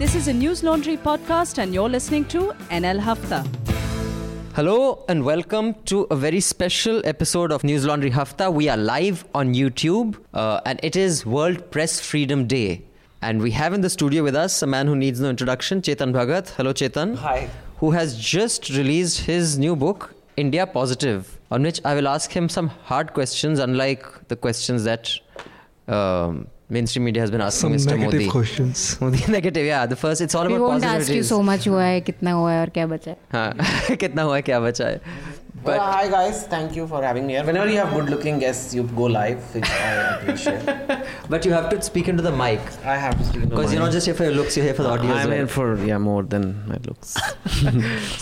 This is a News Laundry podcast, and you're listening to NL Hafta. Hello and welcome to a very special episode of News Laundry Hafta. We are live on YouTube uh, and it is World Press Freedom Day. And we have in the studio with us a man who needs no introduction, Chetan Bhagat. Hello, Chetan. Hi. Who has just released his new book, India Positive, on which I will ask him some hard questions, unlike the questions that um, mainstream media has been asking Some Mr. negative Modi. questions. Modi negative, yeah. The first, it's all We about won't ask you positivities. so much हुआ है कितना हुआ है और क्या बचा है हाँ, कितना हुआ है क्या बचा है But hi guys, thank you for having me here. Whenever you have good-looking guests, you go live, which I appreciate. But you have to speak into the mic I have to speak. into because you're my- not just here for your looks, you're here for the audio as I'm well. here for yeah more than my looks.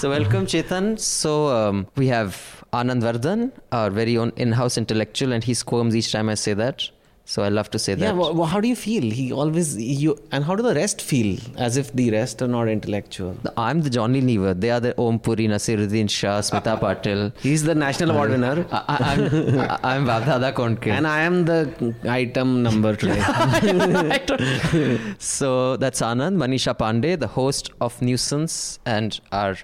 So welcome, Chetan. So um, we have Anand Vardhan, our very own in-house intellectual, and he squirms each time I say that. So I love to say yeah, that. wha- wha- how do you feel? He always you and how do the rest feel? As if the rest are not intellectual. I'm the Johnny Lever. They are the Om Puri, Naseeruddin Shah, Smita Patil. He's the national award winner, I, I, I'm, Babdada Konke. and I am the item number today. so that's Anand, Manisha Pandey, the host of Nuisance, and our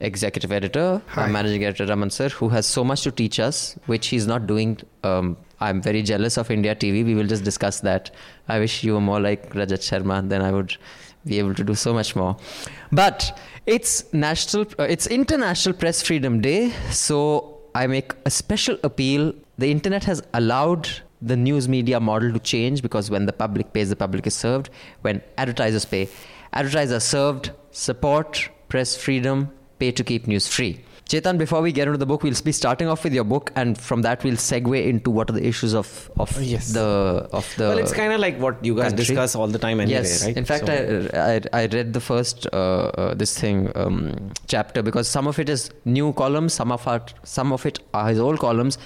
executive editor, our managing editor Raman sir, who has so much to teach us, which he's not doing. Um, I'm very jealous of India TV. We will just discuss that. I wish you were more like Rajat Sharma, then I would be able to do so much more. But it's national, uh, it's International Press Freedom Day, so I make a special appeal. The internet has allowed the news media model to change because when the public pays, the public is served. When advertisers pay, advertisers served. Support press freedom, pay to keep news free. Chetan, before we get into the book, we'll be starting off with your book, and from that we'll segue into what are the issues of of Yes. the of the. well, it's kind of like what you guys country. discuss all the time anyway, yes. right? In fact, So- I, I I read the first uh, uh, this thing um, chapter because some of it is new columns, some of it some of it are his old columns.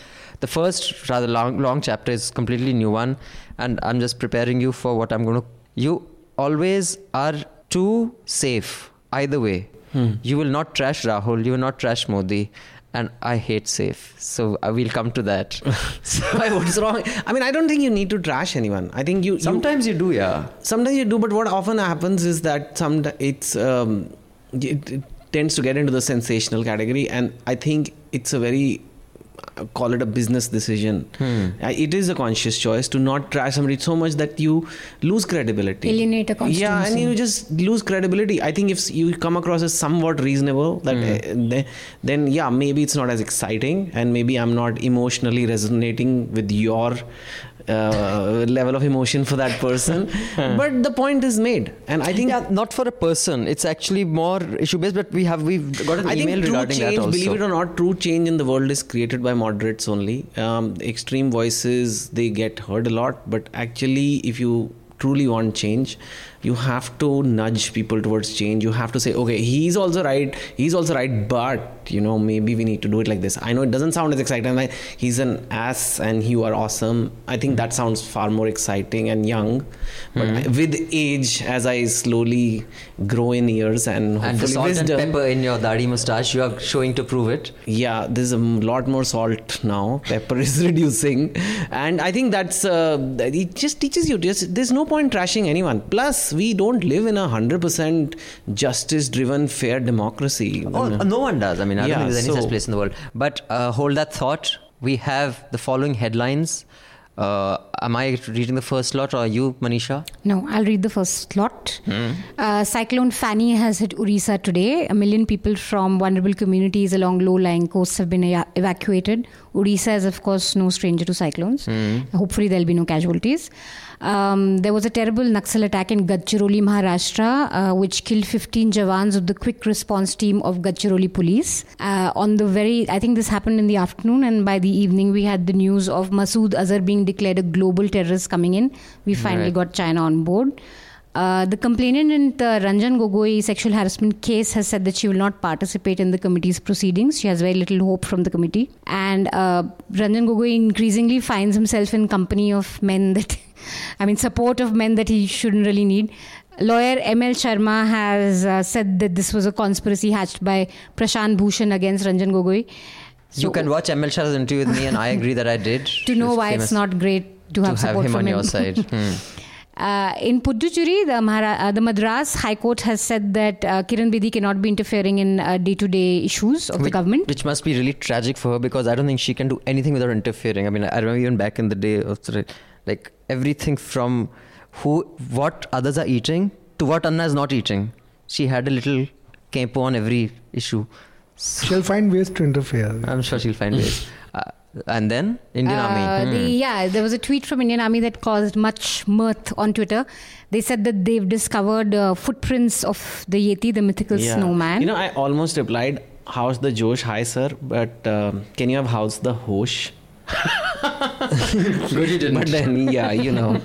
The first rather long long chapter is completely new one, and I'm just preparing you for what I'm going to. You always are too safe either way. Hmm. You will not trash Rahul. You will not trash Modi. And I hate safe, so I will come to that. Why, what's wrong? I mean, I don't think you need to trash anyone. I think you you- Sometimes you do, yeah. sometimes you do but what often happens is that some it's um, it, it tends to get into the sensational category and i think it's a very uh, call it a business decision. Uh, it is a conscious choice to not trash somebody so much that you lose credibility. Alienate a yeah and you just lose credibility. I think if you come across as somewhat reasonable that uh, then, then yeah maybe it's not as exciting and maybe i'm not emotionally resonating with your uh, level of emotion for that person but the point is made and i think yeah, not for a person. It's actually more issue based. But we have we've got an I email think true regarding change, that also. believe it or not, true change in the world is created by moderates only. Um, extreme voices they get heard a lot, but actually, if you truly want change, you have to nudge people towards change. You have to say, okay, he's also right, he's also right, but you know, maybe we need to do it like this. I know it doesn't sound as exciting. Like he's an ass and you are awesome. I think that sounds far more exciting and young. But I- with age, as I slowly grow in years and and the salt wisdom, and pepper in your dadi mustache, you are showing to prove it. yeah there's a lot more salt now pepper is reducing and i think that's uh, it just teaches you just, there's no point trashing anyone plus we don't live in a 100% justice driven fair democracy Oh, no one does. I mean, I Yeah, don't think there's any such place in the world. But uh, hold that thought. We have the following headlines. Uh, am I reading the first lot or you, Manisha? No, I'll read the first slot. Hmm. Uh, Cyclone Fani has hit Orissa today. A million people from vulnerable communities along low-lying coasts have been ea- evacuated. Orissa is, of course, no stranger to cyclones. Hmm. Hopefully, there'll be no casualties. Um, there was a terrible Naxal attack in Gadchiroli, Maharashtra, uh, which killed 15 Jawans of the quick response team of Gadchiroli police. Uh, on the very, I think this happened in the afternoon, and by the evening, we had the news of Masood Azhar being declared a global terrorist coming in. We finally Right. got China on board. Uh, the complainant in the Ranjan Gogoi sexual harassment case has said that she will not participate in the committee's proceedings. She has very little hope from the committee. And uh, Ranjan Gogoi increasingly finds himself in company of men that, I mean, support of men that he shouldn't really need. Lawyer ML Sharma has uh, said that this was a conspiracy hatched by Prashant Bhushan against Ranjan Gogoi. you can watch ML Sharma's interview with me, and I agree that I did. to know why it's not great to have to have support him from on your side. Hmm. Uh, in Puducherry, the, Mahara- uh, the Madras High Court has said that uh, Kiran Bedi cannot be interfering in uh, day-to-day issues of the government. which must be really tragic for her because I don't think she can do anything without interfering. I mean, I remember even back in the day of the, like everything from who, what others are eating to what Anna is not eating. She had a little campo on every issue. She'll find ways to interfere. I'm sure she'll find ways. Uh, and then Indian Uh, Army. the, Hmm. yeah, there was a tweet from Indian Army that caused much mirth on Twitter. They said that they've discovered uh, footprints of the Yeti, the mythical snowman. You know, I almost replied, "How's the Josh? Hi, sir. But um, can you have how's the Hosh?" Good you didn't. But then, yeah, you know.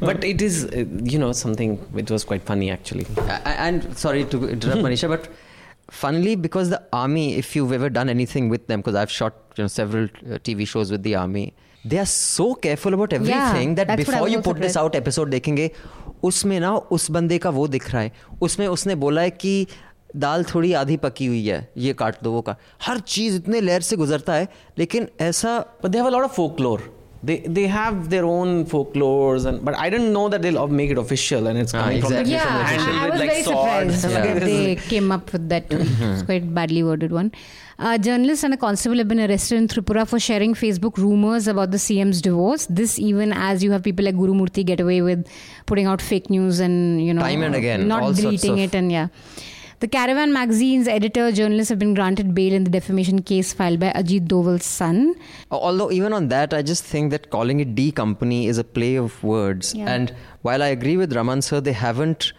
but it is, uh, you know, something. It was quite funny actually. A- and sorry to interrupt Manisha, but funnily because the army, if you've ever done anything with them, because I've shot you know several uh, TV shows with the army, they are so careful about everything yeah, that I before you put this out episode देखेंगे उसमें ना उस बंदे का वो दिख रहा है उसमें उसने बोला है कि दाल थोड़ी आधी पकी हुई है ये काट दो वो का हर चीज़ इतने लेयर से गुजरता है लेकिन ऐसा But they have a lot of folklore. They they have their own folklores, and but I didn't know that they'll make it official, and it's Ah, exactly. from yeah, the I, handle I with was like very swords. surprised Yeah. they came up with that. It's quite badly worded one. A journalist and a constable have been arrested in Tripura for sharing Facebook rumors about the CM's divorce. This even as you have people like Guru Murthy get away with putting out fake news and you know Time and again, not deleting it and yeah. The Caravan magazine's editor journalists have been granted bail in the defamation case filed by Ajit Doval's son. Although even on that, I just think that calling it D company is a play of words. Yeah. And while I agree with Raman sir, they haven't.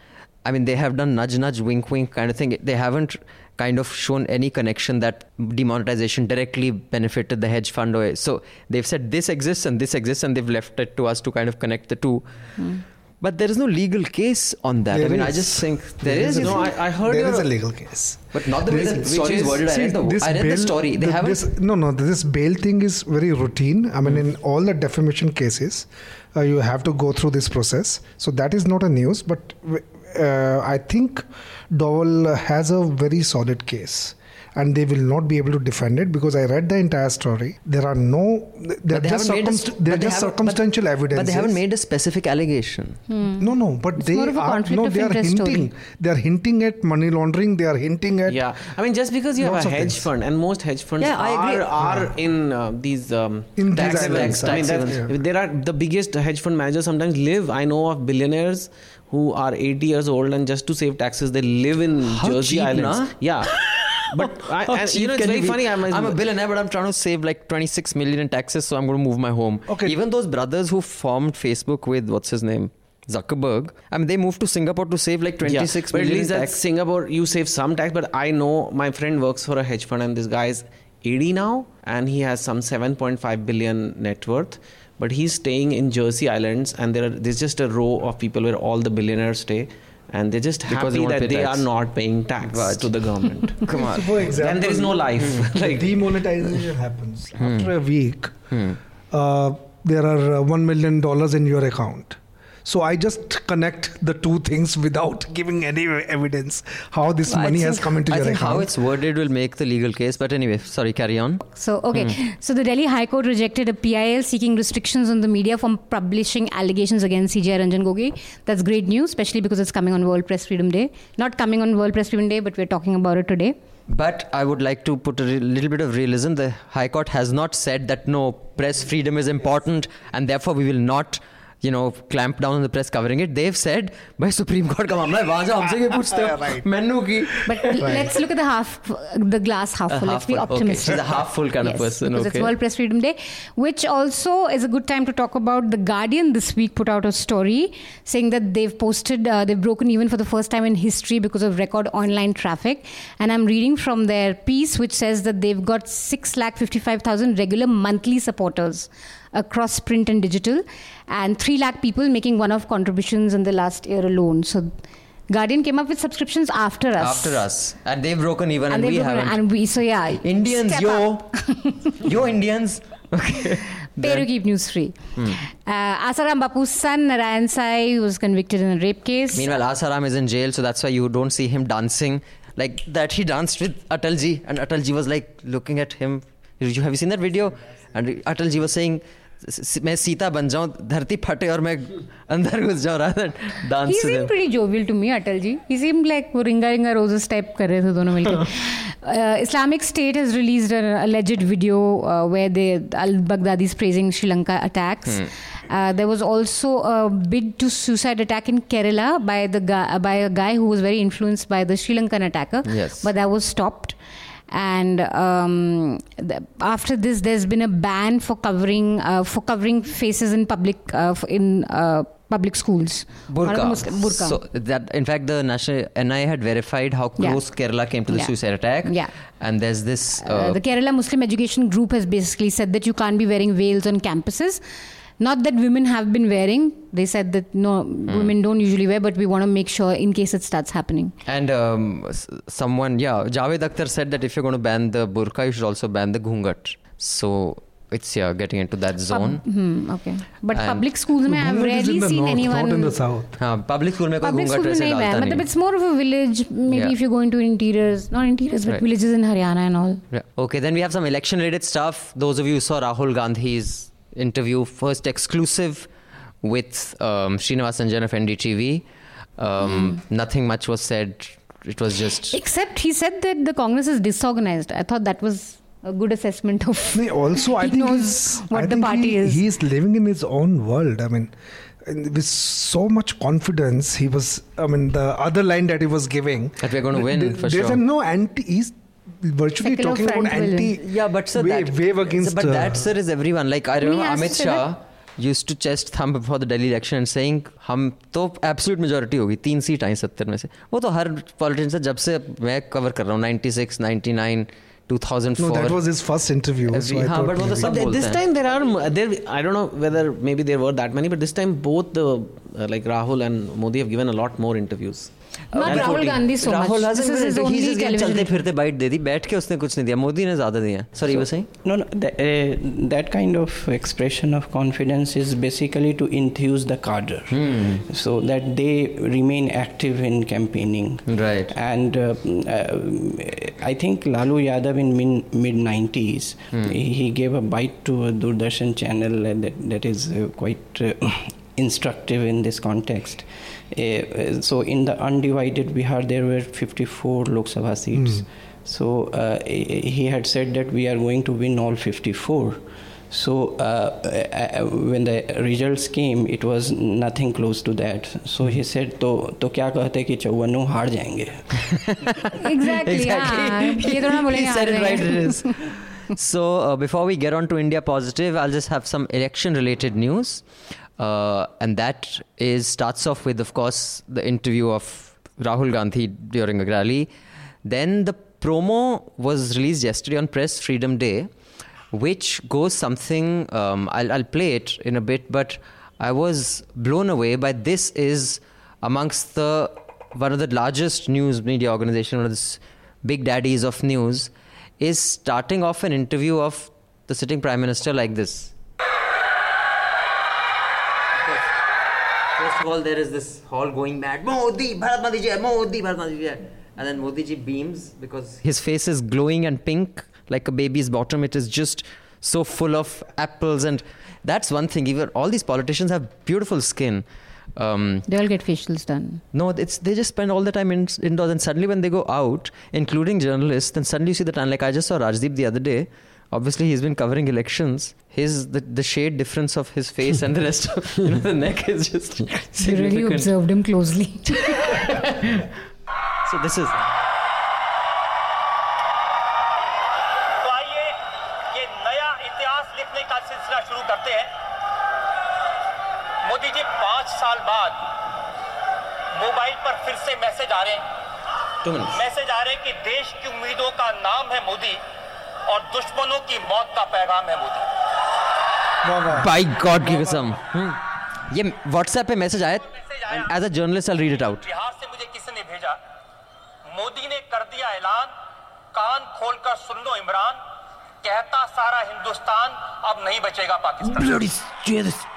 I mean, they have done nudge, nudge, wink, wink kind of thing. They haven't kind of shown any connection that demonetization directly benefited the hedge fund. Or, so they've said this exists and this exists, and they've left it to us to kind of connect the two. Hmm. But there is no legal case on that. I There mean, I just think There there is is. a- No, I, I heard There your, is a legal case. but not the way There the is- story is which worded. I read the, this I read the story. They the- haven't. this- no, no. This bail thing is very routine. I mean, in all the defamation cases, uh, you have to go through this process. So that is not a news. But uh, I think Doval has a very solid case. And they will not be able to defend it because I read the entire story. There are no, they're But they just, haven't made a circumst- sp- they're they just haven't- but- circumstantial evidence. But they haven't made a specific allegation. No, no, but It's they more of a are conflict no, of they are interest story. hinting. They are hinting at money laundering. They are hinting at Yeah, I mean, just because you have a hedge things. fund, and most hedge funds Yeah, I are agree. are in uh, these um, In tax these events. islands, I mean, tax that's, events. there are the biggest hedge fund managers sometimes live. I know of billionaires who are 80 years old, and just to save taxes, they live in How Jersey cheap, Islands. na? Yeah, but oh, I, oh, How and, you know, it's very be? funny. I'm, I'm a billionaire, but I'm trying to save like 26 million in taxes, so I'm going to move my home. Okay. Even those brothers who formed Facebook with what's his name, Zuckerberg. I mean, they moved to Singapore to save like 26 but at million least that's tax. Singapore, you save some tax. But I know my friend works for a hedge fund, and this guy is 80 now, and he has some 7.5 billion net worth. But he's staying in Jersey Islands, and there are, there's just a row of people where all the billionaires stay, and they're just Because they happy won't that they tax. are not paying tax Raj. to the government. Come on. For example, then there is no life. the like, demonetization happens after a week. Uh, there are uh, one million dollars in your account. So I just connect the two things without giving any evidence how this I money has come into I your think account. how it's worded will make the legal case. But anyway, sorry, carry on. So, okay. Hmm. So, the Delhi High Court rejected a PIL seeking restrictions on the media from publishing allegations against CJ Ranjan Gogoi. That's great news, especially because it's coming on World Press Freedom Day. Not coming on World Press Freedom Day, but we're talking about it today. But I would like to put a re- little bit of realism. The High Court has not said that no, press freedom is important and therefore we will not, you know, clamp down on the press covering it. They've said, भाई supreme court का मामला है वहां जाओ हमसे क्यों पूछते हो मैनू की But let's look at the half, the glass half A full. half let's be full. Okay, optimistic. she's a half full kind of Yes, person, Because it's okay. World Press Freedom Day, which also is a good time to talk about. The Guardian this week put out a story saying that they've posted, uh, they've broken even for the first time in history because of record online traffic. And I'm reading from their piece, which says that they've got 6,55,000 regular monthly supporters across print and digital, and 3 lakh people making one off contributions in the last year alone. So, Guardian came up with subscriptions after us. after us. And they've broken even and, And, we haven't. and we, so yeah. Indians, yo. yo, Indians. Okay. Pay to keep news free. Uh, Asaram Bapu's son, Narayan Sai, was convicted in a rape case. Meanwhile, Asaram is in jail, so that's why you don't see him dancing like that. He danced with Atalji, and Atalji was like looking at him. Have you seen that video? And Atalji was saying, मैं सीता बन जाऊँ धरती फटे और मैं अंदर घुस जाऊँ rather dance he seem pretty jovial to me Atal ji he seem like वो रिंगा रिंगा रोजेस टाइप कर रहे थे दोनों मिलकर Islamic State has released a alleged video where they Al Baghdadi is praising Sri Lanka attacks Uh, there was also a bid to suicide attack in Kerala by the guy, by a guy who was very influenced by the Sri Lankan attacker, yes. And um, the, after this, there's been a ban for covering uh, for covering faces in public uh, in uh, public schools. Burqa. Muslim- burqa. So that, in fact, the national NI had verified how Yeah. close Kerala came to the Yeah. suicide attack. Yeah. And there's this. Uh, Uh, the Kerala Muslim Education Group has basically said that you can't be wearing veils on campuses not that women have been wearing they said that no mm. women don't usually wear but we want to make sure in case it starts happening. And um, someone yeah javed akhtar said that if you're going to ban the burqa you should also ban the ghungat. So it's yeah getting into that zone. Pub, hmm, okay. But and public schools mein i've rarely seen north, anyone not in the south. Ha, public school mein koi public nahi hai it's more of a village. Maybe yeah. if you go into interiors not interiors but right. villages in haryana and all. Yeah. okay then we have some election related stuff. Those of you who saw rahul gandhi's interview, first exclusive with um, Sreenivasan Jain of NDTV. Um, Nothing much was said. It was just. except he said that the Congress is disorganized I thought that was a good assessment of No, also, I He think knows what I the think party he, is. He's living in his own world. I mean, with so much confidence, he was. I mean, the other line that he was giving That we're gonna win, th- for there's sure. a no anti. He's virtually Secular talking about front will anti. Yeah, but sir, wave, that, wave against. But uh, that, sir, is everyone. Like, I mean, remember he has Amit to say Shah used to chest thumb before the Delhi election and saying, हम तो absolute majority होगी तीन seat आई सत्तर में से वो तो हर politician से जब से मैं कवर कर रहा हूँ 96, 99, 2004 no, that was his first interview. Every- so I हाँ, thought but वो तो maybe- सब But th- बोलते this हैं। time there are m- there I don't know whether maybe there were that many, but this time both the uh, like Rahul and Modi have given a lot more interviews. not And Rahul voting. Gandhi so Rahul much hasn't this is his been- he's only just getting चलते television फिरते bite दे दी बैठ के उसने कुछ नहीं दिया मोदी ने ज्यादा दिया sorry you were saying No, no, that, uh, that kind of expression of confidence is basically to enthuse the cadre so that they remain active in campaigning. Right. And uh, uh, I think Lalu Yadav in mid 90s, he, he gave a bite to a Doordarshan channel uh, that, that is uh, quite uh, instructive in this context. Uh, uh, so in the undivided Bihar, there were 54 Lok Sabha seats. So uh, he he had said that we are going to win all 54. So uh, uh, when the results came, it was nothing close to that. So he said, तो तो क्या कहते कि चौवन्नों हार जाएंगे exactly हाँ ये थोड़ा बोलेंगे he said it हार right जाएंगे। it is so uh, before we get on to india positive i'll just have some election related news uh, and that is starts off with of course the interview of rahul gandhi during a rally. Then the promo was released yesterday on press freedom day which goes something um, I'll, I'll play it in a bit but i was blown away by this is amongst the one of the largest news media organization one of the big daddies of news is starting off an interview of the sitting prime minister like this First of all, there is this hall going mad. Modi, Bharat Modi ji, Modi, Bharat Modi ji. And then Modi ji beams because his face is glowing and pink like a baby's bottom. It is just so full of apples, and that's one thing. Even all these politicians have beautiful skin. Um, they all get facials done no, it's they just spend all the time in, indoors, and suddenly when they go out, including journalists, then suddenly you see the tan. Like I just saw Rajdeep the other day. Obviously, he's been covering elections. His the, the shade difference of his face and the rest of you know the neck is just you really observed him closely So this is तो आइए ये नया इतिहास लिखने का सिलसिला शुरू करते हैं मोदी जी पाँच साल बाद मोबाइल पर फिर से मैसेज आ रहे हैं मैसेज आ रहे हैं कि देश की उम्मीदों का नाम है मोदी और दुश्मनों की मौत का पैगाम है मोदी। By God की कसम। हम्म, ये व्हाट्सएप पे मैसेज आया। As a journalist I read it out Bihar से मुझे किसी ने भेजा। मोदी ने कर दिया ऐलान। कान खोलकर सुन लो इमरान। कहता सारा हिंदुस्तान अब नहीं बचेगा पाकिस्तान।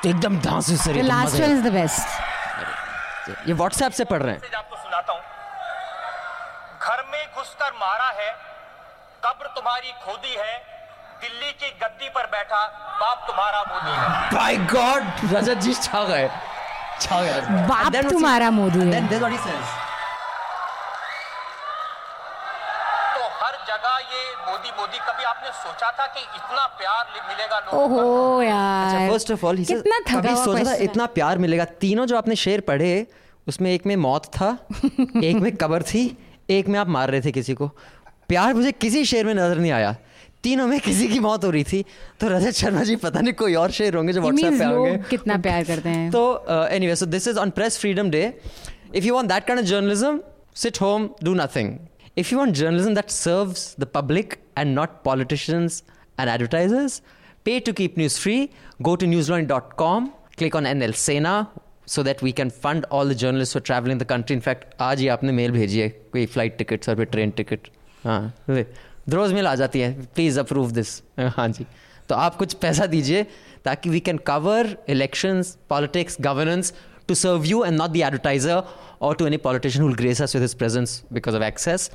एकदम धांसू sir the last one is the best ये व्हाट्सएप से पढ़ रहे हैं। मैसेज आपको सुनाता हूँ। घर में घुसकर मारा है। कब्र तुम्हारी खोदी है दिल्ली की गद्दी पर बैठा बाप तुम्हारा मोदी है। By God, Rajat ji छा गए। छा गए। बाप तुम्हारा मोदी है। then that's what he says. तो हर जगह ये मोदी मोदी कभी आपने सोचा था कि इतना प्यार मिलेगा लोगों का? ओहो यार। फ़र्स्ट ऑफ़ ऑल कितना कभी सोचा था इतना प्यार मिलेगा? तीनों जो आपने शेर पढ़े उसमें एक में मौत था एक में कबर थी एक में आप मार रहे थे किसी को। प्यार मुझे किसी शेर में नज़र नहीं आया। तीनों में किसी की मौत हो रही थी। तो रजत शर्मा जी पता नहीं कोई और शेर होंगे जो व्हाट्सएप पे होंगे कितना प्यार करते हैं। तो anyway so this is on press freedom day if you want that kind of journalism sit home do nothing if you want journalism that serves the public and not politicians and advertisers pay to keep news free. Go to newslaundry.com click on nl sena so that we can fund all the journalists who are traveling the country. In fact आज ही आपने mail भेजी है कोई flight tickets और फिर train ticket हाँ द्रोज मिल आ जाती है। प्लीज़ अप्रूव दिस हाँ जी। तो आप कुछ पैसा दीजिए ताकि we can cover elections politics governance to serve you and not the advertiser और to any politician will grace us with his presence because of access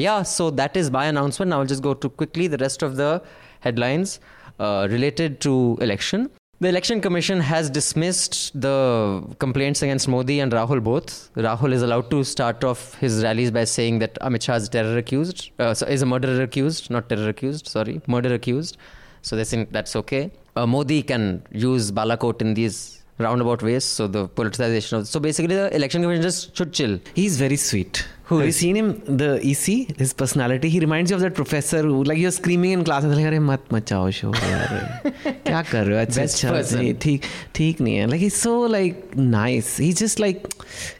या so that is my announcement now just go to quickly the rest of the headlines related to election The Election Commission has dismissed the complaints against Modi and Rahul both. Rahul is allowed to start off his rallies by saying that Amit Shah is terror accused, uh, so is a murderer accused, not terror accused, sorry, murder accused. So they think that's okay. Uh, Modi can use Balakot in these roundabout ways. So the politicization of so basically the election commission just should chill. He's very sweet Who have you seen him? The EC, his personality. He reminds you of that professor who, like, you're screaming in class. Like, अरे मत मचाओ show क्या कर रहे हो अच्छा Best अच्छा person. नहीं, ठीक ठीक नहीं है like he's so like nice he's just like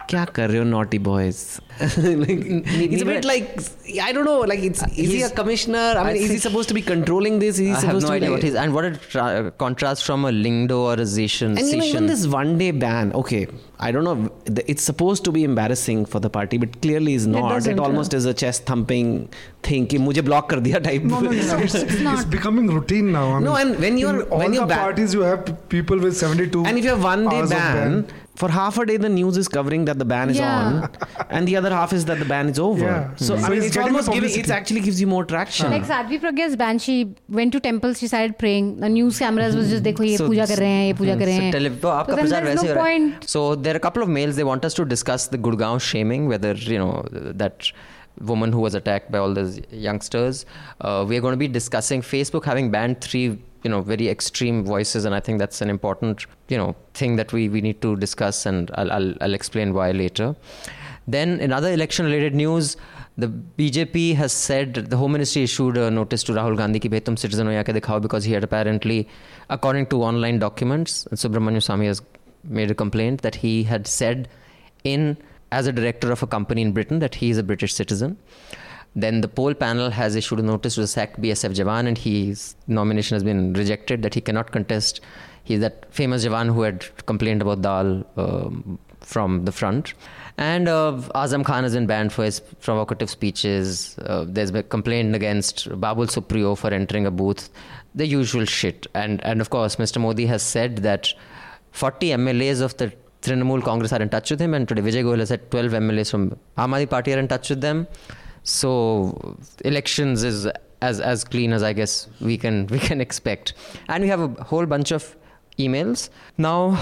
क्या कर naughty boys? It's a bit like I don't know like it's uh, is he a commissioner? I mean is he supposed to be controlling this? Is I supposed have no to idea be, what he's and what a contrast from a Lyngdoh or a Seshan and even this one day ban okay I don't know it's supposed to be embarrassing for the party but clearly is not. It, uh, almost is a chest thumping thing कि मुझे block कर दिया type it's, not. becoming routine now no and when you're when all you're the parties you have people with 72 and if you have one day ban for half a day the news is covering that the ban is yeah. on and the other half is that the ban is over yeah. so, mm-hmm. so, i mean it's almost giving it actually gives you more traction like sadhvi pragya's ban she went to temples. she started praying the news cameras was just dekho ye so, puja kar rahe hain ye puja hmm. kar rahe hain so, tele- so, so there's no point. so there are a couple of mails they want us to discuss the gurgaon shaming whether you know that woman who was attacked by all those youngsters uh, we are going to be discussing facebook having banned three you know very extreme voices and i think that's an important you know thing that we we need to discuss and i'll i'll, I'll explain why later then in other election related news the BJP has said the Home Ministry issued a notice to Rahul Gandhi ki tum citizen ke dikhao because he had apparently, according to online documents, Subramanian Swamy has made a complaint that he had said in as a director of a company in Britain that he is a British citizen. Then the poll panel has issued a notice to the sacked BSF Jawan and his nomination has been rejected that he cannot contest. He's that famous Jawan who had complained about Dal um, from the front. And uh, Azam Khan has been banned for his provocative speeches. Uh, there's been complaint against Babul Supriyo for entering a booth. The usual shit. And, and of course, Mr. Modi has said that 40 MLAs of the Trinamool Congress are in touch with him, and today Vijay Goel has said 12 MLAs from Aam Aadmi Party are in touch with them. So elections is as as clean as I guess we can we can expect, and we have a whole bunch of emails. Now,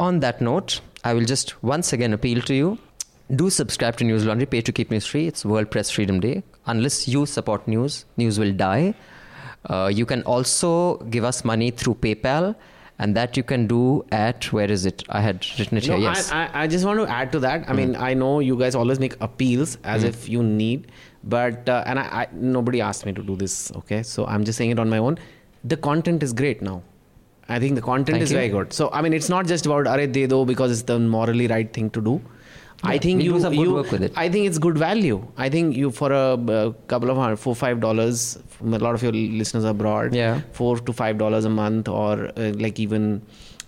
on that note, I will just once again appeal to you. Do subscribe to News Laundry. Pay to keep news free. It's World Press Freedom Day. Unless you support news, news will die. Uh, you can also give us money through PayPal, and that you can do at where is it? I had written it No, here. Yes. I, I, I just want to add to that. I mean, I know you guys always make appeals as if you need, but uh, and I, I nobody asked me to do this. Okay, so I'm just saying it on my own. The content is great now. I think the content Thank is you. very good. So I mean, it's not just about are de do because it's the morally right thing to do. I think you do some good you- work with it. I think it's good value. I think you for a uh, couple of hundred, four five dollars. A lot of your listeners abroad. Yeah. Four to five dollars a month, or uh, like even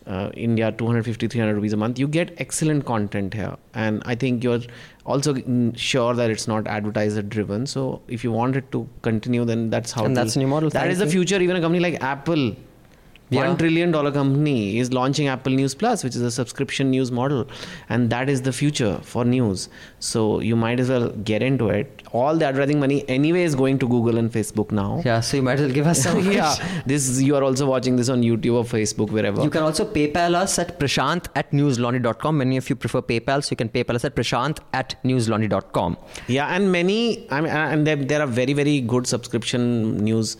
uh, India 250 300 rupees a month you get excellent content here and I think you're also mm, sure that it's not advertiser driven so if you want it to continue then that's how And that's a new model, that is the future even a company like Apple Yeah. One trillion dollar company is launching Apple News Plus, which is a subscription news model, and that is the future for news. So you might as well get into it. All the advertising money anyway is going to Google and Facebook now. Yeah, so you might as well give us some. yeah. This you are also watching this on YouTube or Facebook, wherever. You can also PayPal us at prashant at newslaundry.com. Many of you prefer PayPal, so you can PayPal us at prashant at newslaundry.com. Yeah, and many, I mean, and there, there are very, very good subscription news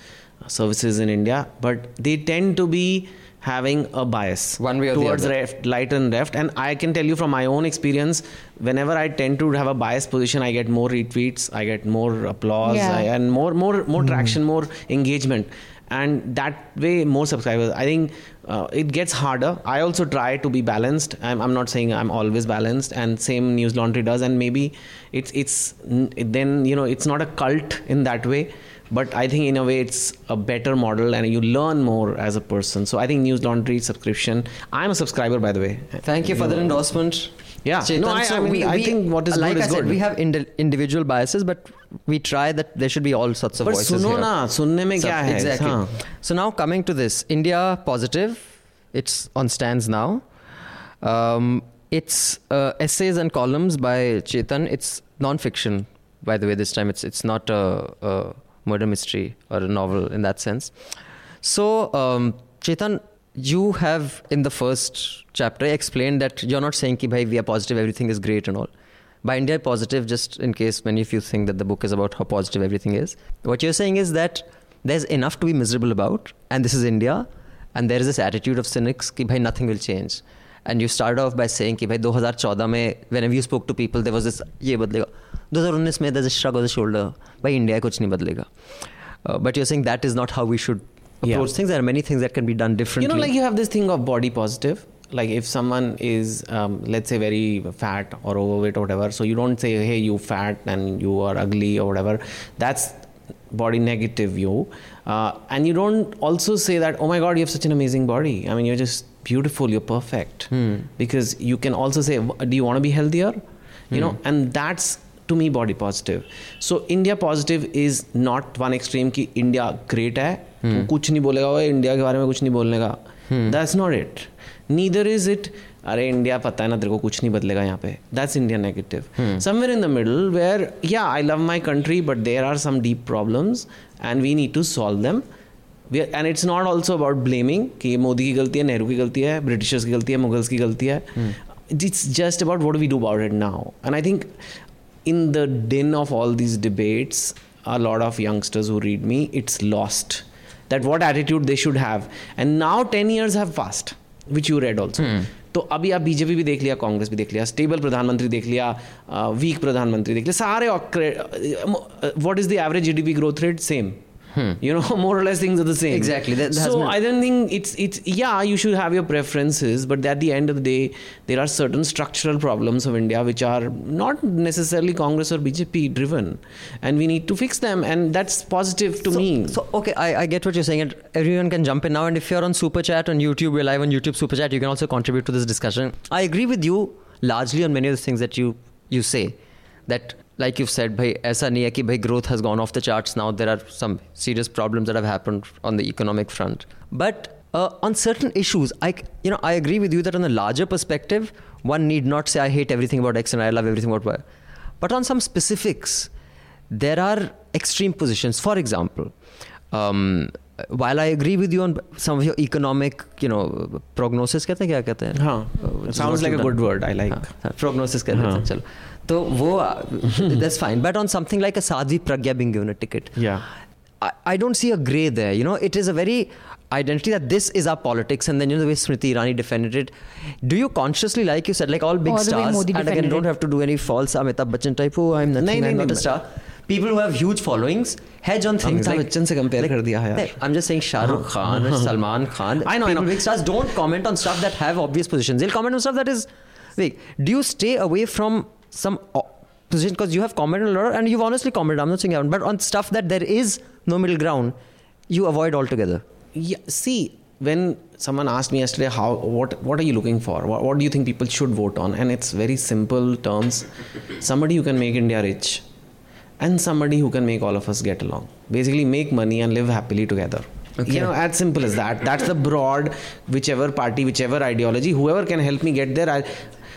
services in India, but they tend to be having a bias One way or the towards other. left, light and left. And I can tell you from my own experience, whenever I tend to have a biased position, I get more retweets, I get more applause, Yeah. I, and more, more, more traction, more engagement. And that way, more subscribers. I think uh, it gets harder. I also try to be balanced. I'm, I'm not saying I'm always balanced, and same News Laundry does. And maybe it's it's then you know it's not a cult in that way but i think in a way it's a better model and you learn more as a person so i think news laundry subscription i'm a subscriber by the way thank you, you for the endorsement yeah Chetan. no I, so I, mean, we, I think what is like good I said, good. we have individual biases but we try that there should be all sorts of but voices suno here. na, sunne mein so, kya hai? exactly so now coming to this india positive it's on stands now um, it's uh, essays and columns by chetan it's non-fiction by the way this time it's it's not a, a murder mystery or a novel in that sense. So, um, Chetan, you have in the first chapter explained that you're not saying ki bhai we are positive everything is great and all. By india positive just in case many of you think that the book is about how positive everything is. What you're saying is that there's enough to be miserable about and this is india and there is this attitude of cynics ki bhai nothing will change. And you start off by saying ki bhai 2014 whenever you spoke to people there was this ye badlega 2019 में there's a shrug of the shoulder भाई India कुछ नहीं बदलेगा uh, but you're saying that is not how we should Yeah. approach things there are many things that can be done differently You know, like you have this thing of body positive. Like if someone is, um, let's say, very fat or overweight or whatever, so you don't say, "Hey, you fat and you are ugly" or whatever. That's body negative view, uh, and you don't also say that, "Oh my God, you have such an amazing body." I mean, you're just beautiful. You're perfect. Because you can also say, "Do you want to be healthier?" You know, and that's to me body positive so India positive is not one extreme कि India great है hmm. कुछ नहीं बोलेगा वो India के बारे में कुछ नहीं बोलने का that's not it neither is it अरे इंडिया पता है ना तेरे को कुछ नहीं बदलेगा यहाँ पे that's India negative somewhere in the middle where या I love my country but there are some deep problems and we need to solve them and it's not also about blaming कि मोदी की गलती है नेहरू की गलती है ब्रिटिशर्स की गलती है मुगल्स की गलती है it's just about what we do about it now and I think in the din of all these debates a lot of youngsters who read me it's lost that what attitude they should have and now 10 years have passed which you read also तो अभी आप BJP भी देख लिया कांग्रेस भी देख लिया stable प्रधानमंत्री देख लिया वीक प्रधानमंत्री देख लिया सारे what is the average GDP growth rate same Hmm. you know more or less things are the same. Exactly. That- that so been- i don't think it's it's yeah you should have your preferences but at the end of the day there are certain structural problems of india which are not necessarily congress or bjp driven and we need to fix them and that's positive to so, me. so okay I, I get what you're saying and everyone can jump in now and if you're on super chat on youtube we're live on youtube super chat you can also contribute to this discussion. I agree with you largely on many of the things that you you say that like you've said bhai aisa nahi hai ki bhai growth has gone off the charts now there are some serious problems that have happened on the economic front but uh, on certain issues i c- you know i agree with you that on a larger perspective one need not say i hate everything about x and i love everything about y but on some specifics there are extreme positions. For example, um, while I agree with you on some of your economic, you know, prognosis कहते हैं क्या कहते हैं? हाँ, Uh, which is sounds what like you've a done. good word, I like. हाँ, हाँ, prognosis कहते हैं हाँ. चलो. तो वो that's fine. But on something like a Sadhvi Pragya being given a ticket, Yeah. I, I don't see a grey there. You know, it is a very identity that this is our politics, and then you know the way Smriti Irani defended it. Do you consciously, like you said, like all big Or the way stars, Modi and again, defended don't it. have to do any false Amitabh Bachchan type. Oh, I'm nothing. नहीं, I'm नहीं, not a नहीं, star. People who have huge followings hedge on things. Amitabh like, Bachchan से compare कर दिया है यार। नहीं, I'm just saying Shahrukh Khan or Salman Khan. I know, I people, know. Big stars don't comment on stuff that have obvious positions. They'll comment on stuff that is. Wait, do you stay away from some position because you have commented a lot and you've honestly commented. I'm not saying you haven't, but on stuff that there is no middle ground, you avoid altogether. Yeah, see, when someone asked me yesterday, how what what are you looking for? What, what do you think people should vote on? And it's very simple terms: somebody who can make India rich, and somebody who can make all of us get along. Basically, make money and live happily together. Okay. You know, as simple as that. That's the broad, whichever party, whichever ideology, whoever can help me get there. I,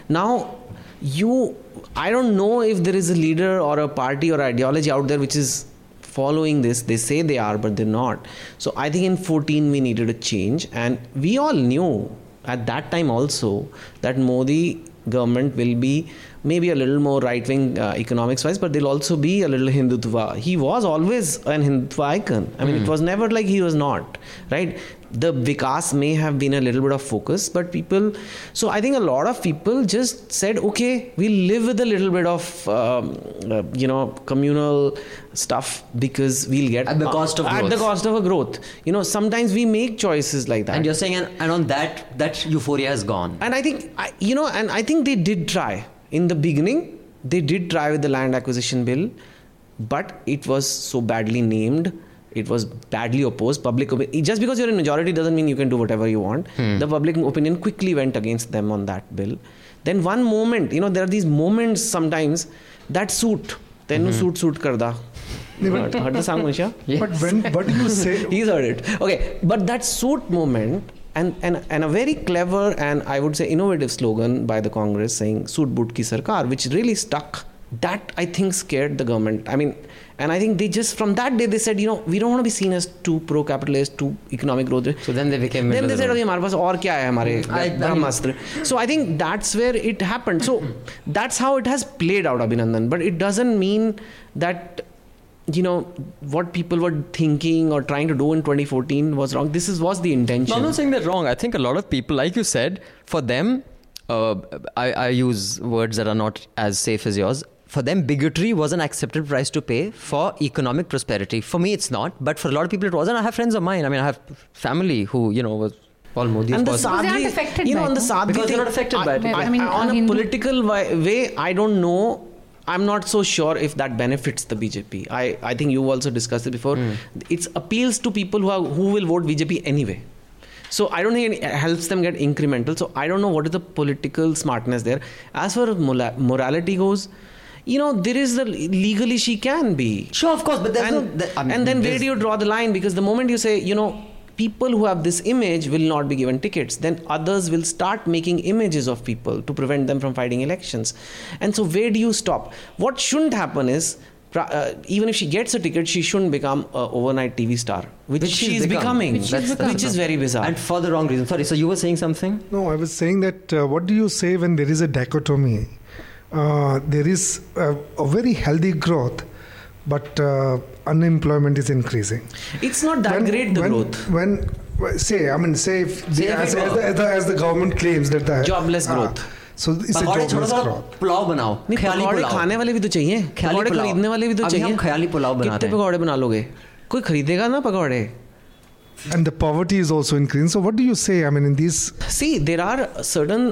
now, you, I don't know if there is a leader or a party or ideology out there which is following this. They say they are, but they're not. So I think in 14 we needed a change, and we all knew at that time also that Modi government will be maybe a little more right wing uh, economics wise, but they'll also be a little Hindutva. He was always an Hindutva icon. I mean, it was never like he was not, right? The Vikas may have been a little bit of focus, but people, so I think a lot of people just said, okay, we'll live with a little bit of, um, uh, you know, communal stuff because we'll get At the cost of at the cost of a growth. You know, sometimes we make choices like that. And you're saying, and, and on that, that euphoria has gone. And I think, I- you know, and I think they did try. In the beginning, they did try with the land acquisition bill, but it was so badly named. It was badly opposed. Public opinion, just because you're in majority doesn't mean you can do whatever you want. Hmm. The public opinion quickly went against them on that bill. Then one moment, you know, there are these moments sometimes that suit. Tenu hmm. suit suit karda. Heard heard the song, Manisha? But when what do you say? He's heard it. Okay, but that suit moment and, and and a very clever and I would say innovative slogan by the Congress saying "Suit boot ki sarkar," which really stuck. That I think scared the government. I mean, and I think they just from that day they said, you know, we don't want to be seen as too pro-capitalist, too economic growth. So then they became Then they middle said, of the okay, हमारे पास और क्या है हमारे I- I mean- Brahmastra. So I think that's where it happened. So that's how it has played out, Abhinandan. But it doesn't mean that you know what people were thinking or trying to do in 2014 was wrong. This is was the intention. No, I'm not saying that wrong. I think a lot of people, like you said, for them, uh, I, I use words that are not as safe as yours. For them, bigotry was an accepted price to pay for economic prosperity. For me, it's not, but for a lot of people, it was. And I have friends of mine. I mean, I have family who, you know, was all Modi. and the was- they aren't sadly, affected you know, by on the no? Because they're not affected I- by it. I, I mean, I- on a political wi- way, I don't know. I'm not so sure if that benefits the BJP. I, I think you also discussed it before. Hmm. It appeals to people who are, who will vote BJP anyway. So I don't think it helps them get incremental. So I don't know what is the political smartness there. As far as morality goes, you know, there is the legally she can be Sure, of course, but there's and, no. that- I mean, and then where do you draw the line? Because the moment you say, you know, people who have this image will not be given tickets, then others will start making images of people to prevent them from fighting elections. And so, where do you stop? What shouldn't happen is. Uh, even if she gets a ticket, she shouldn't become an overnight TV star, which, Which she's she's become. becoming, Which she's which, is very bizarre. And for the wrong reason. Sorry, so you were saying something? No, I was saying that uh, what do you say when there is a dichotomy? Uh, there is a, a very healthy growth, but uh, unemployment is increasing. it's not that great, the when, growth. When, well, say, I mean, say if the, Say if as, we as, go- the, as, the, as the government claims that the Jobless Ah, growth. so it's a पकौड़े छोड़ो jobless सा growth. Pulao बनाओ नहीं ख्याली पकौड़े पुलाव खाने वाले भी तो चाहिए ख्याली पकौड़े पुलाव। खरीदने वाले भी तो अभी चाहिए हम ख्याली पुलाव बना कितने रहे हैं। पकौड़े बना लोगे कोई खरीदेगा ना पकौड़े And the poverty is also increasing. So, what do you say? I mean, in these See, there are certain,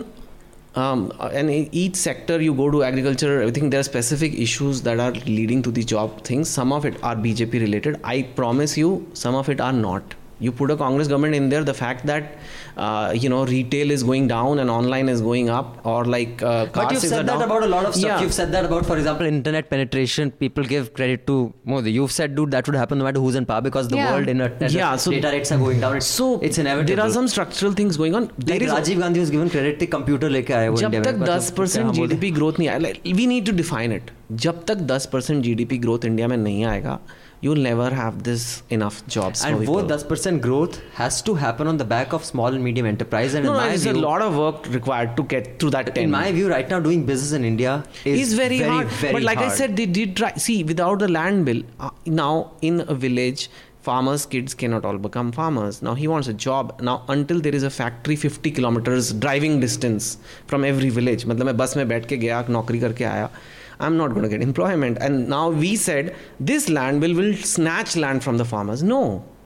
um, and in each sector you go to agriculture, think there are specific issues that are leading to the job things. Some of it are BJP related. I promise you, some of it are not. You put a Congress government in there, the fact that uh, you know retail is going down and online is going up, or like uh, car But you've sales are said that down. about a lot of stuff. Yeah. You've said that about, for example, internet penetration. People give credit to Modi. You've said, dude, that would happen no matter who's in power because the Yeah. world internet Yeah, so- data rates are going down. It's, so it's inevitable. There are some structural things going on. There like is Rajiv Gandhi was given credit कि computer लेके आए वो जब India तक में 10 percent हाँ, बोल दे। GDP growth नहीं आया we need to define it जब तक 10 परसेंट जीडीपी ग्रोथ इंडिया में नहीं आएगा you will never have this enough jobs And वो 10% growth has to happen on the back of small and medium enterprise. And no, in no, my there's a view, lot of work required to get to that 10 in my view, right now doing business in India is is very, hard very but like i hard. said they did try see without the land bill uh, now in a village farmers kids cannot all become farmers now he wants a job now until there is a factory 50 kilometers driving distance from every village मतलब मैं बस में बैठ के गया नौकरी करके आया I'm not going to get employment. And now we said this land bill will snatch land from the farmers. No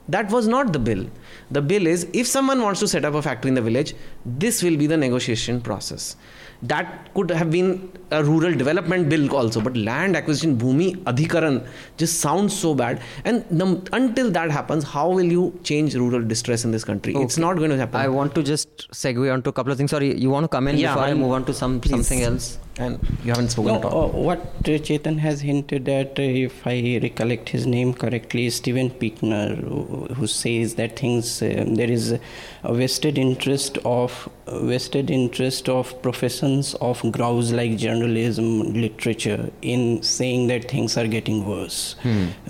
that was not the bill. The bill is if someone wants to set up a factory in the village this will be the negotiation process. That could have been a rural development bill also but land acquisition bhumi adhikaran just sounds so bad. And the, until that happens how will you change rural distress in this country? It's not going to happen. I want to just segue on to a couple of things. Sorry, you want to come in Yeah, before I I'm- move on to some please. something else? And you haven't spoken No, at all. uh, what uh, Chetan has hinted at, uh, if I recollect his name correctly, is Steven Pinker, who, who says that things uh, there is a vested interest of vested interest of professions of grouse like journalism, literature, in saying that things are getting worse.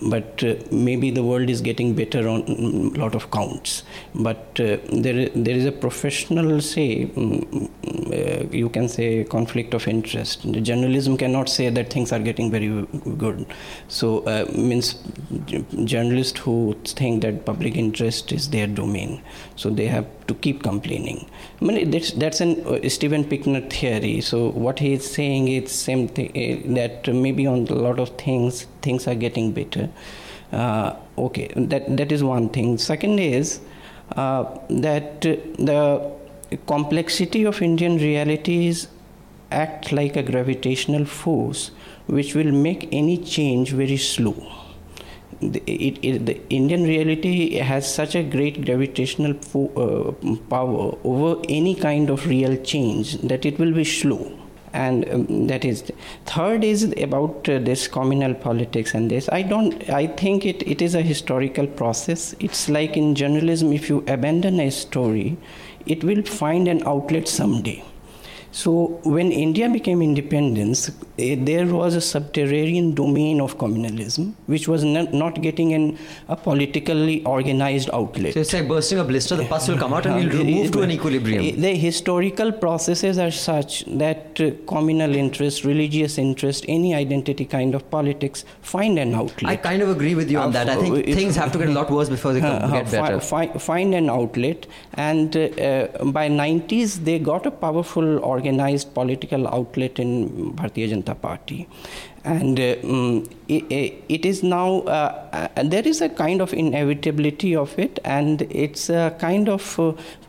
But uh, maybe the world is getting better on a lot of counts. But uh, there there is a professional say, mm, uh, you can say conflict of interest. The journalism cannot say that things are getting very good. So uh, means journalists who think that public interest is their domain, so they have to keep complaining. I mean, that's that's an uh, Steven Pinker theory. So what he is saying is same thing uh, that maybe on a lot of things things are getting better. Uh, okay, that that is one thing. Second is uh, that the complexity of Indian realities act like a gravitational force which will make any change very slow. The, it, it, the Indian reality has such a great gravitational fo- uh, power over any kind of real change that it will be slow. And um, that is third is about uh, this communal politics and this. I don't i think it, it is a historical process. It's like in journalism if you abandon a story it will find an outlet someday so when India became independence, eh, there was a subterranean domain of communalism, which was not, not getting an, a politically organized outlet. So it's like bursting a blister, the pus will come out and Uh, we'll move to an eh, equilibrium. The historical processes are such that uh, communal interest, religious interest, any identity kind of politics find an outlet. I kind of agree with you on Uh, that. I think things have to get a lot worse before they uh, uh, get better. fi- find an outlet and uh, uh, by 90s they got a powerful organized political outlet in bharatiya janata party. And uh, mm, it, it is now uh, uh, there is a kind of inevitability of it and it's a kind of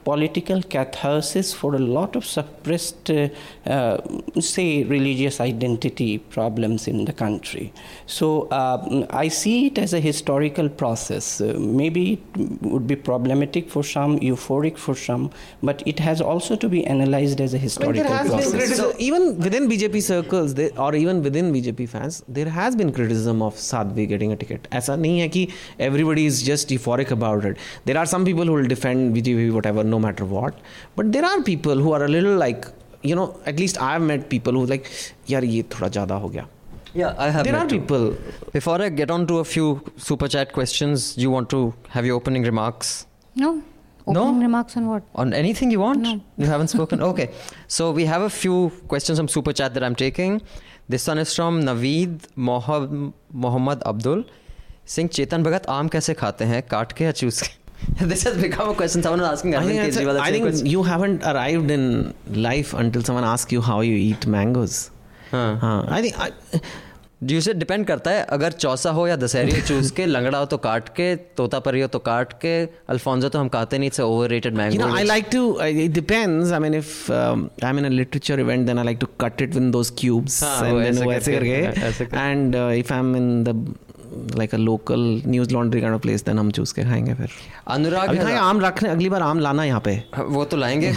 political catharsis for a lot of suppressed uh, uh, say religious identity problems in the country so uh, i see it as a historical process uh, maybe it would be problematic for some euphoric for some but it has also to be analyzed as a I mean, historical there has been process criticism, even within BJP circles, they, or even within BJP fans, there has been criticism of Sadhvi getting a ticket. ऐसा नहीं है कि everybody is just euphoric about it. There are some people who will defend BJP whatever, no matter what. But there are people who are a little like, you know, at least I've met people who like, यार ये थोड़ा ज़्यादा हो गया. Yeah, I have. There are people. Before I get on to a few super chat questions, do you want to have your opening remarks No. No? Remarks on what? on anything you want? No. You haven't spoken? Okay. So we have a few questions from super chat that I'm taking. This one is from Naveed Mohammad Abdul. Saying Chetan Bhagat आम कैसे खाते हैं काट के या चूस के this has become a question someone was asking Arvind I think, a, I think you haven't arrived in life until someone asks you how you eat mangoes. हाँ हाँ आई थिंक जी उसे डिपेंड करता है अगर चौसा हो या दशहरी चूज़ के लंगड़ा हो तो काट के तोता परी हो तो काट के अल्फोंजो तो हम खाते नहीं it's overrated mango I like to it depends I mean if I mean a literature event then I like to cut it in those cubes and if I am in the uh, a local news laundry kind of place, then हम चूस के खाएँगे फिर. अनुराग अभी खाएँगे आम रखने अगली बार आम लाना यहाँ पे. वो तो लाएँगे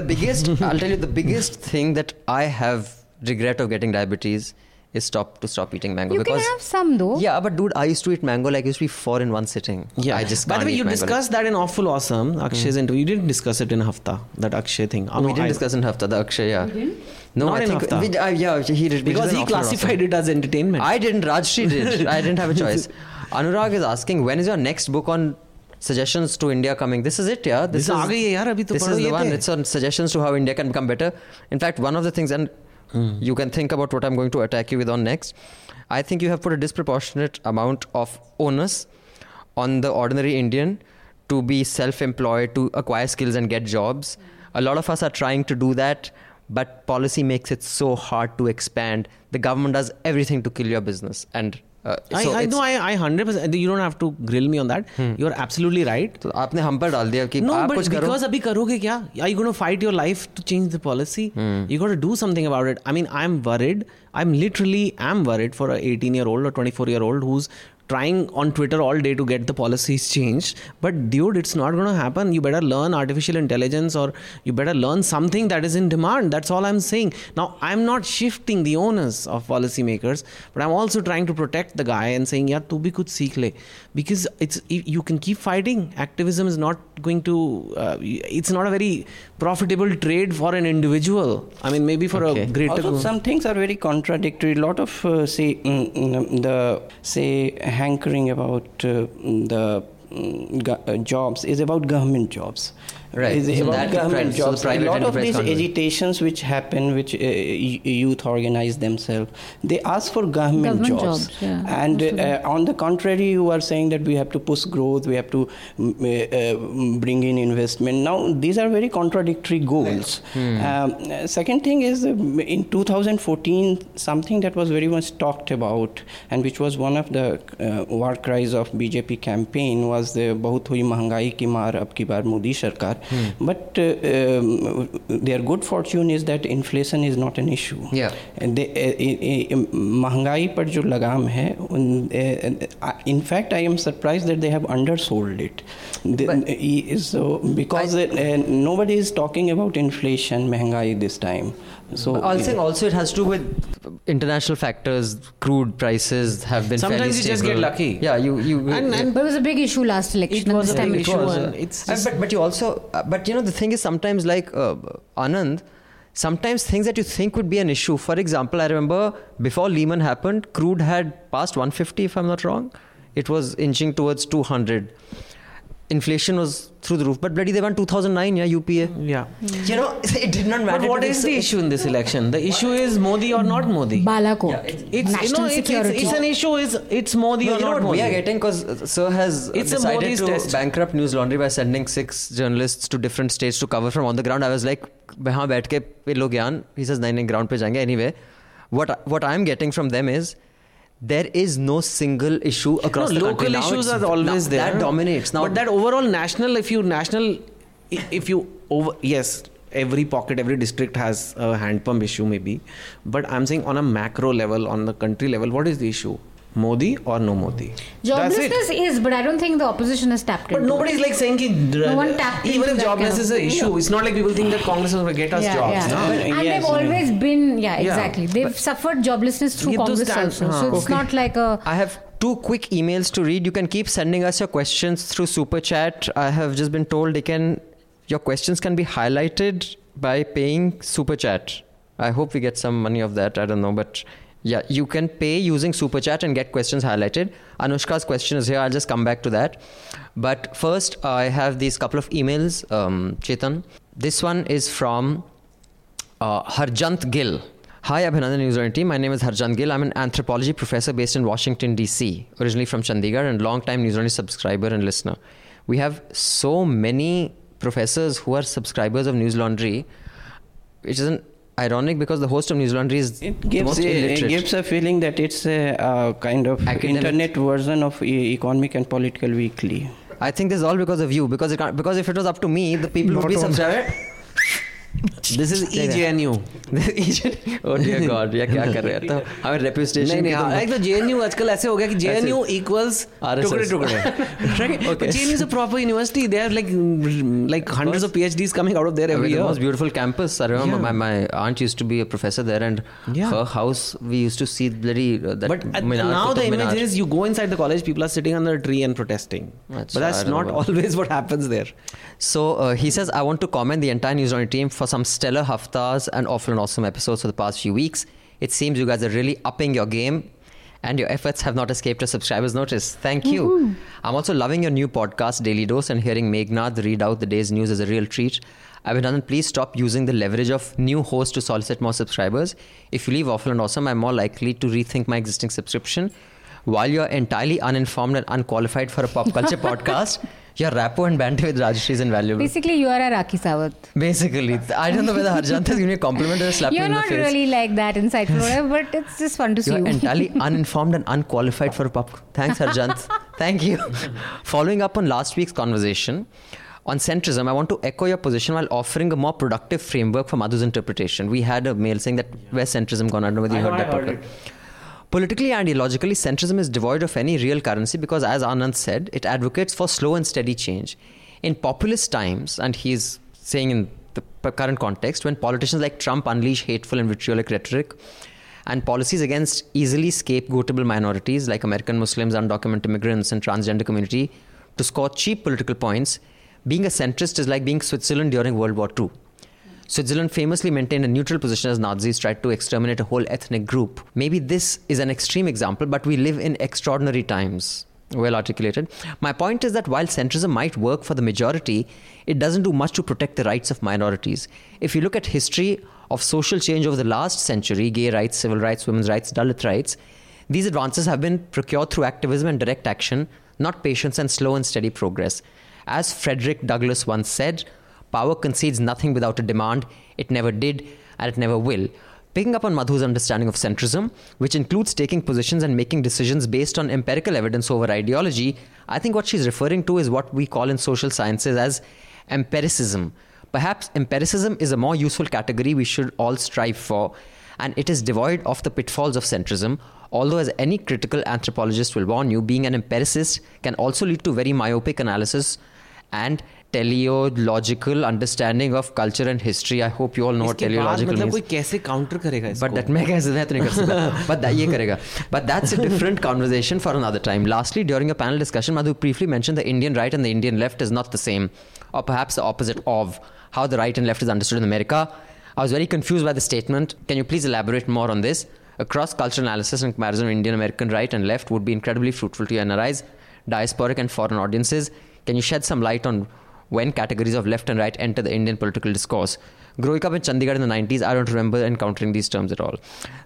the biggest I'll tell you the biggest thing that I have regret of getting diabetes is stop to stop eating mango You because, can have some though. yeah but dude I used to eat mango like it used to be four in one sitting Yeah. I just By the way, you mango like- that in Awful Awesome, Akshay's mm. interview. You didn't discuss it in Hafta, that Akshay thing. Oh, we didn't I, discuss in Hafta the Akshay yeah No, not I think enough. Uh, yeah, he did because he classified it as entertainment. I didn't. Rajshri did. I didn't have a choice. Anurag is asking when is your next book on suggestions to India coming. This is it, yeah. This, this is, yaar, abhi this is the one. It's on suggestions to how India can become better. In fact, one of the things, and hmm. you can think about what I'm going to attack you with on next. I think you have put a disproportionate amount of onus on the ordinary Indian to be self-employed, to acquire skills and get jobs. A lot of us are trying to do that but policy makes it so hard to expand the government does everything to kill your business and uh, I, so I it's- know, I, I 100%. You don't have to grill me on that. You're absolutely right. तो आपने हम पर डाल दिया कि No, आप but कुछ करो because अभी करोगे क्या? Are you going to fight your life to change the policy? You got to do something about it. I mean, I'm worried. I'm literally am worried for a 18 year old or 24 year old who's trying on Twitter all day to get the policies changed. But dude, it's not going to happen. You better learn artificial intelligence or you better learn something that is in demand. That's all I'm saying. Now, I'm not shifting the onus of policymakers, but I'm also trying to protect the guy and saying, yeah, tu bhi kuch seekh le. Because it's you can keep fighting. Activism is not going to. Uh, it's not a very profitable trade for an individual. I mean, maybe for Okay. a greater. Also, some things are very contradictory. A lot of uh, say mm, mm, the say hankering about uh, the mm, uh, jobs is about government jobs. Right. Is so about government jobs. So a lot of these agitations which happen, which uh, youth organize themselves, they ask for government, government jobs. jobs yeah, and uh, on the contrary, you are saying that we have to push growth, we have to mm, uh, uh, bring in investment. Now, these are very contradictory goals. Hmm. Um, second thing is uh, in 2014, something that was very much talked about and which was one of the uh, war cries of BJP campaign was the Bahut Hui Mahangai Ki Mar Ab Ki Baar Modi Sarkar. Hmm. But uh, um, their good fortune is that inflation is not an issue. Yeah. दे- ए- ए- ए- महंगाई पर जो लगाम है in fact I am surprise that they have अंडरसोल्ड it so because no body is talking about inflation महंगाई this time So I was saying also it has to do with international factors. Crude prices have been Sometimes fairly you just get lucky. Yeah, you you. And- and- But it was a big issue last election. It was this a time big it issue. was. and it's just- but but you also uh, but you know the thing is sometimes like uh, Anand, sometimes things that you think would be an issue. For example, I remember before Lehman happened, crude had passed 150 if I'm not wrong. It was inching towards 200 inflation was through the roof. But bloody, they won 2009, yeah, UPA. Yeah. You know, it did not matter. But what is the issue in this election? The issue is Modi or not Modi. Balakot. Yeah, it's, it's you know, it's, security. It's, it's, an issue. Is it's Modi no, or you know not Modi? We are getting because uh, Sir has uh, it's decided to test. bankrupt News Laundry by sending six journalists to different states to cover from on the ground. I was like, "Haan, baitke pe log He says, nine ground pe jayenge anyway." What what I'm getting from them is there is no single issue across no, the local country. Issues are always now there. That dominates now. But that overall national, if you national, if you over yes, every pocket, every district has a hand pump issue maybe, but I'm saying on a macro level, on the country level, what is the issue? Modi or no Modi? Joblessness is, but I don't think the opposition has tapped But into nobody's it. like saying ki, No uh, one tapped even if joblessness jobless kind is an issue, it's not like people think that Congress will get us yeah, jobs. yeah. no? But- and yes, they've always been, yeah, Yeah. exactly. They've suffered joblessness through Ye Congress stand- also. हाँ, so it's okay. not like a. I have two quick emails to read. You can keep sending us your questions through Super Chat. I have just been told they can, your questions can be highlighted by paying Super Chat. I hope we get some money of that. I don't know, but yeah, you can pay using Super Chat and get questions highlighted. Anushka's question is here. I'll just come back to that. But first, I have these couple of emails, um, Chetan. This one is from uh, Harjant Gill. Hi, Abhinandan News Laundry team. My name is Harjant Gill. I'm an anthropology professor based in Washington, D.C., originally from Chandigarh and long-time News Laundry subscriber and listener. We have so many professors who are subscribers of News Laundry, which isn't ironic because the host of News Laundry is It the gives most a, it gives a feeling that it's a, uh kind of Academic. internet version of e- economic and political weekly. I think this is all because of you. Because it can't, because if it was up to me, the people would be on- subscribed. This is E EJNU. oh dear God, ये क्या कर रहे हैं? तो हमें reputation नहीं नहीं की तो- हाँ, एक तो JNU आजकल ऐसे हो गया कि JNU equals RSS. टुकड़े टुकड़े right Okay. but JNU is a proper university they have like like hundreds of PhDs coming out of there With every the year most beautiful campus. I remember Yeah. my, my aunt used to be a professor there, and Yeah. her house we used to see bloody uh, that. but at- Minar, now the Qutub image Minar. is you go inside the college people are sitting under a tree and protesting That's- but I that's don't not know about- always what happens there So uh, he says, I want to commend the entire News Laundry team for some stellar haftas and awful and awesome episodes for the past few weeks. It seems you guys are really upping your game and your efforts have not escaped a subscriber's notice. Thank you. I'm also loving your new podcast, Daily Dose, and hearing Meghnad read out the day's news is a real treat. Abhinandan, please stop using the leverage of new hosts to solicit more subscribers. If you leave Awful and Awesome, I'm more likely to rethink my existing subscription. While you're entirely uninformed and unqualified for a pop culture podcast, your rapport and banter with Rajshri is invaluable. Basically, you are a Rakhi Sawant. Basically, I don't know whether Harjant is giving me a compliment or a slap me You're in the not face. really like that insightful, whatever, but it's just fun to see You're you. entirely uninformed and unqualified for a pop. Thanks, Harjant. Thank you. Following up on last week's conversation on centrism, I want to echo your position while offering a more productive framework for Madhu's interpretation. We had a mail saying that where centrism gone? I don't know whether you I heard know, that. I heard podcast. Politically and ideologically, centrism is devoid of any real currency because, as Anand said, it advocates for slow and steady change. In populist times, and he's saying in the current context, when politicians like Trump unleash hateful and vitriolic rhetoric and policies against easily scapegoatable minorities like American Muslims, undocumented immigrants, and transgender community to score cheap political points, being a centrist is like being Switzerland during World War II. Switzerland famously maintained a neutral position as Nazis tried to exterminate a whole ethnic group. Maybe this is an extreme example, but we live in extraordinary times. Well articulated. My point is that while centrism might work for the majority, it doesn't do much to protect the rights of minorities. If you look at history of social change over the last century, gay rights, civil rights, women's rights, Dalit rights, these advances have been procured through activism and direct action, not patience and slow and steady progress. As Frederick Douglass once said, Power concedes nothing without a demand. It never did, and it never will. Picking up on Madhu's understanding of centrism, which includes taking positions and making decisions based on empirical evidence over ideology, I think what she's referring to is what we call in social sciences as empiricism. Perhaps empiricism is a more useful category we should all strive for, and it is devoid of the pitfalls of centrism. Although, as any critical anthropologist will warn you, being an empiricist can also lead to very myopic analysis and teleological understanding of culture and history. I hope you all know what teleological मतलब means. कोई कैसे counter करेगा इसको But that मैं कैसे मैं तो नहीं कर सकता. But that ये करेगा. But that's a different conversation for another time. Lastly, during a panel discussion, Madhu briefly mentioned the Indian right and the Indian left is not the same, or perhaps the opposite of how the right and left is understood in America. I was very confused by the statement. Can you please elaborate more on this? A cross-cultural analysis and comparison of Indian American right and left would be incredibly fruitful to analyze diasporic and foreign audiences. Can you shed some light on when categories of left and right enter the Indian political discourse. Growing up in Chandigarh in the 90s, I don't remember encountering these terms at all.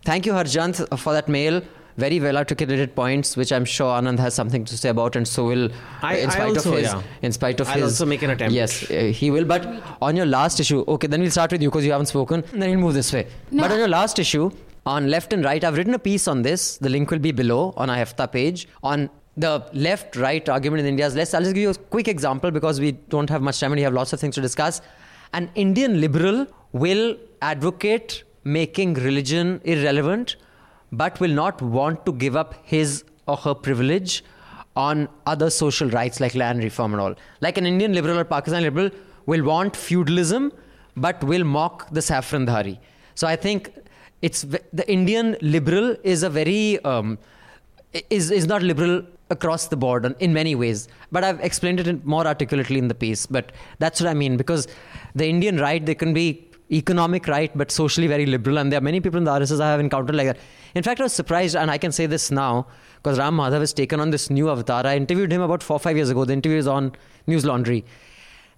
Thank you, Harjant, for that mail. Very well articulated points, which I'm sure Anand has something to say about, and so will, I- in I spite also, of his, yeah. in spite of I'll his. also make an attempt. Yes, uh, he will. But on your last issue, okay, then we'll start with you because you haven't spoken. Then we'll move this way. No, but on your last issue, on left and right, I've written a piece on this. The link will be below on our Hafta page on the left right argument in India is less. I'll just give you a quick example because we don't have much time and we have lots of things to discuss. An Indian liberal will advocate making religion irrelevant, but will not want to give up his or her privilege on other social rights like land reform and all. Like an Indian liberal or Pakistan liberal will want feudalism, but will mock the saffron dhari. So I think it's the Indian liberal is a very um, is is not liberal across the board in many ways. But I've explained it more articulately in the piece. But that's what I mean because the Indian right they can be economic right but socially very liberal and there are many people in the RSS I have encountered like that. In fact, I was surprised and I can say this now because Ram Madhav has taken on this new avatar. I interviewed him about four five years ago. The interview is on News Laundry.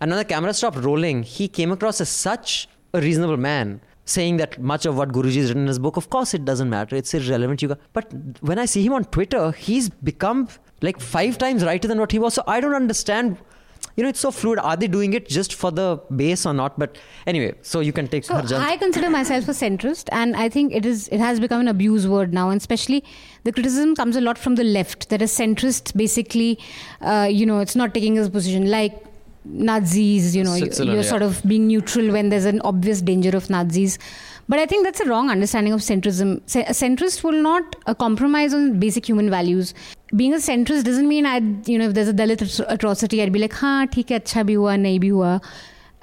And when the camera stopped rolling, he came across as such a reasonable man, saying that much of what Guruji has written in his book, of course, it doesn't matter. It's irrelevant. You but when I see him on Twitter, he's become like five times righter than what he was. So I don't understand. You know, it's so fluid. Are they doing it just for the base or not? But anyway, so you can take So Harjan. I consider myself a centrist, and I think it is it has become an abuse word now, and especially the criticism comes a lot from the left. That a centrist basically, uh, you know, it's not taking his position like Nazis, you know, Switzerland, you're yeah. sort of being neutral when there's an obvious danger of Nazis. But I think that's a wrong understanding of centrism. A centrist will not uh, compromise on basic human values. Being a centrist doesn't mean I, you know, if there's a Dalit atrocity, I'd be like, ha, theek hai, acha bhi hua, nahi bhi hua.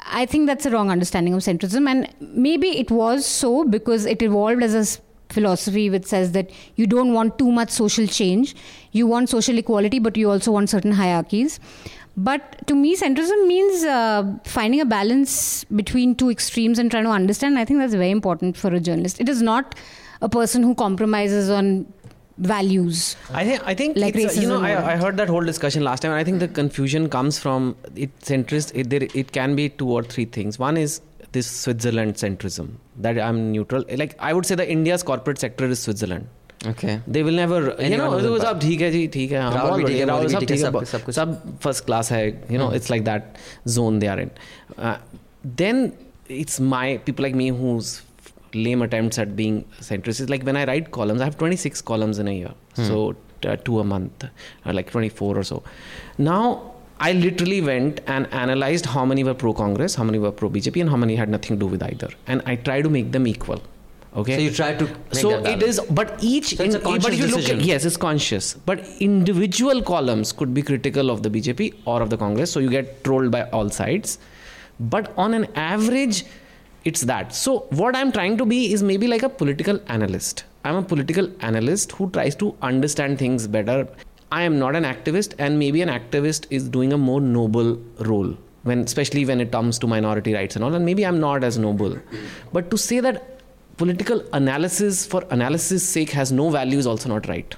I think that's a wrong understanding of centrism. And maybe it was so because it evolved as a philosophy which says that you don't want too much social change. You want social equality, but you also want certain hierarchies. But to me, centrism means uh, finding a balance between two extremes and trying to understand. I think that's very important for a journalist. It is not a person who compromises on values. I think I think Like it's, you know I, I heard that whole discussion last time. and I think the confusion comes from it centrist. It, there, it can be two or three things. One is this Switzerland centrism that I'm neutral. Like I would say the India's corporate sector is Switzerland. okay. They will never you Anyone know who will वो सब ठीक है जी ठीक है हाँ, राहुल बहुत भी ठीक है, बढ़िया, मोदी राहुल भी सब ठीक है, ठीक है सब- ब- सब कुछ। सब फर्स्ट क्लास है you know it's like that zone they are in uh, then it's my people like me who's lame attempts at being centrist is like when I write columns I have 26 columns in a year so uh, two a month uh, like 24 or so now I literally went and analyzed how many were pro Congress how many were pro BJP and how many had nothing to do with either and I try to make them equal Okay. So you try to so it is, but each So it's a in- conscious but you look at yes, it's conscious. But individual columns could be critical of the BJP or of the Congress, so you get trolled by all sides. But on an average, it's that. So what I'm trying to be is maybe like a political analyst. I'm a political analyst who tries to understand things better. I am not an activist, and maybe an activist is doing a more noble role when, especially when it comes to minority rights and all. And maybe I'm not as noble, but to say that political analysis for analysis sake has no value is also not right.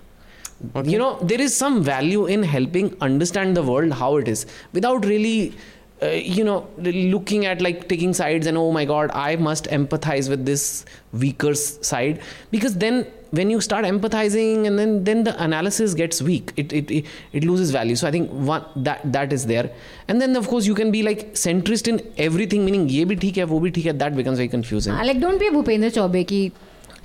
You know, there is some value in helping understand the world how it is without really. Uh, you know, looking at like taking sides and oh my god, I must empathize with this weaker side because then when you start empathizing and then then the analysis gets weak, it it, it, loses value. So I think one that that is there, and then of course you can be like centrist in everything, meaning ye bhi hai, wo bhi hai. That becomes very confusing. Uh, like, don't be a Bhupendra Chaubey ki,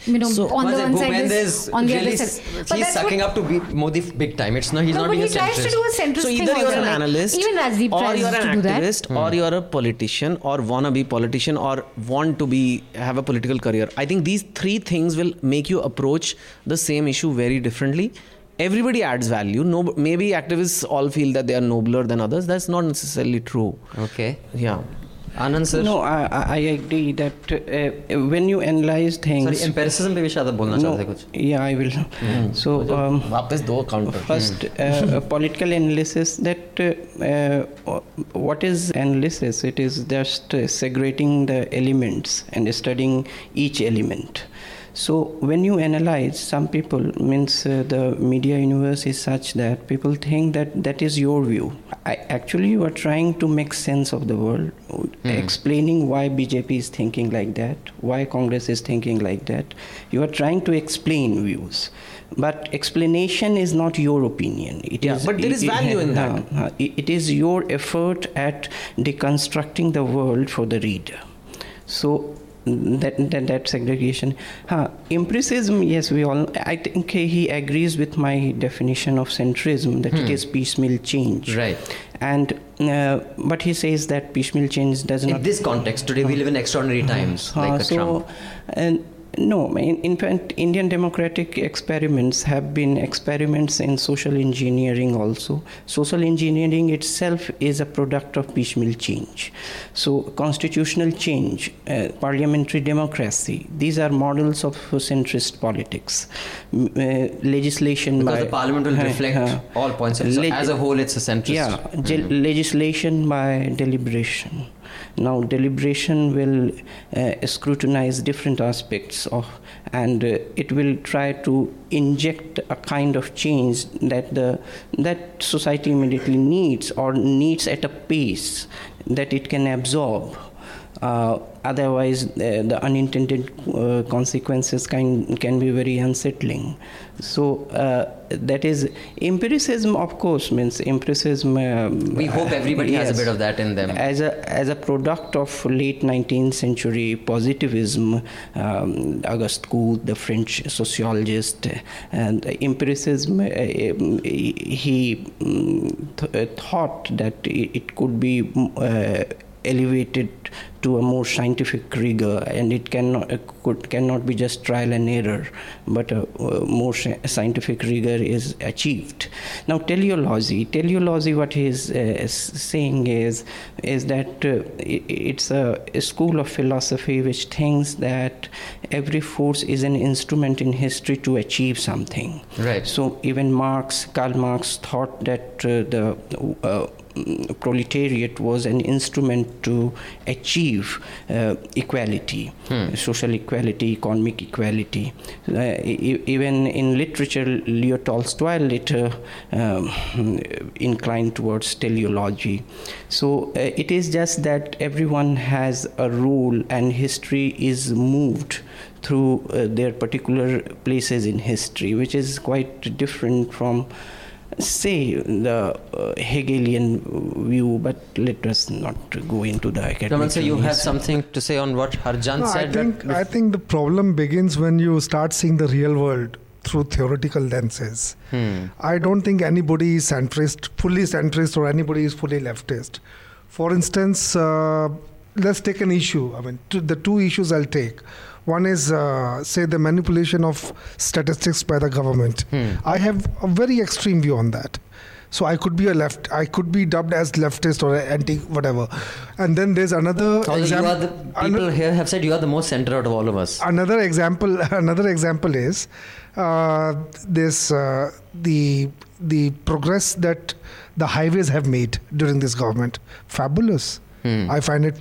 you know, So, on the one side, Bhupendra is on the really other side. But he's that's sucking what- up to be Modi big time. It's not. He's no, not but being he a tries to centrist. do a centrist So thing either you're an like, analyst, even Rajdeep or tries you're an to do activist, or hmm. you're a politician, or wanna be politician, or want to be have a political career. I think these three things will make you approach the same issue very differently. Everybody adds value. No, maybe activists all feel that they are nobler than others. That's not necessarily true. Okay. Yeah. Anand sir. No, I, I I agree that uh, when you analyze things. Sorry, empiricism पे भी शायद आप बोलना no, चाहते कुछ. yeah, I will. So, um, वापस दो counter. first, uh, a political analysis that uh, uh, what is analysis? It is just uh, segregating the elements and studying each element. So when you analyze, some people means uh, the media universe is such that people think that that is your view. I, actually, you are trying to make sense of the world, explaining why BJP is thinking like that, why Congress is thinking like that. You are trying to explain views. But explanation is not your opinion. It Yeah, is- but there is it- value in that. uh, uh, it it is your effort at deconstructing the world for the reader. So that, that that segregation. Huh, empiricism yes we all i think he agrees with my definition of centrism that it is piecemeal change. Right. and uh, but he says that piecemeal change does In not in this context, today we live in extraordinary times, uh, like a so, Trump. and no, in, in fact, Indian democratic experiments have been experiments in social engineering also. Social engineering itself is a product of piecemeal change. So, constitutional change, uh, parliamentary democracy, these are models of centrist politics. M- uh, legislation Because by the parliament will uh, reflect all points. of- So leg- as a whole, it's a centrist. yeah, ge- legislation by deliberation. Now, deliberation will uh, scrutinize different aspects of, and uh, it will try to inject a kind of change that the that society immediately needs or needs at a pace that it can absorb. Uh, otherwise, the unintended uh, consequences can can be very unsettling. So uh, that is empiricism. Of course, means empiricism. Um, We hope everybody has a bit of that in them. As a as a product of late 19th century positivism, um, Auguste Comte, the French sociologist, and empiricism, uh, um, he um, th- uh, thought that it it could be. Uh, elevated to a more scientific rigor and it cannot could cannot be just trial and error but a, uh more sci- scientific rigor is achieved now teleology teleology what he is uh, saying is is that uh, it's a, a school of philosophy which thinks that every force is an instrument in history to achieve something Right. so even Marx, Karl Marx thought that uh, the uh, proletariat was an instrument to achieve uh, equality, social equality, economic equality. Uh, e- even in literature, Leo Tolstoy later um, inclined towards teleology. So uh, it is just that everyone has a role, and history is moved through uh, their particular places in history, which is quite different from, say, the uh, Hegelian view. But let us not go into the academic. Raman sir, you have something to say on what Harjan No, I said? think I think the problem begins when you start seeing the real world through theoretical lenses. Hmm. I don't think anybody is centrist, fully centrist, or anybody is fully leftist. For instance, uh, let's take an issue. I mean, two, the two issues I'll take. One is, uh, say, the manipulation of statistics by the government. Hmm. I have a very extreme view on that. So I could be a left, I could be dubbed as leftist or anti whatever. And then there's another you example. are the people here have said you are the most center out of all of us. another example another example is uh, this uh, the the progress that the highways have made during this government fabulous Hmm. i find it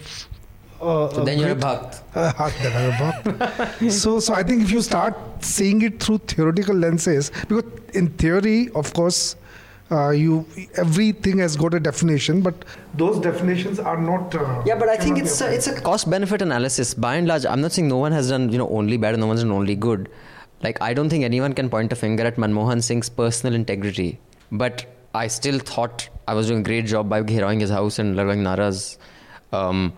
uh, So then you're a great- bhakt. uh, then I'm a bhakt. so so i think if you start seeing it through theoretical lenses because in theory of course uh, you everything has got a definition but those definitions are not uh, Yeah, but I think it's a, it's a cost benefit analysis. By and large, I'm not saying no one has done you know only bad and no one's done only good. Like I don't think anyone can point a finger at Manmohan Singh's personal integrity. But I still thought I was doing a great job by ghirawing his house and lagawing naras. Um,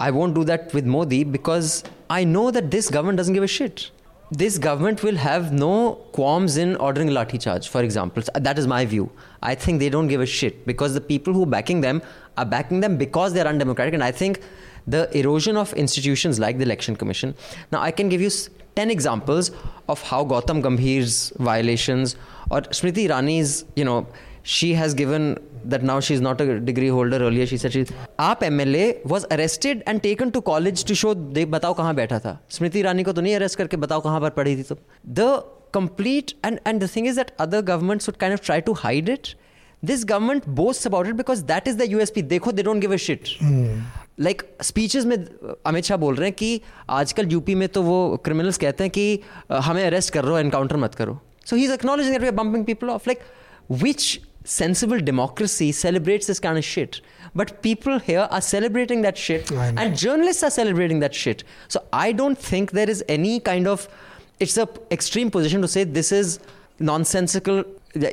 I won't do that with Modi because I know that this government doesn't give a shit. This government will have no qualms in ordering lathi charge, for example. That is my view. I think they don't give a shit because the people who are backing them are backing them because they're undemocratic. And I think the erosion of institutions like the Election Commission. Now, I can give you 10 examples of how Gautam Gambhir's violations or Smriti Irani's, you know, she has given that now she's not a degree holder earlier she said she आप MLA was arrested and taken to college to show देख बताओ कहाँ बैठा था स्मृति ईरानी को तो नहीं arrest करके बताओ कहाँ पर पढ़ी थी the complete and and the thing is that other governments would kind of try to hide it this government boasts about it because that is the USP देखो they don't give a shit like speeches में अमित शाह बोल रहे हैं कि आजकल UP में तो वो क्रिमिनल्स कहते हैं कि हमें अरेस्ट कर रहे हो एनकाउंटर मत करो so he is acknowledging that we are bumping people off like which sensible democracy celebrates this kind of shit but people here are celebrating that shit and journalists are celebrating that shit so i don't think there is any kind of it's a extreme position to say this is nonsensical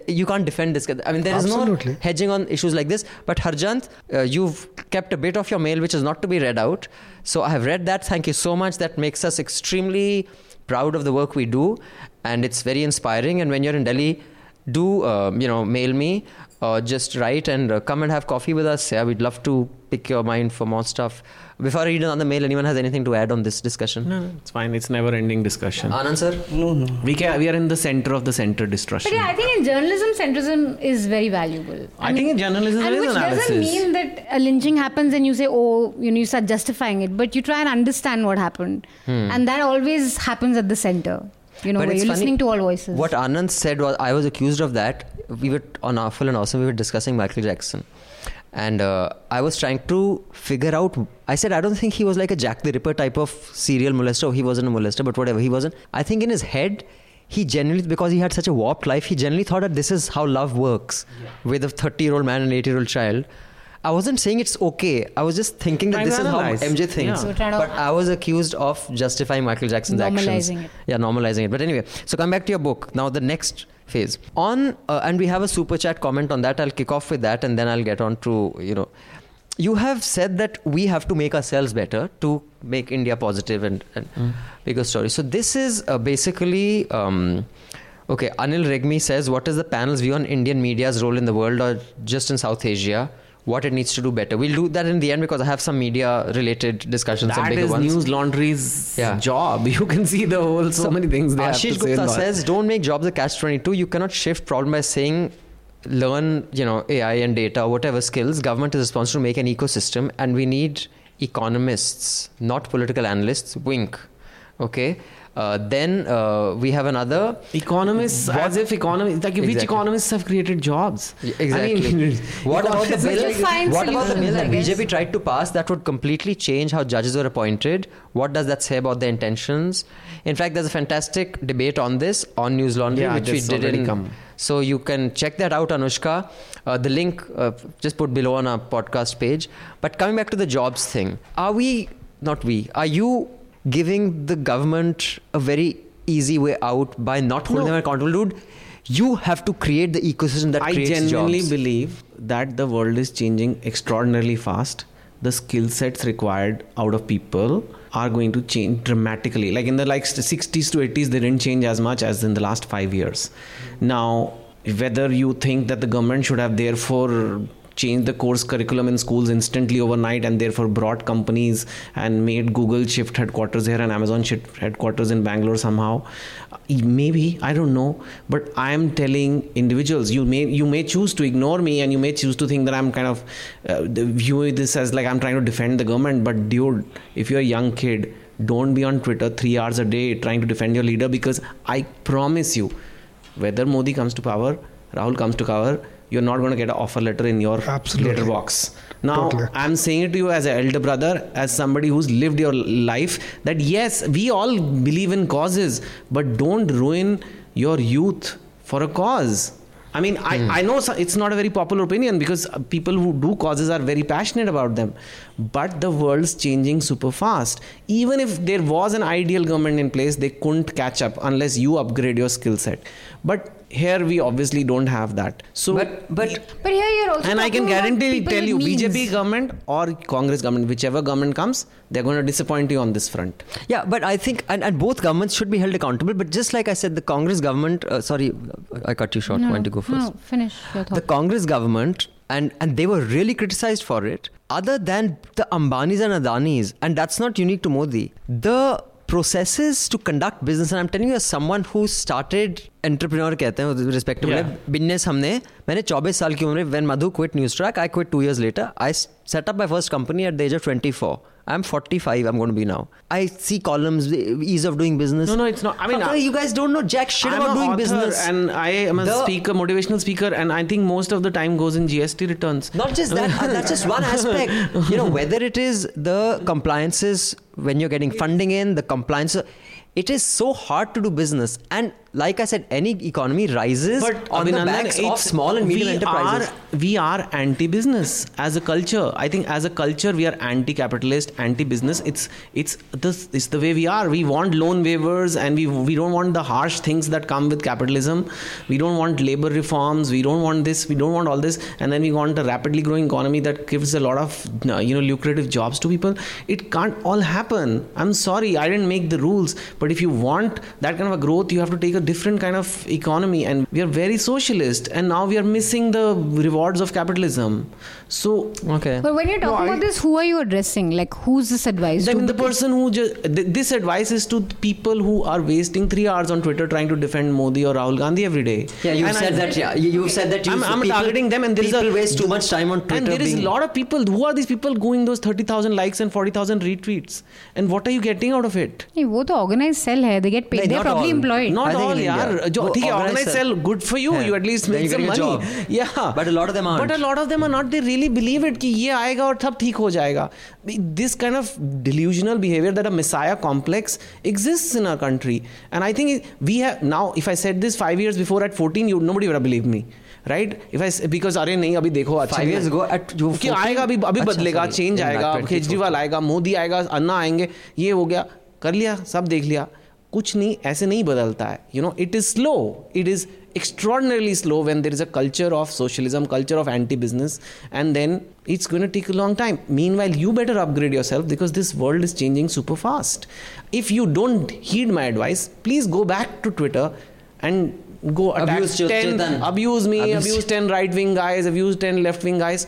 you can't defend this i mean there is Absolutely. no hedging on issues like this. But Harjant, uh, you've kept a bit of your mail which is not to be read out. So I have read that. Thank you so much. That makes us extremely proud of the work we do, and it's very inspiring. And when you're in Delhi, do uh, you know mail me. Uh, just write and uh, come and have coffee with us. Yeah, we'd love to pick your mind for more stuff. Before I read another mail, anyone has anything to add on this discussion? No, no, it's fine. It's never ending discussion. Anand sir? No, no. We, can, we are in the center of the center discussion. But yeah, I think in journalism, centrism is very valuable. I think in journalism and there is which analysis. doesn't mean that a lynching happens and you say, oh, you know, you start justifying it, but you try and understand what happened, and that always happens at the center. You know. But where it's you're funny, listening to all voices. What Anand said was, I was accused of that. We were on Awful and Awesome, we were discussing Michael Jackson. And uh, I was trying to figure out. I said, I don't think he was like a Jack the Ripper type of serial molester. He wasn't a molester, but whatever. He wasn't. I think in his head, he generally, because he had such a warped life, he generally thought that this is how love works with a 30 year old man and an 8 year old child. I wasn't saying it's okay. I was just thinking that Trying this is how. MJ thinks. Yeah. So But I was accused of justifying Michael Jackson's actions. Normalizing it. Yeah, normalizing it. But anyway, so come back to your book. Now, the next phase. On, uh, and we have a super chat comment on that. I'll kick off with that and then I'll get on to, you know. You have said that we have to make ourselves better to make India positive and, and bigger story. So, this is uh, basically. Um, okay, Anil Regmi says, What is the panel's view on Indian media's role in the world or just in South Asia? What it needs to do better. We'll do that in the end because I have some media related discussions, bigger is ones. news laundry's Yeah. job. You can see the whole so, many things they Ashish have to. Gupta says, don't make jobs a catch 22. You cannot shift problem by saying, learn, you know, AI and data, whatever skills. Government is responsible to make an ecosystem and we need economists, not political analysts. Wink. Okay. Uh, then uh, we have another. Economists, as if economists, like which economists have created jobs? Yeah, Exactly. I mean, what about the bill? are We'll find what about the bill that BJP tried to pass that would completely change how judges were appointed? What does that say about their intentions? In fact, there's a fantastic debate on this on News Laundry, Yeah, which we did already in. come. So you can check that out, Anushka. Uh, the link uh, just put below on our podcast page. But coming back to the jobs thing, are we not we? Are you giving the government a very easy way out by not holding No. them accountable, dude? You have to create the ecosystem that I creates genuinely believe that the world is changing extraordinarily fast. The skill sets required out of people are going to change dramatically. Like in the like 60s to 80s, they didn't change as much as in the last five years. Now, whether you think that the government should have therefore changed the course curriculum in schools instantly overnight and therefore brought companies and made Google shift headquarters here and Amazon shift headquarters in Bangalore somehow. Maybe I don't know, but I am telling individuals you may you may choose to ignore me and you may choose to think that I'm kind of uh, view this as like I'm trying to defend the government. But dude, if you're a young kid, don't be on Twitter three hours a day trying to defend your leader because I promise you, whether Modi comes to power, Rahul comes to power, you're not going to get an offer letter in your Absolutely. letterbox. Now, Totally. I'm saying it to you as an elder brother, as somebody who's lived your life, that yes, we all believe in causes, but don't ruin your youth for a cause. I mean, I, I know it's not a very popular opinion because uh, people who do causes are very passionate about them. But the world's changing super fast. Even if there was an ideal government in place, they couldn't catch up unless you upgrade your skill set. But here we obviously don't have that. So, But but But here you're also and I can guarantee tell you, with. BJP government or Congress government, whichever government comes, they're going to disappoint you on this front. Yeah, but I think, and, and both governments should be held accountable. But just like I said, the Congress government, uh, sorry, I cut you short. No, Why don't you go first? No, finish your thought. The Congress government, and, and they were really criticized for it, other than the Ambanis and Adanis, and that's not unique to Modi. The processes to conduct business and i'm telling you as started who entrepreneur कहते हैं respective yeah. Business हमने मैंने 24 साल की उम्र में when Madhu quit news track I quit two years later I set my first company at the age of 24 I'm 45 I'm going to be now I see columns ease of doing business No, no, it's not. I mean, I- you guys don't know jack shit I'm about doing business and I am a The- speaker, motivational speaker, and I think most of the time goes in GST returns. Not just that, uh, that's just one aspect. You know, whether it is the compliances when you're getting funding in, the compliance, it is so hard to do business. And like I said, any economy rises But on the backs of small and medium we enterprises. Are, we are anti-business as a culture. I think as a culture we are anti-capitalist, anti-business. It's it's this it's the way we are. We want loan waivers and we we don't want the harsh things that come with capitalism. We don't want labor reforms. We don't want this. We don't want all this. And then we want a rapidly growing economy that gives a lot of uh, you know lucrative jobs to people. It can't all happen. I'm sorry, I didn't make the rules. But if you want that kind of a growth, you have to take a different kind of economy. And we are very socialist, and now we are missing the rewards of capitalism. So okay. But when you're talking about this, who are you addressing? Like, who's this advice I to? mean, the person who just th- this advice is to people who are wasting three hours on Twitter trying to defend Modi or Rahul Gandhi every day. Yeah, you And said I- that. Yeah, you, you said that. You I'm, I'm people, targeting them, and there is people a waste too much time on Twitter. And there is a being- lot of people. Who are these people going those thirty thousand likes and forty thousand retweets? And what are you getting out of it? नहीं, वो तो organized cell है. They get paid. नहीं, They're not probably all. employed. Not I think all, in India, यार. जो वो ठीक है, organized organized cell. cell, good for you. Yeah. You at least Then make you some get a money. job. Yeah. But a lot of them aren't. But a lot of them are not. They really really believe it कि ये आएगा और सब ठीक हो जाएगा। This kind of delusional behaviour that a messiah complex exist in our country and I think we have now if I set this five years before at fourteen you know buddy believe me right if I because अरे नहीं अभी देखो अच्छा years ago, at, जो कि आएगा अभी अभी अच्छा, बदलेगा चेंज आएगा केजरीवाल आएगा मोदी आएगा अन्ना आएँगे ये हो गया कर लिया सब देख लिया। कुछ नहीं ऐसे नहीं बदलता है। You know it is slow it is extraordinarily slow when there is a culture of socialism culture of anti business and then it's going take a long time meanwhile you better upgrade yourself because this world is changing super fast if you don't heed my advice please go back to Twitter and go abuse me abuse ten right wing guys abuse ten left wing guys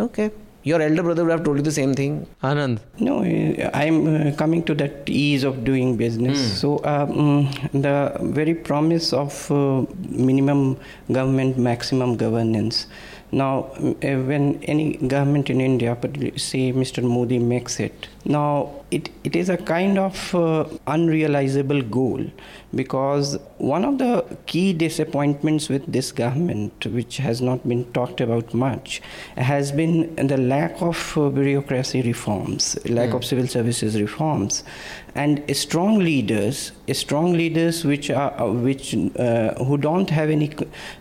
okay your elder brother would have told you the same thing Anand. No, uh, I'm uh, coming to that ease of doing business. So, um, the very promise of uh, minimum government, maximum governance. Now, uh, when any government in India, particularly say Mr. Modi makes it, now it, it is a kind of uh, unrealizable goal because one of the key disappointments with this government, which has not been talked about much, has been the lack of uh, bureaucracy reforms, lack of civil services reforms, and strong leaders, strong leaders which are uh, which uh, who don't have any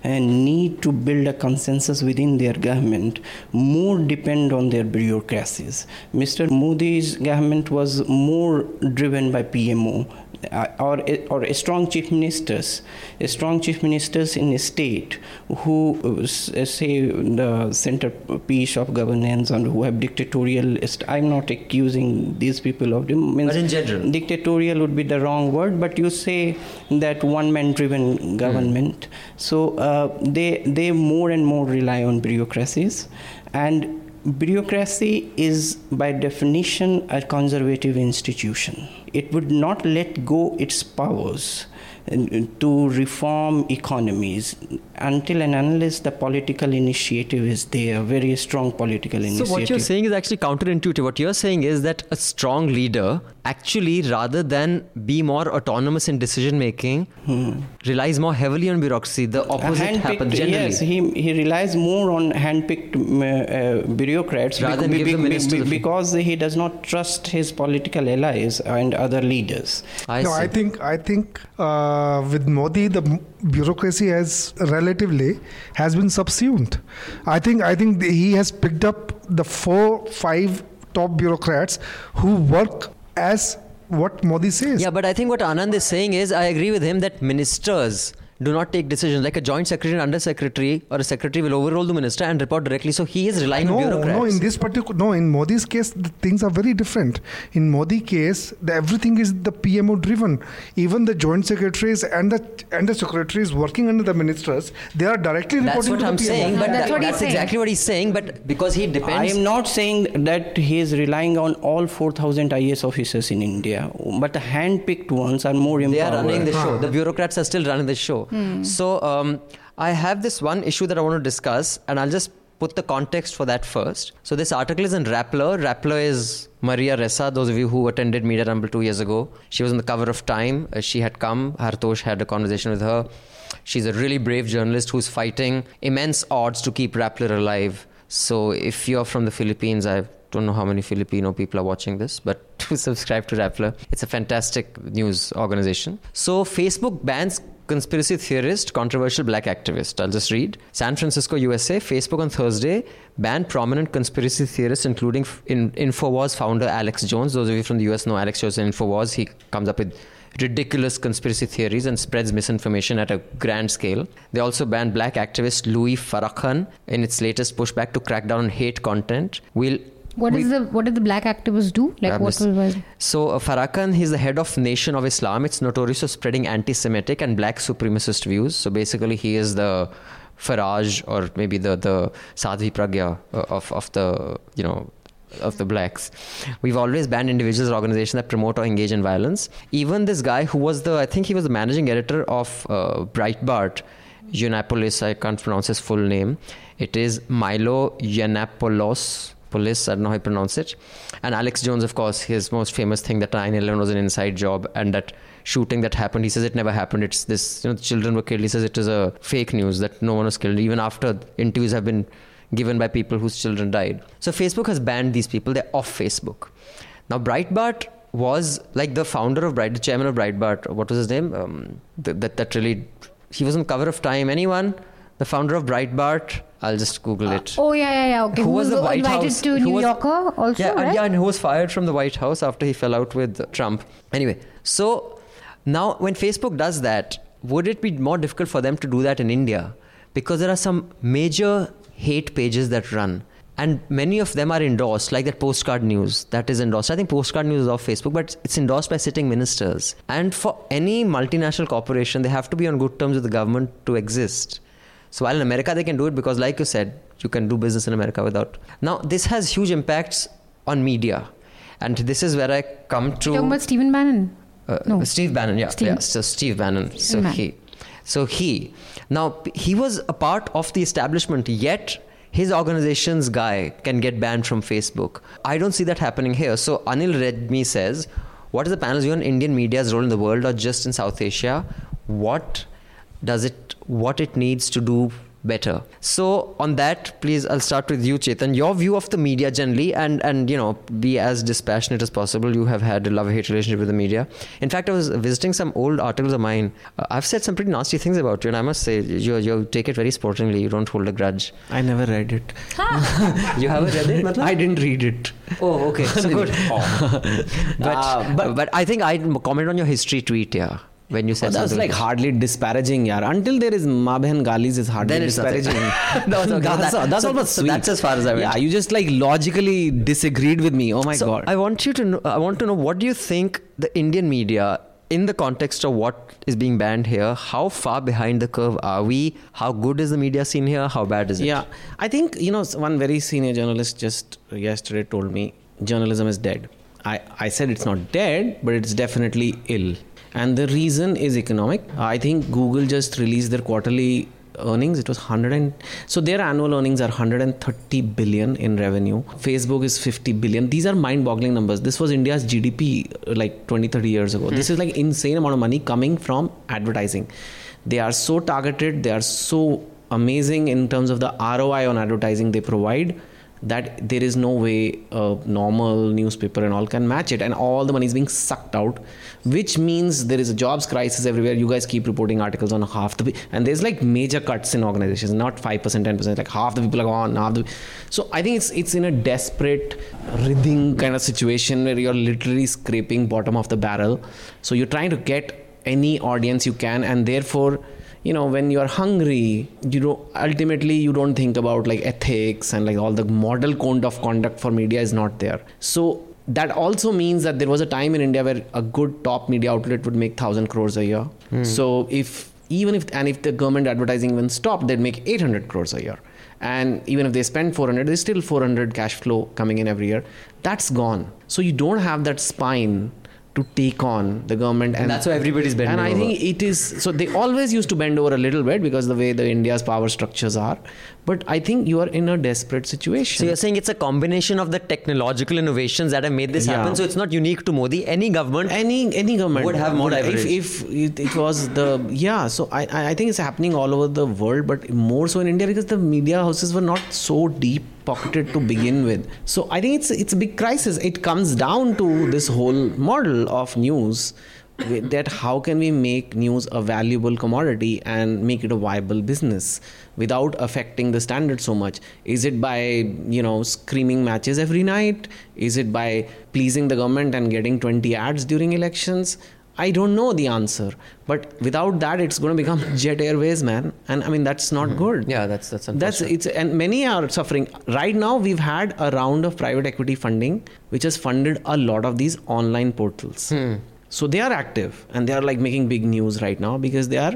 uh, need to build a consensus within their government, more depend on their bureaucracies. Mr. Modi's government was more driven by PMO uh, or or strong chief ministers, strong chief ministers in a state who uh, say the centerpiece of governance and who have dictatorial. I'm not accusing these people of. Means but in general, dictatorial would be the wrong word. But you say that one-man-driven government. Mm. So uh, they they more and more rely on bureaucracies, and bureaucracy is by definition a conservative institution. It would not let go its powers to reform economies until and unless the political initiative is there, very strong political initiative. So, what you're saying is actually counterintuitive. What you're saying is that a strong leader actually, rather than be more autonomous in decision making, hmm. relies more heavily on bureaucracy. The opposite happens generally. Yes, he, he relies more on handpicked uh, bureaucrats rather than be, be, be, because he does not trust his political allies and other leaders. I no, see. I think I think uh, with Modi the bureaucracy has relatively has been subsumed. I think I think he has picked up the four five top bureaucrats who work as what Modi says. Yeah, but I think what Anand is saying is I agree with him that ministers do not take decisions. Like a joint secretary and under secretary or a secretary will overrule the minister and report directly. So he is relying no, on bureaucrats. No, in this particular, no, in Modi's case, the things are very different. In Modi case, the, everything is the PMO driven. Even the joint secretaries and the and the secretaries working under the ministers, they are directly that's reporting what I'm PMO. saying. But that's, that, that's exactly what he's saying. But because he depends. I am not saying that he is relying on all 4,000 IAS officers in India, but the hand-picked ones are more empowered. They are running the show. The bureaucrats are still running the show. Hmm. So um, I have this one issue that I want to discuss, and I'll just put the context for that first. So this article is in Rappler. Rappler is Maria Ressa. Those of you who attended Media Rumble two years ago, she was on the cover of Time. Uh, she had come. Hartosh had a conversation with her. She's a really brave journalist who's fighting immense odds to keep Rappler alive. So if you're from the Philippines, I don't know how many Filipino people are watching this, but to subscribe to Rappler. It's a fantastic news organization. So Facebook bans conspiracy theorist, controversial black activist. I'll just read. San Francisco, USA, Facebook on Thursday banned prominent conspiracy theorists, including in InfoWars founder Alex Jones. Those of you from the US know Alex Jones in InfoWars. He comes up with ridiculous conspiracy theories and spreads misinformation at a grand scale. They also banned black activist Louis Farrakhan in its latest pushback to crack down on hate content. We'll what we, is the what did the black activists do? Like what was So uh, Farrakhan, he's the head of Nation of Islam. It's notorious for spreading anti-Semitic and black supremacist views. So basically, he is the Farage or maybe the the Sadhvi Pragya uh, of of the you know of the blacks. We've always banned individuals or organizations that promote or engage in violence. Even this guy who was the I think he was the managing editor of uh, Breitbart. Yiannopoulos, I can't pronounce his full name. It is Milo Yiannopoulos police. I don't know how you pronounce it. And Alex Jones, of course, his most famous thing that 9/11 was an inside job, and that shooting that happened, he says it never happened. It's this, you know, the children were killed. He says it is a fake news that no one was killed, even after interviews have been given by people whose children died. So Facebook has banned these people. They're off Facebook. Now Breitbart was like the founder of Breitbart, the chairman of Breitbart. What was his name? Um, that that really, he was on cover of Time. Anyone? The founder of Breitbart I'll just Google it. Uh, oh yeah, yeah, yeah. Okay. Who, who was the White invited House? to New was, Yorker also? Yeah, right? and, yeah, and who was fired from the White House after he fell out with Trump. Anyway, so now when Facebook does that, would it be more difficult for them to do that in India? Because there are some major hate pages that run. And many of them are endorsed, like that postcard news that is endorsed. I think postcard news is off Facebook, but it's endorsed by sitting ministers. And for any multinational corporation, they have to be on good terms with the government to exist. So while in America they can do it because, like you said, you can do business in America without. Now this has huge impacts on media, and this is where I come to. You're talking about Stephen Bannon. Uh, no. Steve Bannon, yeah, Steve. yeah. So Steve Bannon. so he, so he. Now he was a part of the establishment, yet his organization's guy can get banned from Facebook. I don't see that happening here. So Anil Redmi says, "What is the panel's view on Indian media's role in the world or just in South Asia? What does it what it needs to do better. So on that, please, I'll start with you, Chetan. Your view of the media generally, and and you know, be as dispassionate as possible. You have had a love-hate relationship with the media. In fact, I was visiting some old articles of mine. Uh, I've said some pretty nasty things about you, and I must say, you you take it very sportingly. You don't hold a grudge. I never read it. You haven't read it, matlab? I didn't read it. Oh, okay. So good. but, Uh, but but I think I'd comment on your history tweet, yeah, when you said Oh, that's something like hardly disparaging, yaar. Until there is Ma Behan Galis is hardly Then disparaging. That was okay. that's That- that's so- almost so sweet. that's as far as I went. Yeah, you just like logically disagreed with me. Oh my so god. I want you to know, I want to know what do you think the Indian media in the context of what is being banned here, how far behind the curve are we? How good is the media scene here? How bad is it? Yeah, I think you know one very senior journalist just yesterday told me journalism is dead. I, I said it's not dead, but it's definitely ill. And the reason is economic. I think Google just released their quarterly earnings. It was 100 and so their annual earnings are 130 billion in revenue. Facebook is 50 billion. These are mind-boggling numbers. This was India's GDP uh, like 20, 30 years ago. This is like insane amount of money coming from advertising. They are so targeted. They are so amazing in terms of the ROI on advertising they provide that there is no way a normal newspaper and all can match it and all the money is being sucked out which means there is a jobs crisis everywhere. You guys keep reporting articles on half the and there's like major cuts in organizations not 5% 10% like half the people are gone half the so i think it's it's in a desperate writhing kind of situation where you're literally scraping bottom of the barrel. So you're trying to get any audience you can and therefore you know when you are hungry you don't ultimately you don't think about like ethics and like all the model code of conduct for media is not there. So that also means that there was a time in india where a good top media outlet would make 1000 crores a year. Hmm. So if even if and if the government advertising even stopped they'd make 800 crores a year. And even if they spend 400 there's still 400 cash flow coming in every year. That's gone. So you don't have that spine to take on the government And that's why everybody's bending and i over. think it is so they always used to bend over a little bit because the way the india's power structures are but i think you are in a desperate situation So you're saying it's a combination of the technological innovations that have made this Yeah. happen. So it's not unique to Modi. Any government any any government Would have more if, leverage. if it, it was the yeah so I I think it's happening all over the world but more so in india because the media houses were not so deep pocketed to begin with. So i think it's it's a big crisis. It comes down to this whole model of news that how can we make news a valuable commodity and make it a viable business without affecting the standard so much? Is it by you know screaming matches every night? Is it by pleasing the government and getting 20 ads during elections i don't know the answer but without that it's going to become jet airways man. And i mean that's not good. Yeah, that's that's that's it's and many are suffering. Right now we've had a round of private equity funding which has funded a lot of these online portals. Hmm. so they are active and they are like making big news right now because they are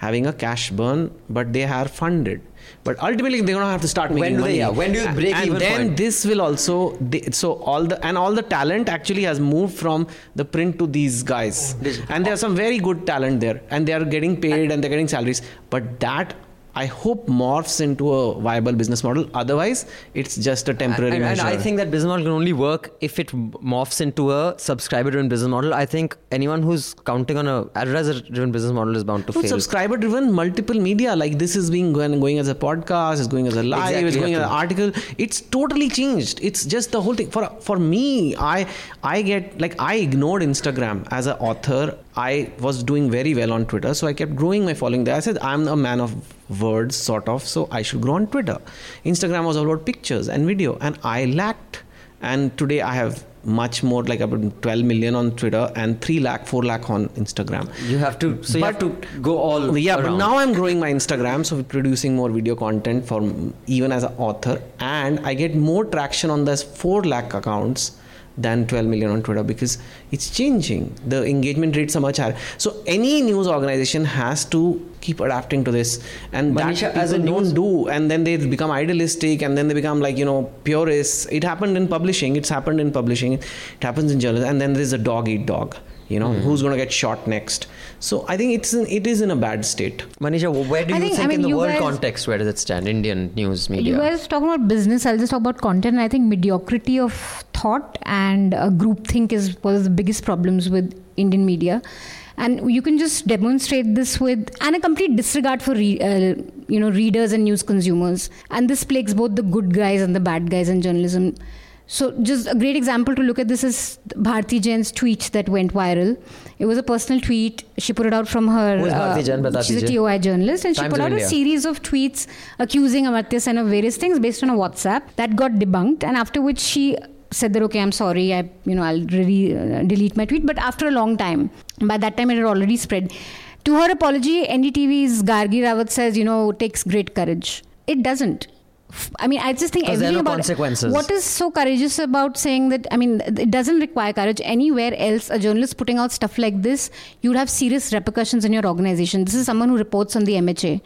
having a cash burn but they are funded but ultimately they're going to have to start making When do they- money. yeah, when do you break and even then point? this will also they, so all the and all the talent actually has moved from the print to these guys and there are some very good talent there and they are getting paid and they're getting salaries but that I hope morphs into a viable business model. Otherwise, it's just a temporary and, and measure. I think that business model can only work if it morphs into a subscriber-driven business model. I think anyone who's counting on a advertiser-driven business model is bound to No, fail. subscriber driven multiple media like this is being going, going as a podcast it's going as a live Exactly, it's going as an article it's totally changed it's just the whole thing for for me i i get like i ignored instagram as an author i was doing very well on twitter so i kept growing my following there i said i'm a man of words sort of. So i should grow on twitter. Instagram was all about pictures and video and i lacked. And today i have much more like about 12 million on twitter and 3 lakh 4 lakh on instagram. You have to. So you have But- to go all. yeah but now i'm growing my instagram so producing more video content for even as an author and i get more traction on those 4 lakh accounts than 12 million on twitter because it's changing. The engagement rates are much higher. So any news organization has to keep adapting to this and Manisha, that as a people news- don't do and then they become idealistic and then they become like you know purists it happened in publishing it's happened in publishing it happens in journalism and then there's a dog eat dog you know Hmm. who's going to get shot next so i think it's in, it is in a bad state Manisha, where do I you think- think, I mean, in the world guys- context, where does it stand? Indian news media. You guys talking about business. I'll just talk about content. I think mediocrity of thought and uh, groupthink is one of the biggest problems with Indian media. And you can just demonstrate this with and a complete disregard for re, uh, you know readers and news consumers and this plagues both the good guys and the bad guys in journalism so, just a great example to look at this is Bharti Jain's tweet that went viral. It was a personal tweet. She put it out from her. Who is Bharti Jain? Uh, she's a TOI journalist, and she put out India. a series of tweets accusing Amartya Sen of various things based on a WhatsApp that got debunked, and after which she said that okay i'm sorry i you know i'll really uh, delete my tweet but after a long time by that time it had already spread to her apology ndtv's gargi rawat says you know takes great courage it doesn't I mean, I just think everything no about consequences. what is so courageous about saying that. I mean, it doesn't require courage anywhere else. A journalist putting out stuff like this, you'd have serious repercussions in your organization. This is someone who reports on the MHA,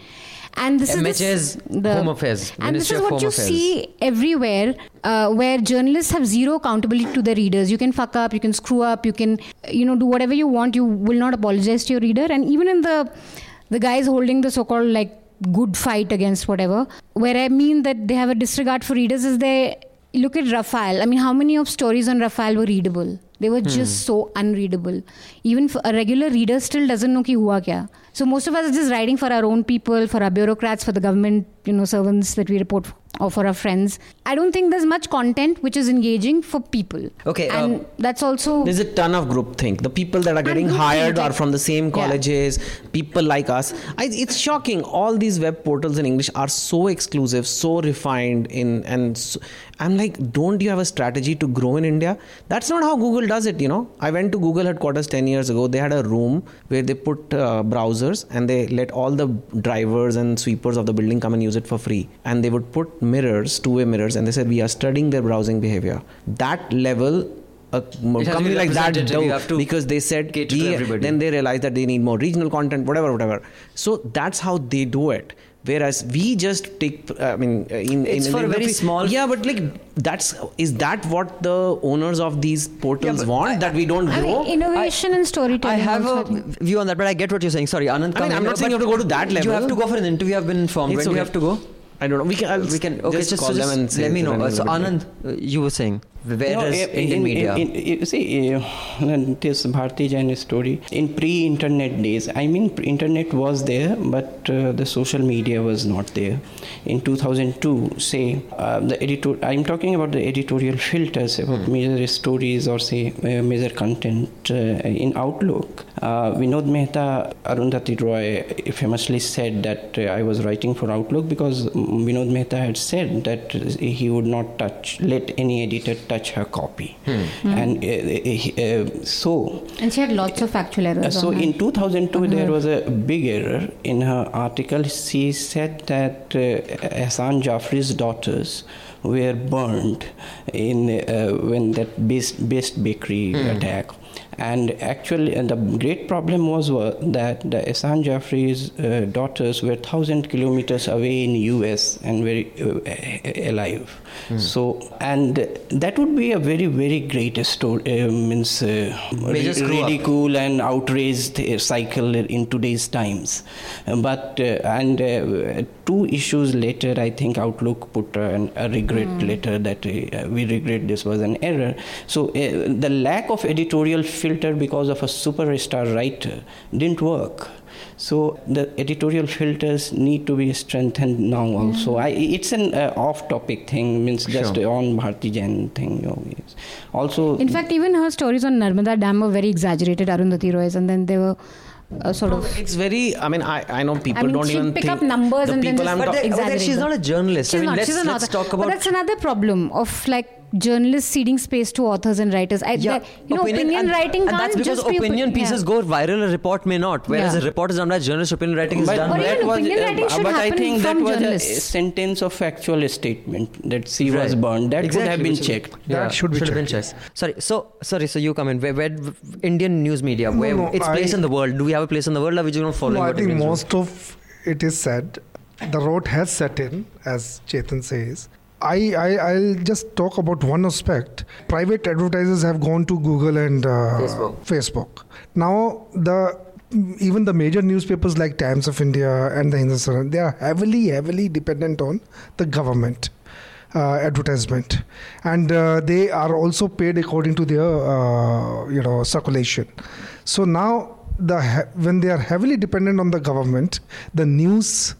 and this MHA is this, Home Affairs, and this is what you Affairs. see everywhere, uh, where journalists have zero accountability to their readers. You can fuck up, you can screw up, you can, you know, do whatever you want. You will not apologize to your reader, and even in the the guys holding the so-called like good fight against whatever, where I mean that they have a disregard for readers is they look at Rafale. I mean, how many of stories on Rafale were readable? They were just so unreadable. Even for a regular reader still doesn't know ki hua kya. So most of us are just writing for our own people, for our bureaucrats, for the government, you know, servants that we report or for our friends. I don't think there's much content which is engaging for people. Okay, and um, that's also There's a ton of groupthink. The people that are getting hired are from the same Yeah. colleges. People like us. I, it's shocking. All these web portals in English are so exclusive, so refined. In and so, I'm like, don't you have a strategy to grow in India? That's not how Google does it. You know, I went to Google headquarters ten years ago. They had a room where they put uh, browsers and they let all the drivers and sweepers of the building come and use it for free. And they would put mirrors, two-way mirrors, and they said we are studying their browsing behavior. That level uh, a has to company like that representative. You do- have to because they said we- everybody. then they realized that they need more regional content whatever whatever so that's how they do it whereas we just take i mean uh, in, It's in, for in a very the- small- yeah but like that's is that what the owners of these portals but want I- that we don't I grow mean, innovation and storytelling I have also, I a think. view on that, but I get what you're saying. Sorry, Anand. I come mean, in, I'm not saying you have to go to that level You have to go for an interview. I've been informed. It's when do you have to go? i don't know we can I'll We can. Okay, just, just, call so them and say let me know. Uh, so. Anand, uh, you were saying where know, is in- Indian in- media? in- you see, uh, this Bharti Jain story in pre-internet days. I mean, internet was there, but uh, the social media was not there. In 2002, say uh, the editor. I'm talking about the editorial filters about major stories or say uh, major content uh, in Outlook. Uh, Vinod Mehta, Arundhati Roy famously said that uh, I was writing for Outlook because mm, Vinod Mehta had said that he would not touch, let any editor touch her copy. And uh, he- uh, so, And she had lots of factual errors. uh, so on her. in 2002, there was a big error in her article. She said that uh, Hassan Jaffri's daughters were burned in uh, when that best, best bakery attack. And actually, and the great problem was uh, that the Hassan Jaffri's uh, daughters were thousand kilometers away in US and were uh, alive. So, and that would be a very, very great story. Uh, means uh, Major ri- up. ridicule and outraged uh, cycle in today's times. But uh, and uh, two issues later, I think Outlook put an, a regret letter that uh, we regret this was an error. So uh, the lack of editorial filter because of a superstar writer didn't work. So the editorial filters need to be strengthened now also. I, it's an uh, off-topic thing, means just Sure. on Bharti Jain thing. You know, yes. Also, In fact, even her stories on Narmada Dam were very exaggerated, Arundhati Roy's, and then they were uh, sort of. it's very i mean i, I know people I mean, don't even pick think up numbers the and then people just i'm but talking they- okay, exaggerate she's not a journalist. She's I mean, not. let's, she's an let's author. talk But about that's another problem of like journalists ceding space to authors and writers. I, yeah, the- you know, opinion, and, writing and can't that's because just be opinion pieces yeah. go viral, a report may not. Whereas Yeah. a report is done by a journalist, opinion writing is but done Or by. even opinion uh, writing should but I happen think that from was a sentence of factual statement that she was Right. burned. That Exactly, could have been which is- checked. That should be have been checked, checked. Sorry, so sorry, so you come in. Where, where Indian news media, where no, its I- place in the world? Do we have a place in the world, or we just not following? No, I think most of it is said. The road has set in, as Chetan says. I, I I'll just talk about one aspect. Private advertisers have gone to Google and uh, Facebook. Facebook. Now the even the major newspapers like Times of India and the Hindustan, they are heavily heavily dependent on the government. Uh, advertisement and uh, they are also paid according to their uh, you know circulation so now the he- when they are heavily dependent on the government, the news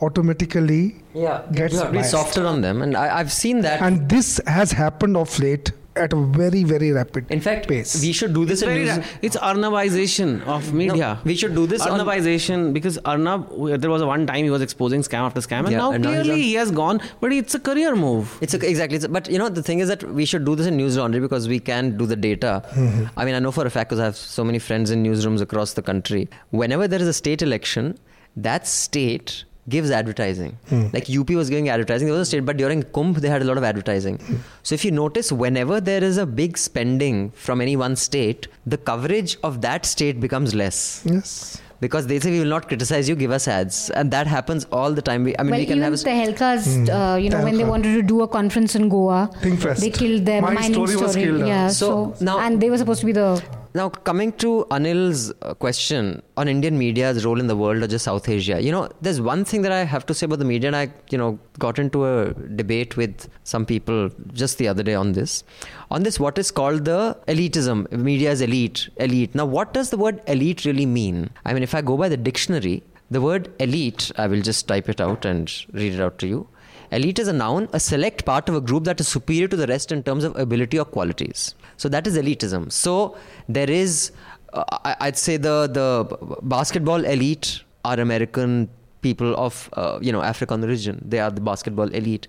automatically Yeah, gets you have to be biased. softer on them, and I, I've seen that. and this has happened of late at a very very rapid in fact, pace. we should do this It's, in ra- it's Arnabization of media. we should do this on- because Arnab, there was a one time he was exposing scam after scam, and Yeah, now and now clearly on- he has gone. But it's a career move. It's a, exactly, it's a- but you know the thing is that we should do this in news laundry because we can do the data. Mm-hmm. I mean, I know for a fact because I have so many friends in newsrooms across the country. Whenever there is a state election, that state gives advertising. Like UP was giving advertising. There was a state, but during Kumbh they had a lot of advertising. So if you notice, whenever there is a big spending from any one state, the coverage of that state becomes less. yes. Because they say we will not criticize you, give us ads, and that happens all the time. We, I mean, well, we can even have a, the Helkas, uh, you know, when they wanted to do a conference in Goa, Thinkfest. they killed them. My mining story was killed, uh, Yeah, So, so, now- and they were supposed to be the Now, coming to Anil's uh, question on Indian media's role in the world or just South Asia, you know, there's one thing that I have to say about the media, and I, you know, got into a debate with some people just the other day on this. On this, what is called the elitism, media is elite, elite. Now, what does the word elite really mean? I mean, if I go by the dictionary, the word elite, I will just type it out and read it out to you. Elite is a noun, a select part of a group that is superior to the rest in terms of ability or qualities. So that is elitism. So there is, uh, I'd say the the basketball elite are American people of uh, you know African origin. They are the basketball elite.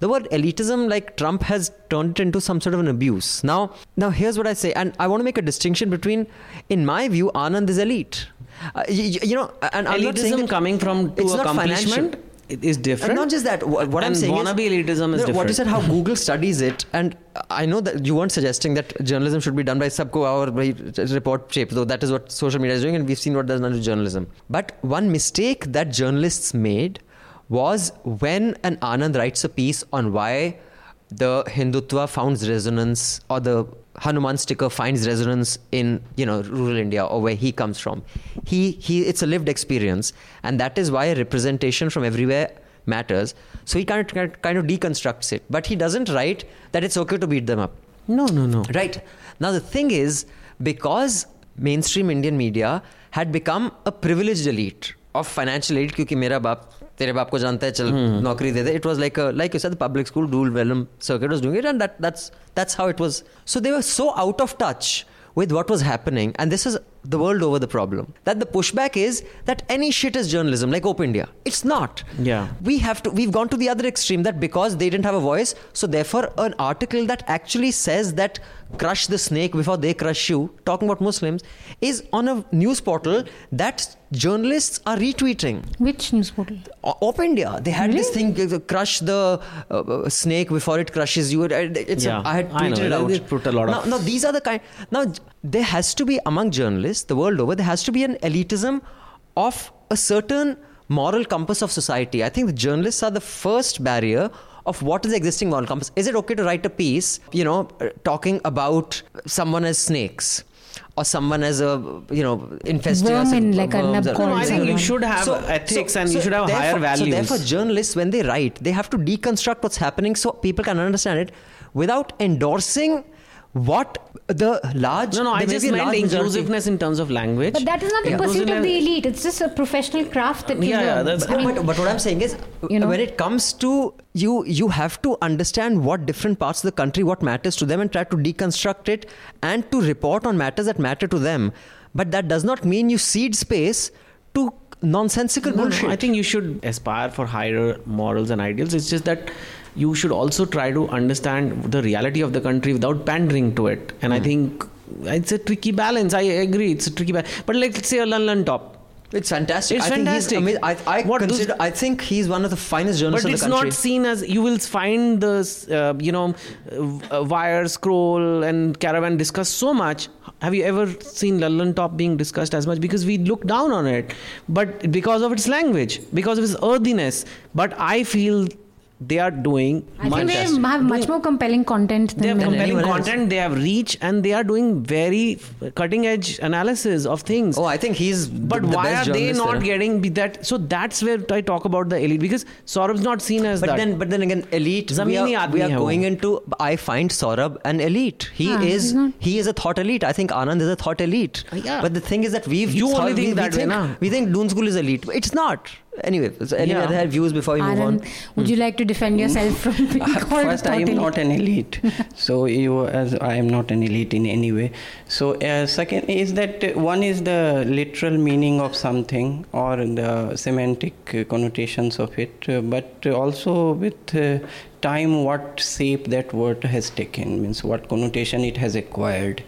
The word elitism, like Trump, has turned it into some sort of an abuse. Now, now here's what I say, and I want to make a distinction between, in my view, Anand is elite. Uh, you, you know, and I'm not saying elitism coming from to accomplishment financial. It is different. And not just that. What, what I'm saying wannabe is, elitism is No, What you said, how Google studies it, and I know that you weren't suggesting that journalism should be done by subco or by report shape, though that is what social media is doing, and we've seen what that's done to journalism. But one mistake that journalists made was when an Anand writes a piece on why the Hindutva finds resonance or the Hanuman sticker finds resonance in you know rural India or where he comes from. He he it's a lived experience, and that is why representation from everywhere matters. So he kind of kind of deconstructs it, but he doesn't write that it's okay to beat them up. no, no, no. Right. Now, the thing is, because mainstream Indian media had become a privileged elite of financial elite, क्योंकि मेरा बाप तेरे बाप को जानता है चल नौकरी दे दे। Was was like like you said public school rule Welham circuit was doing it and that that's that's how it was so they were so out of with what was happening and this is the world over the problem. That the pushback is that any shit is journalism like OpIndia. It's not. Yeah. We have to we've gone to the other extreme that because they didn't have a voice so therefore an article that actually says that crush the snake before they crush you talking about muslims is on a news portal that journalists are retweeting which news portal? O- Op India, they had this thing, uh, crush the uh, snake before it crushes you. It- It's Yeah, a, I had I know. tweeted it out. They put a lot now, of- now, these are the kind. Now, there has to be among journalists the world over. There has to be an elitism of a certain moral compass of society. I think the journalists are the first barrier of what is the existing moral compass. Is it okay to write a piece, you know, uh, talking about someone as snakes? Or someone as a you know infestious Vermin, like worms Arnab or- calls No, I think you should have ethics and you should have higher therefore- values. So therefore, journalists, when they write, they have to deconstruct what's happening so people can understand it without endorsing what the large. no, no, I just be a meant inclusiveness in terms of language. But that is not the Yeah. pursuit of the elite. It's just a professional craft that you Yeah, yeah, learn. that's- I mean, but, but what I'm saying is, You know? when it comes to you, you have to understand what different parts of the country, what matters to them, and try to deconstruct it and to report on matters that matter to them. But that does not mean you cede space to nonsensical No, no, bullshit. I think you should aspire for higher morals and ideals. It's just that you should also try to understand the reality of the country without pandering to it. And Hmm. I think it's a tricky balance. I agree, it's a tricky balance. But like, let's say a Lallantop. It's fantastic. It's I think he's fantastic. ama- I, I consider. I think he's one of the finest journalists But it's not seen as you will find the uh, you know uh, wire scroll and caravan discussed so much. Have you ever seen Lallantop being discussed as much? Because we look down on it, but because of its language, because of its earthiness. But I feel they are doing I much, think they have much more compelling content than they have compelling anyone else. content they have reach and they are doing very cutting edge analysis of things Oh, I think he's. but the, the why are they not there. getting that so that's where i talk about the elite because Saurabh's not seen as But that then, but then again, elite. We are, we are going into. I find Saurabh an elite. He Ah, is. He is a thought elite. I think Anand is a thought elite. Uh, yeah. But the thing is that we've. You only we, think we that way, think, na? We think Doon School is elite. It's not. Anyway, so any Yeah. other views before we move on? would you like to defend yourself from being called First, I am totally- not an elite, so you as I am not an elite in any way. So uh, second is that uh, one is the literal meaning of something or the semantic uh, connotations of it, uh, but also with uh, time what shape that word has taken means what connotation it has acquired.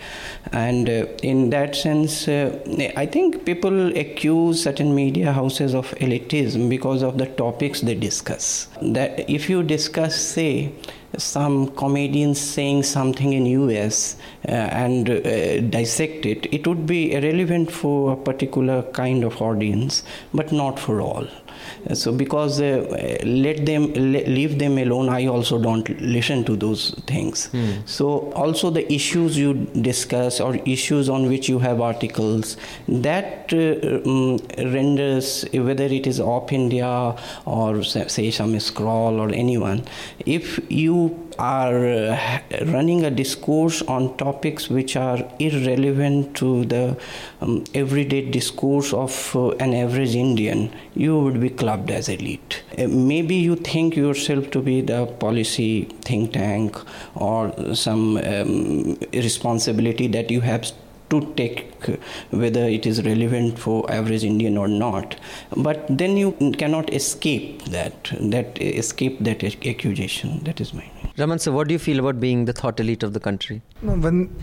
And uh, in that sense uh, i think people accuse certain media houses of elitism because of the topics they discuss. That if you discuss say some comedians saying something in us uh, and uh, dissect it it would be relevant for a particular kind of audience but not for all so because uh, let them leave them alone i also don't listen to those things. So also the issues you discuss or issues on which you have articles that uh, um, renders whether it is op india or say some scroll or anyone if you are uh, running a discourse on topics which are irrelevant to the um, everyday discourse of uh, an average Indian, you would be clubbed as elite. Uh, maybe you think yourself to be the policy think tank or some um, responsibility that you have to take whether it is relevant for average indian or not but then you cannot escape that that escape that accusation that is my Raman, so what do you feel about being the thought elite of the country? No, when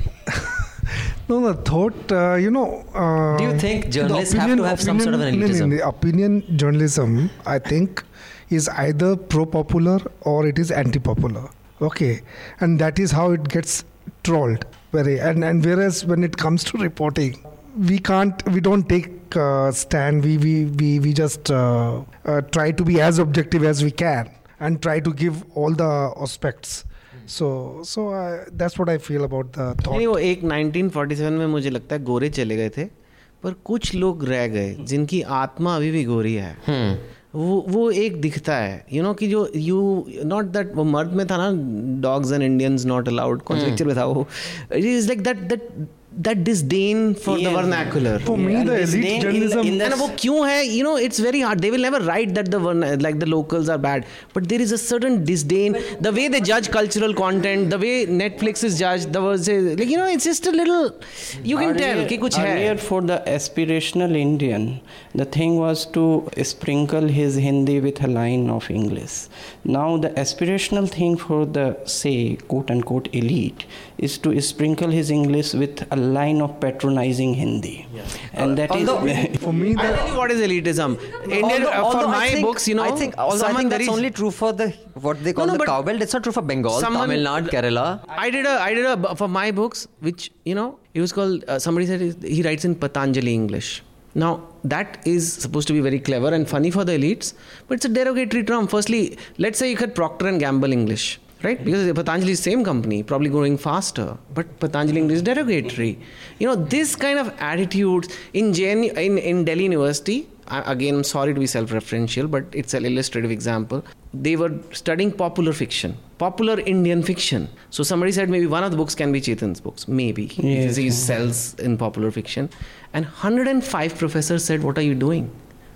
no, the thought, uh, you know. Uh, Do you think the journalists have to have some sort of an opinion- no, no, elitism? the opinion journalism, I think, is either pro-popular or it is anti-popular. Okay, and that is how it gets trolled. Very and and whereas when it comes to reporting, we can't, we don't take uh, stand. We we we we just uh, uh, try to be as objective as we can and try to give all the aspects. So so uh, that's what I feel about the thought. नहीं वो एक 1947 में मुझे लगता है गोरे चले गए थे पर कुछ लोग रह गए जिनकी आत्मा अभी भी गोरी है वो वो एक दिखता है। यू नो कि जो यू नॉट दैट वो मर्द में था ना dogs and Indians not allowed कौन सा पिक्चर में था वो। It is like that that that disdain for the Yes. vernacular For me, Yeah, the this elite day in- journalism. in the- and वो क्यों है you know it's very hard they will never write that the verna- like the locals are bad but there is a certain disdain the way they judge cultural content the way Netflix is judged the was like you know it's just a little you can tell कि कुछ earlier है for the aspirational Indian, the thing was to sprinkle his Hindi with a line of English. Now the aspirational thing for the say quote unquote elite is to sprinkle his English with a line of patronizing Hindi, and that is Although- For me, I tell you what is elitism Indian Although- uh, for my think- books you know I think, although I think that's very- only true for the what they call no, the but cow belt. It's not true for Bengal, Someone- Tamil Nadu, Kerala. I did a I did a for my books which you know it was called uh, somebody said he- he writes in Patanjali English. Now that is supposed to be very clever and funny for the elites, but it's a derogatory term. Firstly, let's say you had Procter and Gamble English, right? Because Patanjali is same company, probably growing faster, but Patanjali English is derogatory. You know this kind of attitudes in in in Delhi University. Again, I'm sorry to be self-referential, but it's an illustrative example. They were studying popular fiction, popular Indian fiction. So somebody said maybe one of the books can be Chetan's books, maybe because he sells in popular fiction. And 105 professors said, "What are you doing?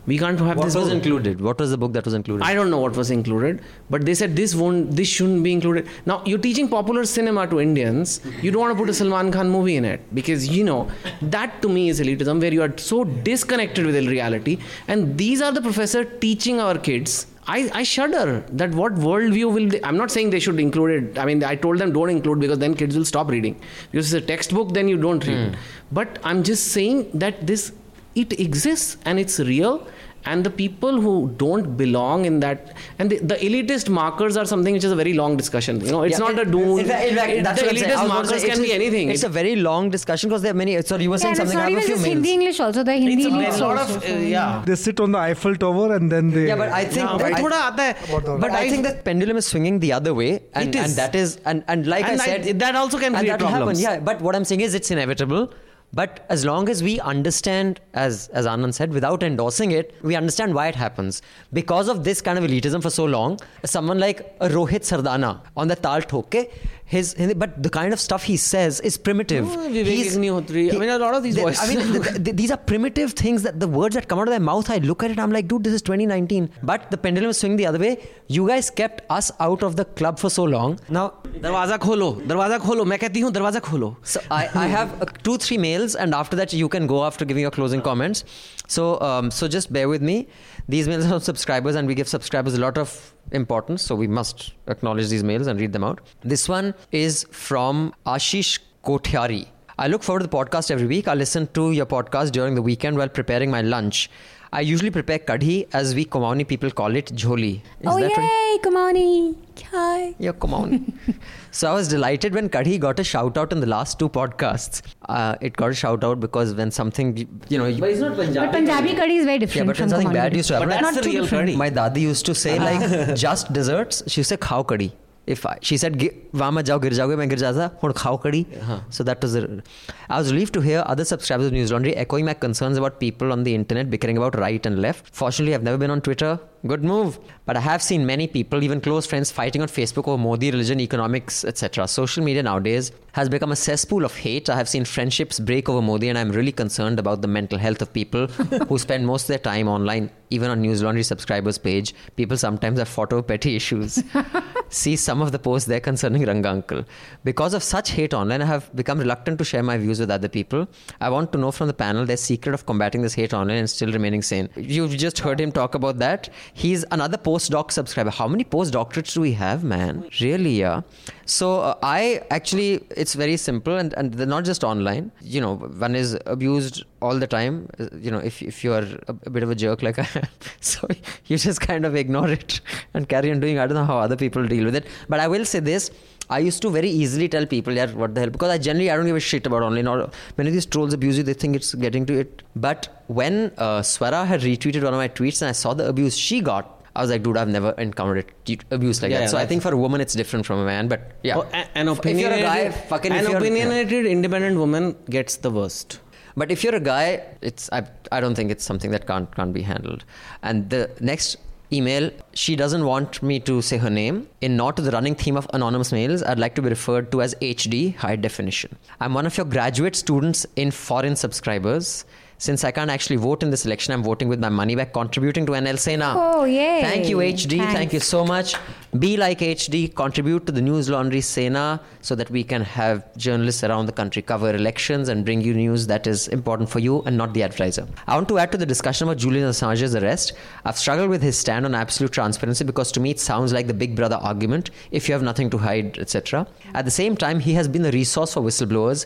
We can't have What this." What was book." included? What was the book that was included? I don't know what was included, but they said this won't, this shouldn't be included. Now you're teaching popular cinema to Indians. You don't want to put a Salman Khan movie in it because you know that to me is elitism, where you are so disconnected with reality. And these are the professor teaching our kids. I, I shudder that what worldview will they, I'm not saying they should include it. I mean, I told them don't include because then kids will stop reading. Because it's a textbook, then you don't read. Hmm. But I'm just saying that this it exists and it's real and the people who don't belong in that and the, the, elitist markers are something which is a very long discussion. You know it's yeah, not it, a doom. in fact, in fact that's the elitist markers say, can be anything. it's a very long discussion because there are many sorry you were saying yeah, something I have a few Hindi English also the Hindi English lot also, of, uh, yeah. They sit on the Eiffel Tower and then they yeah but I think yeah, that, I, but I think that pendulum is swinging the other way and, and that is and, and like and I said that also can create problems. Yeah but what I'm saying is it's inevitable. But as long as we understand, as as Anand said, without endorsing it, we understand why it happens. Because of this kind of elitism for so long, someone like a Rohit Sardana on the Tal Thoke, his, his but the kind of stuff he says is primitive. Oh, Vivek He's- Agnihotri. I mean, a lot of these they- voices. I mean, th- th- these are primitive things that the words that come out of their mouth. I look at it, I'm like, dude, this is 2019. But the pendulum is swinging the other way. You guys kept us out of the club for so long. Now, दरवाजा खोलो दरवाजा खोलो मैं कहती हूँ दरवाजा खोलो so I, I have uh, two, three mails, and after that you can go after giving your closing comments. So, um, so just bear with me. These mails are from subscribers, and we give subscribers a lot of importance. So we must acknowledge these mails and read them out. This one is from Ashish Kothyari. I look forward to the podcast every week. I listen to your podcast during the weekend while preparing my lunch. I usually prepare kadhi, as we Kumaoni people call it, jholi. Is Oh, that right? yay, Kamani. Hi. Yeah, come on. so I was delighted when Kadhi got a shout out in the last two podcasts. Uh, it got a shout out because when something, you know, but it's not Punjabi. But Punjabi Punjabi curry is very yeah, different but from something Kumani bad curry. used to happen, But that's Not the real different. curry. my dadi used to say like just desserts. She used to say khao kadi if I, she said Vama jao gir jaoge main gir jata hun khao kadi so that was I was relieved to hear other subscribers of News Laundry echoing my concerns about people on the internet bickering about right and left. Fortunately I've never been on Twitter. Good move. But I have seen many people, even close friends, fighting on Facebook over Modi, religion, economics, etc. Social media nowadays has become a cesspool of hate. I have seen friendships break over Modi, and I'm really concerned about the mental health of people who spend most of their time online, even on News Laundry subscribers page. People sometimes have fought over petty issues. See some of the posts there concerning Ranga Uncle. Because of such hate online, I have become reluctant to share my views with other people. I want to know from the panel their secret of combating this hate online and still remaining sane. You've just heard him talk about that. He's another postdoc subscriber. How many postdoctorates do we have, man? Really, yeah. So uh, I actually, it's very simple and, and they're not just online. You know, one is abused all the time. You know, if, if you're a, a bit of a jerk like I am, so you just kind of ignore it and carry on doing. I don't know how other people deal with it, but I will say this. I used to very easily tell people, yeah, what the hell, because I generally I don't give a shit about online. Or many of these trolls abuse you, they think it's getting to it. But when uh, Swara had retweeted one of my tweets and I saw the abuse she got, I was like, dude, I've never encountered it- abuse like Yeah, that. so I think for a woman it's different from a man. But yeah, Oh, an if you're a guy, opinionated, fucking an you're, yeah. opinionated independent woman gets the worst. But if you're a guy, it's I, I don't think it's something that can't can't be handled. And the next email, she doesn't want me to say her name. In not the running theme of anonymous mails, I'd like to be referred to as HD, high definition. I'm one of your graduate students in foreign subscribers. Since I can't actually vote in this election, I'm voting with my money back, contributing to NL Sena. Oh, yay. Thank you, HD. Thank you so much. Be like HD, contribute to the News Laundry Sena so that we can have journalists around the country cover elections and bring you news that is important for you and not the advertiser. I want to add to the discussion about Julian Assange's arrest. I've struggled with his stand on absolute transparency because to me it sounds like the big brother argument if you have nothing to hide, etc. At the same time, he has been a resource for whistleblowers.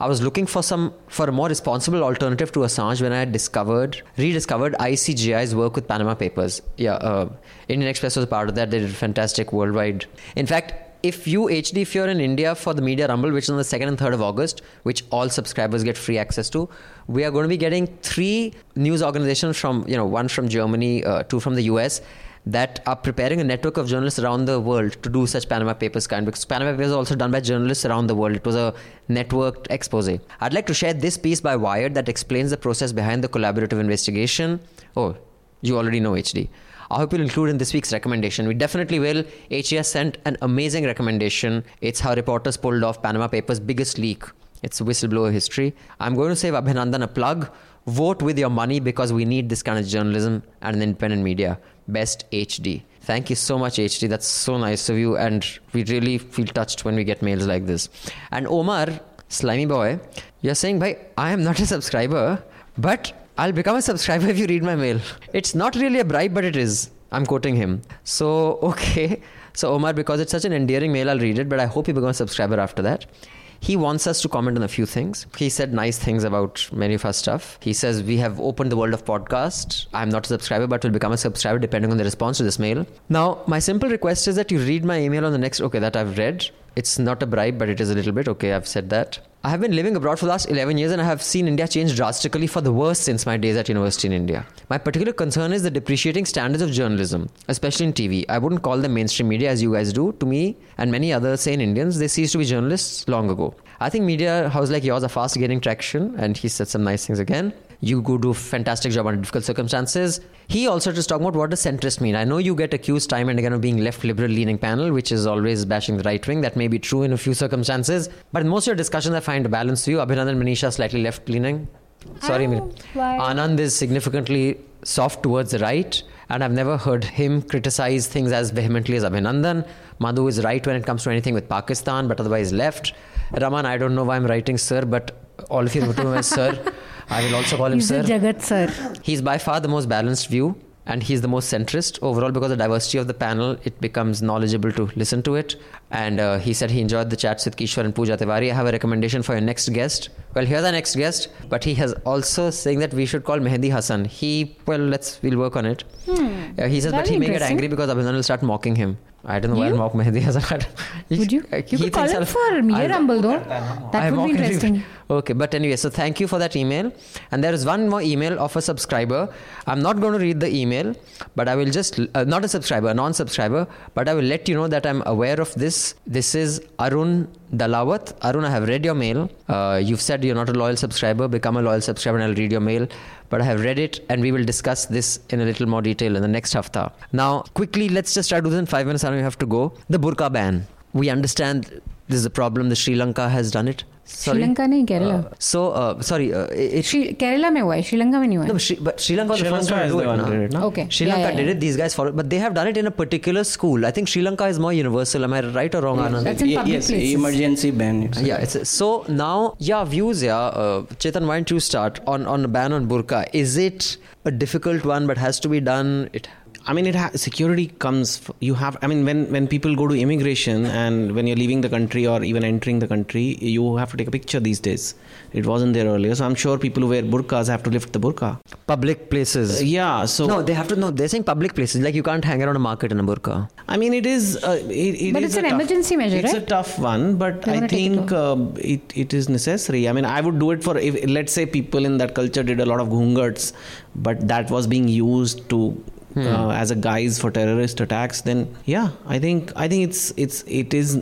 I was looking for some for a more responsible alternative to Assange when I had discovered rediscovered ICIJ's work with Panama Papers. Yeah, uh, Indian Express was a part of that. They did fantastic worldwide. In fact, if you HD, if you're in India for the Media Rumble, which is on the second and third of August, which all subscribers get free access to, we are going to be getting three news organizations from you know one from Germany, uh, two from the US that are preparing a network of journalists around the world to do such Panama Papers kind because Panama Papers is also done by journalists around the world. It was a networked expose. I'd like to share this piece by Wired that explains the process behind the collaborative investigation. Oh, you already know HD. I hope you'll include in this week's recommendation. We definitely will. HES sent an amazing recommendation. It's how reporters pulled off Panama Papers' biggest leak. It's whistleblower history. I'm going to save Abhinandan a plug. Vote with your money because we need this kind of journalism and an independent media. Best HD. Thank you so much, HD. That's so nice of you, and we really feel touched when we get mails like this. And Omar, slimy boy, you're saying, "Bhai, I am not a subscriber, but I'll become a subscriber if you read my mail." It's not really a bribe, but it is. I'm quoting him. So okay. So Omar, because it's such an endearing mail, I'll read it, but I hope you become a subscriber after that. He wants us to comment on a few things. He said nice things about many of our stuff. He says we have opened the world of podcast. I'm not a subscriber, but will become a subscriber depending on the response to this mail. Now, my simple request is that you read my email on the next. Okay, that I've read. It's not a bribe, but it is a little bit. Okay, I've said that. I have been living abroad for the last 11 years and I have seen India change drastically for the worse since my days at university in India. My particular concern is the depreciating standards of journalism, especially in TV. I wouldn't call them mainstream media as you guys do. To me and many other sane Indians, they ceased to be journalists long ago. I think media houses like yours are fast gaining traction, and he said some nice things again. You go do a fantastic job under difficult circumstances. He also just talking about what does centrist mean. I know you get accused time and again of being left liberal leaning panel, which is always bashing the right wing. That may be true in a few circumstances, but in most of your discussions, I find a balance to you. Abhinandan Manisha slightly left leaning. Sorry, Oh. Anand is significantly soft towards the right, and I've never heard him criticize things as vehemently as Abhinandan. Madhu is right when it comes to anything with Pakistan, but otherwise left. Raman, I don't know why I'm writing sir, but all of you refer to him as sir. I will also call him He's sir. Jagat sir. He's by far the most balanced view and he's the most centrist. Overall because of the diversity of the panel it becomes knowledgeable to listen to it. And uh, he said he enjoyed the chats with Kishore and Pooja Tiwari. I have a recommendation for your next guest. Well here's our next guest but he has also saying that we should call Mehdi Hasan. He well let's we'll work on it. Uh, he says but he may get angry because Abhinandan will start mocking him I don't know why You? I'll mock Mehdi Hasan Would you? You he could call thinks him I'll- for Media I'll- Rumble though. I That would be interesting. Okay, but anyway, so thank you for that email. And there is one more email of a subscriber. I'm not going to read the email, but I will just, uh, not a subscriber, a non subscriber, but I will let you know that I'm aware of this. This is Arun Dalawat. Arun, I have read your mail. Uh, you've said you're not a loyal subscriber. Become a loyal subscriber and I'll read your mail. But I have read it and we will discuss this in a little more detail in the next hafta. Now, quickly, let's just to do this in five minutes. I you have to go. The burqa ban. We understand this is a problem. The Sri Lanka has done it. Sorry. Sri Lanka नहीं Kerala So, uh, sorry, uh, it, Shri Kerala में हुआ है श्रीलंका में नहीं हुआ no, है but Sri, but Sri Lanka was Sri the first Lanka one to is do the it, one na? who did it, no? Okay. Sri Yeah, Lanka yeah, did yeah. it. These guys followed, but they have done it in a particular school. I think Sri Lanka is more universal. Am I right or wrong, Anand? That's in Ye- public yes, places. emergency ban. It's Yeah, it's so now. Yeah, views. Yeah, uh, Chetan, why don't you start on on a ban on burqa? Is it a difficult one, but has to be done? It I mean, it ha- security comes. f- You have. I mean, when when people go to immigration and when you're leaving the country or even entering the country, you have to take a picture these days. It wasn't there earlier, so I'm sure people who wear burqas have to lift the burqa. public places. Uh, yeah. So no, they have to. No, they're saying public places. Like you can't hang around a market in a burqa. I mean, it is. Uh, it, it But is it's an tough- emergency measure, It's right? a tough one, but I wanna it think uh, it it is necessary. I mean, I would do it for if let's say people in that culture did a lot of ghungats, but that was being used to. Hmm. Uh, as a guise for terrorist attacks, then yeah, I think I think it's it's it is,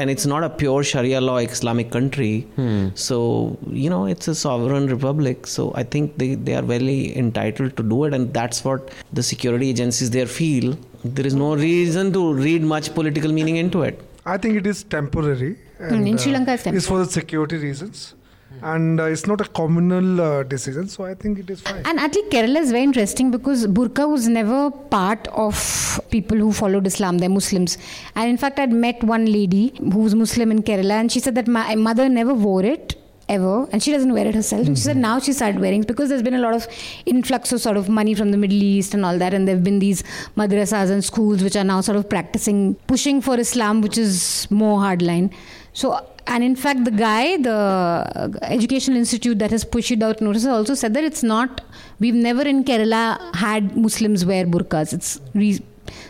and it's not a pure Sharia law Islamic country. Hmm. So you know, it's a sovereign republic. So I think they they are very entitled to do it, and that's what the security agencies there feel. There is no reason to read much political meaning into it. I think it is temporary. And, in Sri Lanka it's It's for the security reasons. And uh, it's not a communal uh, decision, so I think it is fine. And actually, Kerala is very interesting because burqa was never part of people who followed Islam. They're Muslims. And in fact, I'd met one lady who was Muslim in Kerala, and she said that my mother never wore it ever, and she doesn't wear it herself. And she said now she started wearing because there's been a lot of influx of sort of money from the Middle East and all that, and there have been these madrasas and schools which are now sort of practicing, pushing for Islam, which is more hardline. So, and in fact, the guy, the educational institute that has pushed it out notice, also said that it's not. We've never in Kerala had Muslims wear burqas. It's re-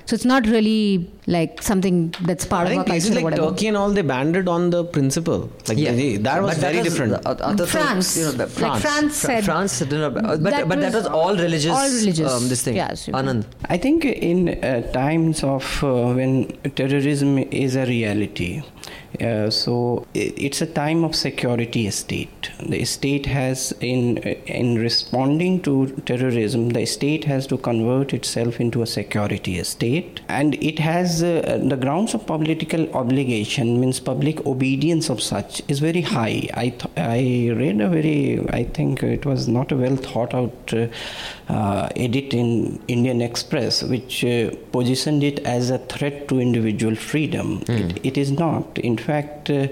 so it's not really like something that's part I of think our places culture or like whatever. Turkey and all they banned it on the principle. Like they- that was But very different. the- uh, other things, France. you know, the- Like France Fra- said- France did not, uh, but That but that was was all religious. all religious. Um, this thing. Yeah, Anand. I think in uh, times of uh, when terrorism is a reality, uh, so it's a time of security state. The state has in in responding to terrorism, the state has to convert itself into a security state, and it has uh, the grounds of political obligation means public obedience of such is very high. I th- I read a very I think it was not a well thought out uh, uh, edit in Indian Express which uh, positioned it as a threat to individual freedom. It, it is not. In fact, uh,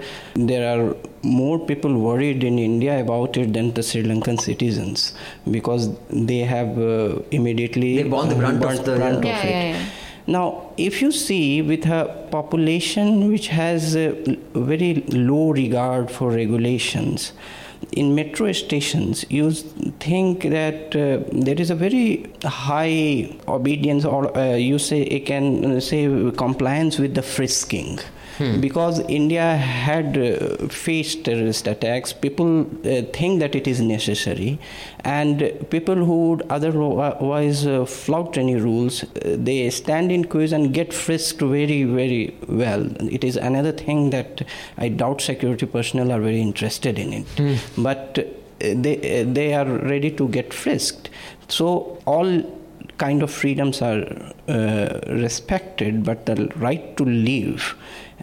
there are more people worried in India about it than the Sri Lankan citizens because they have uh, immediately They borne the brunt of the- brunt Yeah, of it. yeah, yeah. Now, if you see with a population which has a very low regard for regulations, in metro stations, you think that uh, there is a very high obedience, or uh, you say, you can say compliance with the frisking. Hmm. Because India had uh, faced terrorist attacks, people uh, think that it is necessary, and people who would otherwise uh, flout any rules, uh, they stand in queues and get frisked very, very well. It is another thing that I doubt security personnel are very interested in it. Hmm. But uh, they, uh, they are ready to get frisked. So all kind of freedoms are uh, respected, but the right to live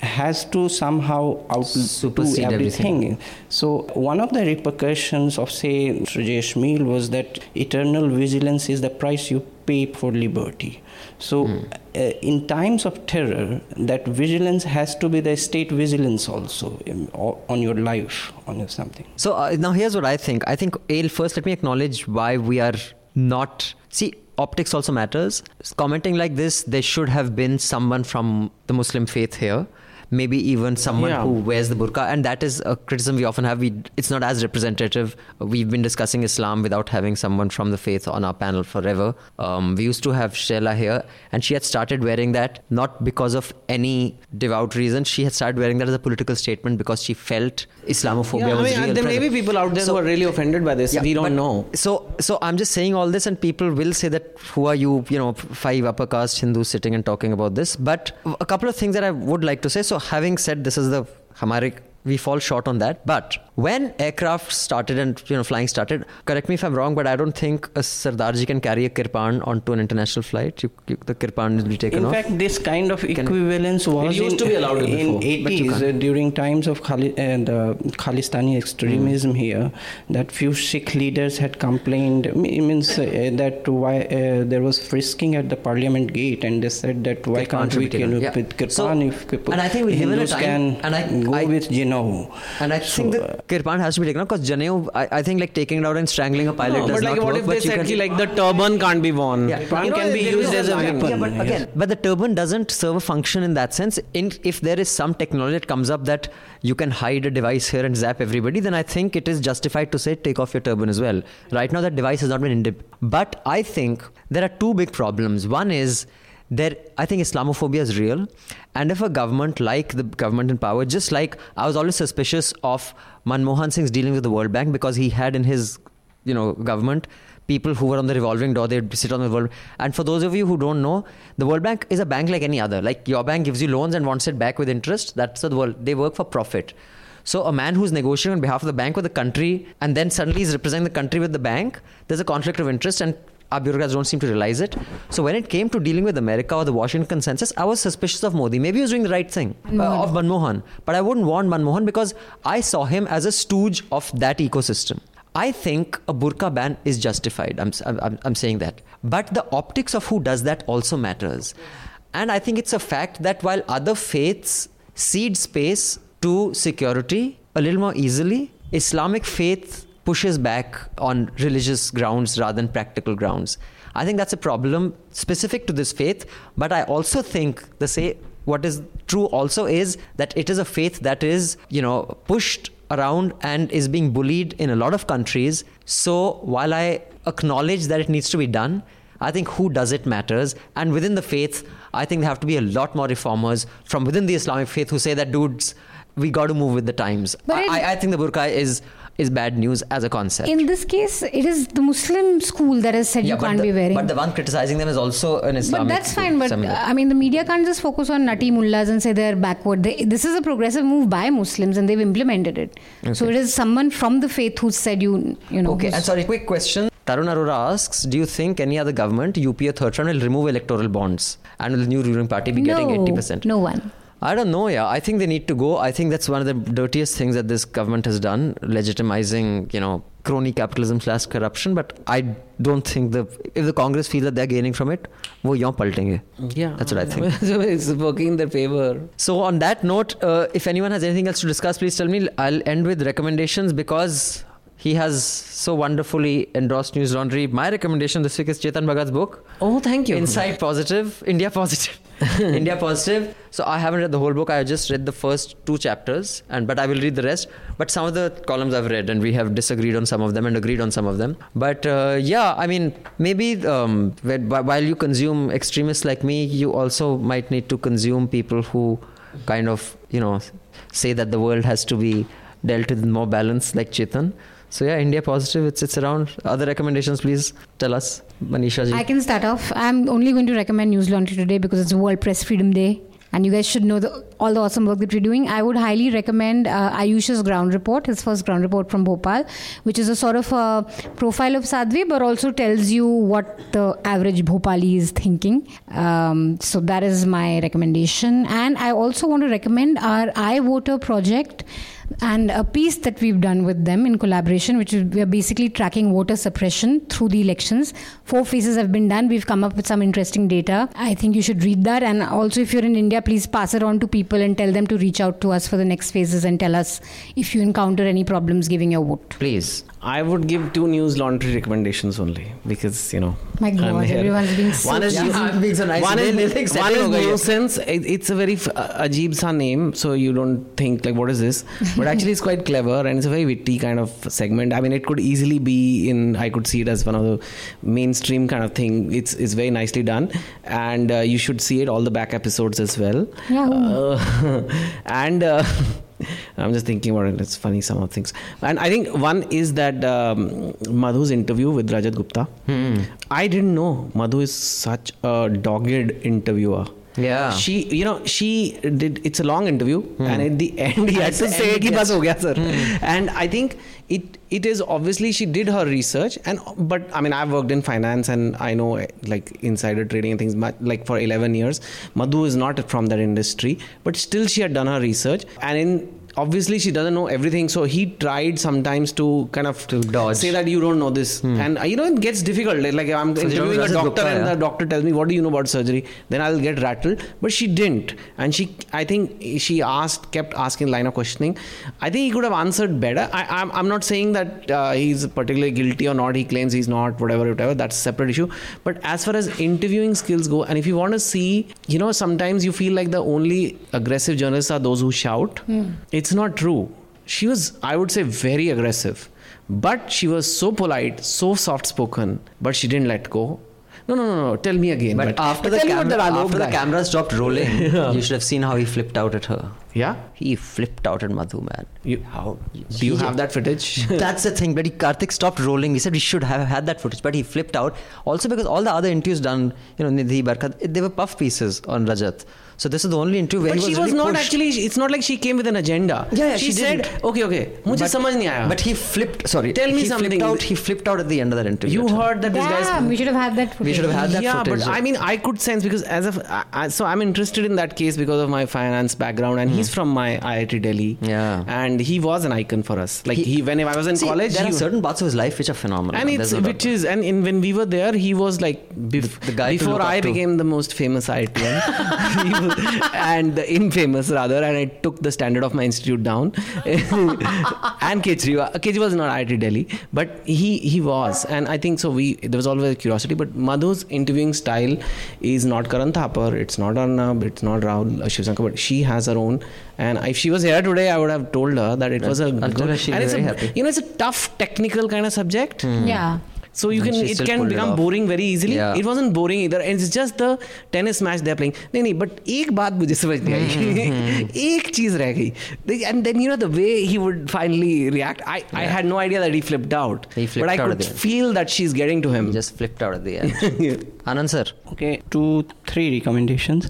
has to somehow outdo everything. everything. So one of the repercussions of say Rajesh Meal was that eternal vigilance is the price you pay for liberty. So, mm. uh, in times of terror, that vigilance has to be the state vigilance also in, on your life, on your something. So, uh, now here's what I think. I think, Ale, first let me acknowledge why we are not. See, optics also matters. Commenting like this, there should have been someone from the Muslim faith here maybe even someone yeah. who wears the burqa. And that is a criticism we often have. We it's not as representative. We've been discussing islam without having someone from the faith on our panel forever. Um, we used to have Sheila here and she had started wearing that not because of any devout reason. She had started wearing that as a political statement because she felt islamophobia yeah, was I mean, real there may be people out there so, who are really offended by this. yeah, we don't know. so so i'm just saying all this and people will say that who are you? You know five upper caste hindus sitting and talking about this. But a couple of things that i would like to say. So having set this is the हमारे we fall short on that. But when aircraft started and you know flying started, correct me if I'm wrong, but I don't think a Sardarji can carry a kirpan onto an international flight. You, you, the kirpan will be taken in off. In fact, this kind of equivalence was in, to be allowed in, before, 80s uh, during times of Khali, uh, the Khalistani extremism mm. here. That few Sikh leaders had complained. It means uh, that why uh, there was frisking at the Parliament gate, and they said that why can't we can yeah. with kirpan so, if and I think we live in a time, can and I, go I, with Jinn and I so, think the uh, kirpan has to be taken out because Janeu, I, I, think like taking it out and strangling a pilot no, does but like not what work. if they said can, like the turban can't be worn? Yeah. Kirpan can be used as a weapon. Yeah, but again, yes. but the turban doesn't serve a function in that sense. In, if there is some technology that comes up that you can hide a device here and zap everybody, then I think it is justified to say take off your turban as well. Right now, that device has not been indip. But I think there are two big problems. One is there i think islamophobia is real. And if a government like the government in power just like i was always suspicious of manmohan singh's dealing with the world bank because he had in his you know government people who were on the revolving door they'd sit on the world and for those of you who don't know the world bank is a bank like any other. Like your bank gives you loans and wants it back with interest. That's the world. They work for profit. So a man who's negotiating on behalf of the bank with the country and then suddenly is representing the country with the bank there's a conflict of interest and our bureaucrats don't seem to realize it. So when it came to dealing with America or the Washington consensus, I was suspicious of Modi. Maybe he was doing the right thing uh, of Manmohan, but I wouldn't want Manmohan because I saw him as a stooge of that ecosystem. I think a burqa ban is justified. I'm, I'm, I'm saying that. But the optics of who does that also matters. And I think it's a fact that while other faiths cede space to security a little more easily, Islamic faith pushes back on religious grounds rather than practical grounds. I think that's a problem specific to this faith, but I also think the say what is true also is that it is a faith that is, you know, pushed around and is being bullied in a lot of countries. So while I acknowledge that it needs to be done, I think who does it matters. And within the faith, I think there have to be a lot more reformers from within the Islamic faith who say that dudes, we got to move with the times. But I, I think the burqa is is bad news as a concept. In this case, it is the Muslim school that has said yeah, you can't the, be wearing. But the one criticizing them is also an Islamic. But that's fine. But uh, I mean, the media can't just focus on nutty mullahs and say they're backward. They, this is a progressive move by Muslims, and they've implemented it. Okay. So it is someone from the faith who said you, you know. Okay. And sorry, quick question. Tarun Arora asks, do you think any other government, UP or third term, will remove electoral bonds and will the new ruling party be no, getting 80%? No one. I don't know, yeah. I think they need to go. I think that's one of the dirtiest things that this government has done, legitimizing, you know, crony capitalism slash corruption. But I don't think the if the Congress feels that they're gaining from it, wo yon paltenge. Yeah, that's what I think. so it's working in their favor. So on that note, uh, if anyone has anything else to discuss, please tell me. I'll end with recommendations because he has so wonderfully endorsed News Laundry. My recommendation this week is Chetan Bhagat's book. Oh, thank you. Inside Positive, India Positive. India Positive. So I haven't read the whole book. I just read the first two chapters, and but I will read the rest. But some of the columns I've read, and we have disagreed on some of them and agreed on some of them. But uh, yeah, I mean, maybe um, while you consume extremists like me, you also might need to consume people who kind of you know say that the world has to be dealt with more balance, like Chetan. So yeah, India Positive. It's it's around. Other recommendations, please tell us, Manisha ji. I can start off. I'm only going to recommend News Laundry today because it's World Press Freedom Day. And you guys should know the, all the awesome work that we're doing. I would highly recommend uh, Ayush's ground report, his first ground report from Bhopal, which is a sort of a profile of Sadhvi, but also tells you what the average Bhopali is thinking. Um, so that is my recommendation. And I also want to recommend our iVoter project and a piece that we've done with them in collaboration, which is we are basically tracking voter suppression through the elections. Four phases have been done. We've come up with some interesting data. I think you should read that. And also, if you're in India, please pass it on to people and tell them to reach out to us for the next phases and tell us if you encounter any problems giving your vote. Please. I would give two news laundry recommendations only because you know. My I'm God, here. everyone's being so one is Yeah, being so nice. One is, they think one is ho nuisance. It, it's a very f- uh, ajib sa name, so you don't think like what is this? But actually, it's quite clever and it's a very witty kind of segment. I mean, it could easily be in. I could see it as one of the mainstream kind of thing. It's it's very nicely done, and uh, you should see it all the back episodes as well. Yahoo. Uh, and uh, I'm just thinking about it. It's funny some of the things. And I think one is that um, Madhu's interview with Rajat Gupta. I didn't know Madhu is such a dogged interviewer yeah. She you know she did it's a long interview hmm. and at the end he had to say ki bas ho gaya sir. Hmm. and i think it it is obviously she did her research and but i mean i've worked in finance and i know eh, like insider trading and things like for 11 years. Madhu is not from that industry but still she had done her research. And in obviously she doesn't know everything so he tried sometimes to kind of To dodge. say that you don't know this. And uh, you know it gets difficult. Like, like i'm So interviewing a doctor Gupta, and yeah. the doctor tells me what do you know about surgery? Then i'll get rattled. But she didn't. And she i think she asked kept asking line of questioning. I think he could have answered better. I, I'm, I'm not saying that uh, he's particularly guilty or not. He claims he's not whatever whatever. That's a separate issue. But as far as interviewing skills go and if you want to see you know sometimes you feel like the only aggressive journalists are those who shout. It's not true she was i would say very aggressive but she was so polite so soft spoken but she didn't let go no no no no tell me again But, after, the, tell me cam- what Alok after the guy- camera stopped rolling, you should have seen how he flipped out at her. yeah He flipped out at Madhu, man. you, How? do you have that footage That's the thing. But he, Karthik stopped rolling. He said we should have had that footage, but he flipped out. Also because all the other interviews done, you know, Nidhi Barkat, they were puff pieces on Rajat. So this is the only interview. But she was, was really not pushed. actually. It's not like she came with an agenda. Yeah, yeah she, she said, didn't. "Okay, okay." But. But he flipped. Sorry. Tell me he something. Flipped out, he flipped out at the end of that interview. You heard that yeah, this guy's. we should have had that. Footage. We should have had that. Yeah, footage. but I mean, I could sense because as a I, I, so I'm interested in that case because of my finance background, and mm. he's hmm. from my IIT Delhi. Yeah. And he was an icon for us. Like he, he when I was in See, college, there he, are certain parts of his life which are phenomenal. And it's which is and in, when we were there, he was like bef- the, the guy before I became the most famous IITian. and the infamous rather, and I took the standard of my institute down. and Kejriwal, Kejriwal is not IIT Delhi, but he he was, and I think so. We there was always a curiosity, but Madhu's interviewing style is not Karan Thapar, it's not Arnab, it's not Rahul uh, Shivshankar, but she has her own. And if she was here today, I would have told her that it was a I'll tell her she'll and it's very a, happy. you know it's a tough technical kind of subject. Yeah. So you And can she it still can pulled it become off. boring very easily. Yeah. It wasn't boring either, and it's just the tennis match they're playing. नहीं नहीं but एक बात मुझे समझ नहीं आई एक चीज रह गई and then you know the way he would finally react I I had no idea that he flipped out He flipped but I out at could the end. feel that she's getting to him He just flipped out at the end. Anand sir. Okay, two, three recommendations.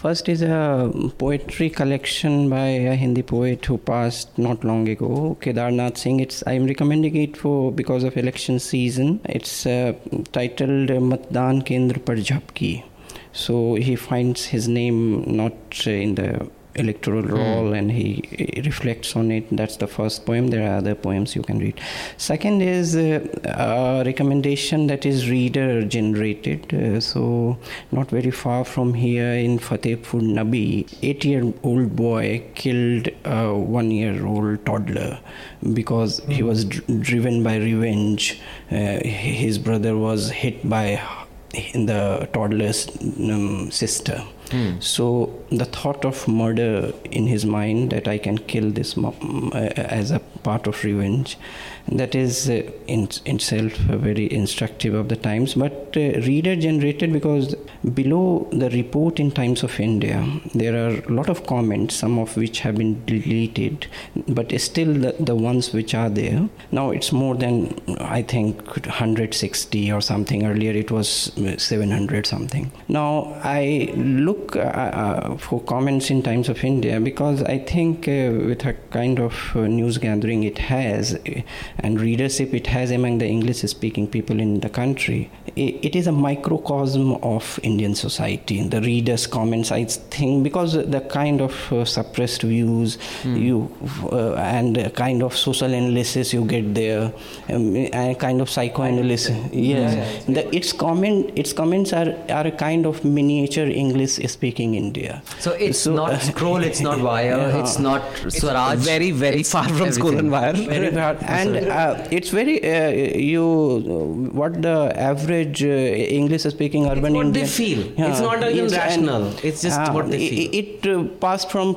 First is a poetry collection by a Hindi poet who passed not long ago, Kedarnath Singh. It's I'm recommending it for because of election season. It's uh, titled Matdan Kendra Par Jhapki. So he finds his name not uh, in the electoral roll and he, he reflects on it. That's the first poem. There are other poems you can read. Second is uh, a recommendation that is reader generated. Uh, so, not very far from here in Fatehpur Nabi, eight year old boy killed a one year old toddler because he was dr- driven by revenge. Uh, his brother was hit by the toddler's um, sister. So the thought of murder in his mind that I can kill this mom, uh, as a part of revenge, that is uh, in itself very instructive of the times. But uh, reader generated because below the report in Times of India, there are a lot of comments, some of which have been deleted, but still the, the ones which are there. Now it's more than I think 160 or something. Earlier it was uh, 700 something. Now I look uh, for comments in Times of India because I think uh, with a kind of news gathering it has and readership it has among the English speaking people in the country, it is a microcosm of Indian society. The readers' comments, I think, because the kind of uh, suppressed views you uh, and kind of social analysis you get there, um, and kind of psychoanalysis. Yes, the, its comment, its comments are, are a kind of miniature English speaking India. So it's So, not uh, scroll, it's not wire, it's not Swaraj. It's very, very far from Scroll and. Wire. very hard and uh, it's very uh, you what the average uh, english speaking urban what they indian feel. It's not even and, rational. It's just what they it- feel. it, uh, passed from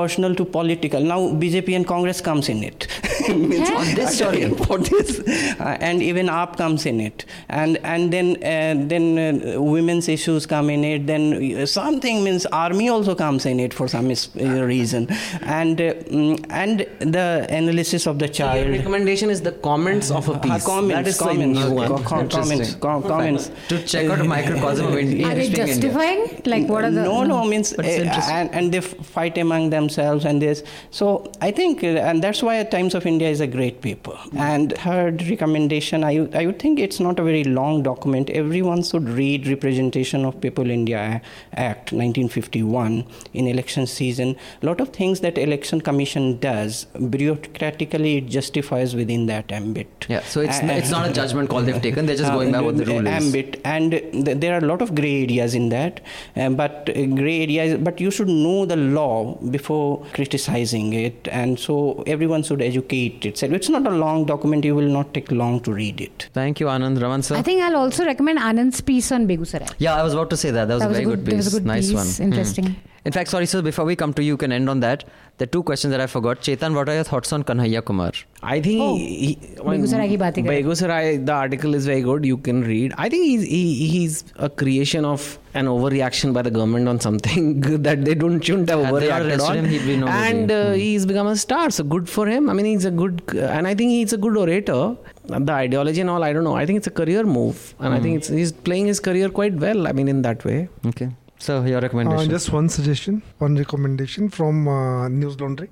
personal to political now bjp and congress comes in it Means- On this story. for this uh, and even AAP comes in it and and then uh, then uh, women's issues come in it then uh, something means army also comes in it for some uh, reason and uh, mm, and the analysis of the Your child recommendation is the comments of a uh, piece. comments, that is the comments, new one. co- co- comments, co- comments. To check out a microcosm of India. Are they speaking India. justifying? Like, what are the. no, no, means uh, and, and they f- fight among themselves and this. So I think, uh, and that's why at Times of India is a great paper. And third recommendation, I, I would think it's not a very long document. Everyone should read Representation of People India Act 1951 in election season. A lot of things that election commission does bureaucratically it justifies within that ambit. Yeah, so it's, And- it's not a judgment call they've taken, they're just going by what the rule is. ambit and th- there are a lot of gray areas in that uh, but uh, gray areas but you should know the law before criticizing it and so everyone should educate itself it's not a long document you will not take long to read it Thank you, Anand Raman sir. I think I'll also recommend Anand's piece on Begusarai. yeah, I was about to say that. That was That a was a very good- good, that was piece. a good nice piece. one. Hmm. Interesting. In fact, sorry, sir, before we come to you, you can end on that. The two questions that I forgot. Chetan, what are your thoughts on Kanhaiya Kumar? I think oh, he, Begusarai ki Begusarai, the article is very good. You can read. I think he's, he, he's a creation of an overreaction by the government on something that they don't shouldn't have overreacted on. Him, no and uh, hmm. he's become a star. So good for him. I mean, he's a good, and I think he's a good orator. The ideology and all, I don't know. I think it's a career move, and. I hmm. think he's playing his career quite well. I mean, in that way. Okay. So, your Uh, recommendation? just one suggestion, one recommendation from uh, News Laundry.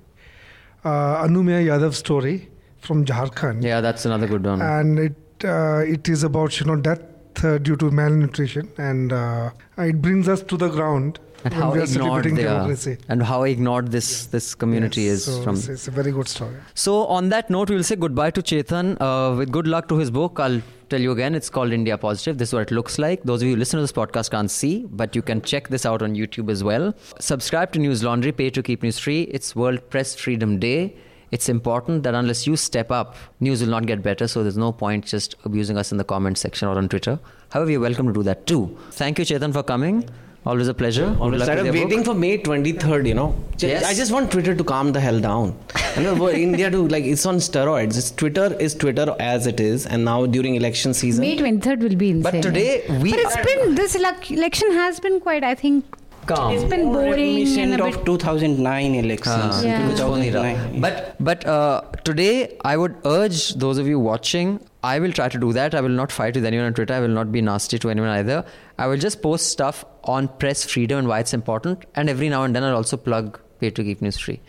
Uh, Anumeha Yadav story from Jharkhand. yeah, that's another good one. and it uh, it is about you know death uh, due to malnutrition, and uh, it brings us to the ground and how ignored they are. And how ignored this, this community Yes, is so from. It's, a very good story. So, on that note, we'll say goodbye to Chetan. Uh, with good luck to his book, I'll tell you again, it's called India Positive. This is what it looks like. Those of you who listen to this podcast can't see, but you can check this out on YouTube as well. Subscribe to News Laundry, pay to keep news free. It's World Press Freedom Day. It's important that unless you step up, news will not get better. So there's no point just abusing us in the comment section or on Twitter. However, you're welcome to do that too. Thank you, Chetan, for coming. Always a pleasure. Good luck Instead of waiting book. for May 23rd, you know, Ju- Yes. I just want Twitter to calm the hell down. You know, for India to like it's on steroids. It's Twitter is Twitter as it is, and now during election season, May 23rd will be insane. But today we But it's been, this election has been quite, I think, calm. It's been boring. Reminiscent of 2009 elections. Uh, yeah. 2009. But but uh, today I would urge those of you watching. I will try to do that. I will not fight with anyone on Twitter. I will not be nasty to anyone either. I will just post stuff on press freedom and why it's important. And every now and then I'll also plug pay to keep news free.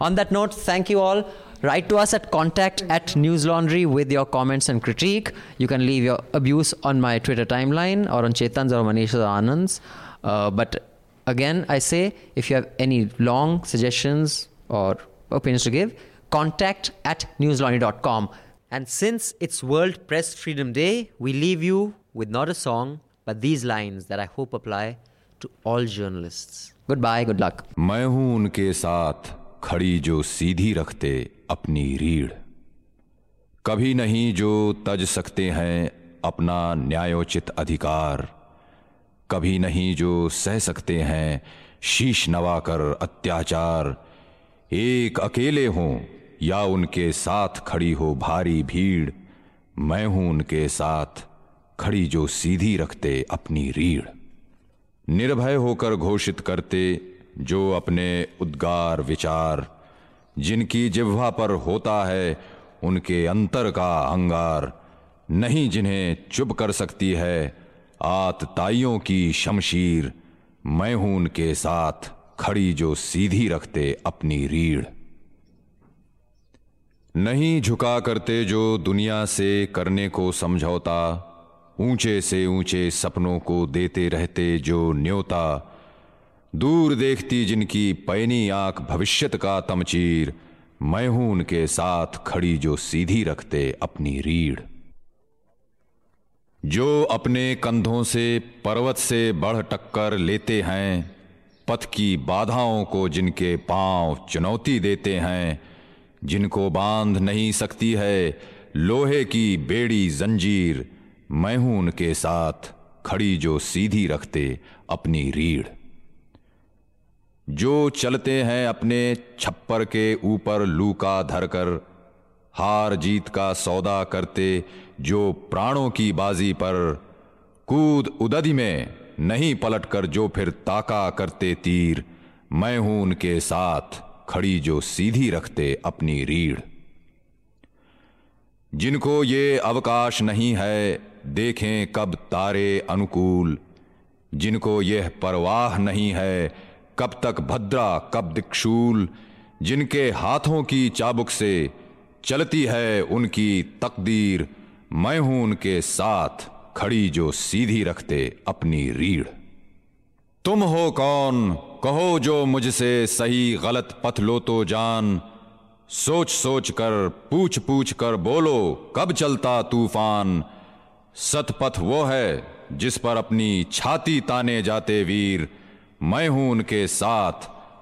On that note, thank you all write to us at contact at news laundry with your comments and critique you can leave your abuse on my twitter timeline or on chetan's or manish's or anand's uh, but Again, I say if you have any long suggestions or opinions to give, contact at newslaundry.com. And since it's World Press Freedom Day, we leave you with not a song, but these lines that I hope apply to all journalists. Goodbye, good luck. मैं हूं उनके साथ खड़ी जो सीधी रखते अपनी रीढ़ कभी नहीं जो तज सकते हैं अपना न्यायोचित अधिकार कभी नहीं जो सह सकते हैं। शीश नवाकर अत्याचार। एक अकेले हों, या उनके साथ खड़ी हो भारी भीड़। मैं हूँ उनके साथ, खड़ी जो सीधी रखते अपनी रीढ़। निर्भय होकर घोषित करते जो अपने उद्गार विचार। जिनकी जिह्वा पर होता है, उनके अंतर का अंगार नहीं जिन्हें चुप कर सकती है आतताइयों की शमशीर, मैं हूँ उनके साथ, खड़ी जो सीधी रखते अपनी रीढ़। नहीं झुका करते जो दुनिया से करने को समझौता, ऊँचे से ऊँचे सपनों को देते रहते जो न्योता, दूर देखती जिनकी पैनी आँख भविष्यत का तमचीर, मैं हूँ उनके साथ खड़ी जो सीधी रखते अपनी रीढ़। जो अपने कंधों से पर्वत से बढ़ टक्कर लेते हैं, पथ की बाधाओं को जिनके पाँव चुनौती देते हैं, जिनको बाँध नहीं सकती है, लोहे की बेड़ी जंजीर, मैं हूँ उनके साथ, खड़ी जो सीधी रखते अपनी रीढ़। जो चलते हैं अपने छप्पर के ऊपर लूका धरकर, हार जीत का सौदा करते जो प्राणों की बाजी पर कूद उदधि में नहीं पलटकर जो फिर ताका करते तीर, मैं हूँ उनके साथ खड़ी जो सीधी रखते अपनी रीढ़। जिनको ये अवकाश नहीं है, देखें कब तारे अनुकूल। जिनको यह परवाह नहीं है, कब तक भद्रा कब दिक्षूल जिनके हाथों की चाबुक से चलती है उनकी तकदीर मैं हूँ उनके साथ खड़ी जो सीधी रखते अपनी रीढ़। तुम हो कौन? कहो जो मुझसे सही गलत पथ लो तो जान। सोच सोच कर पूछ पूछ कर बोलो, कब चलता तूफ़ान? सतपथ वो है जिस पर अपनी छाती ताने जाते वीर। मैं हूँ उनके साथ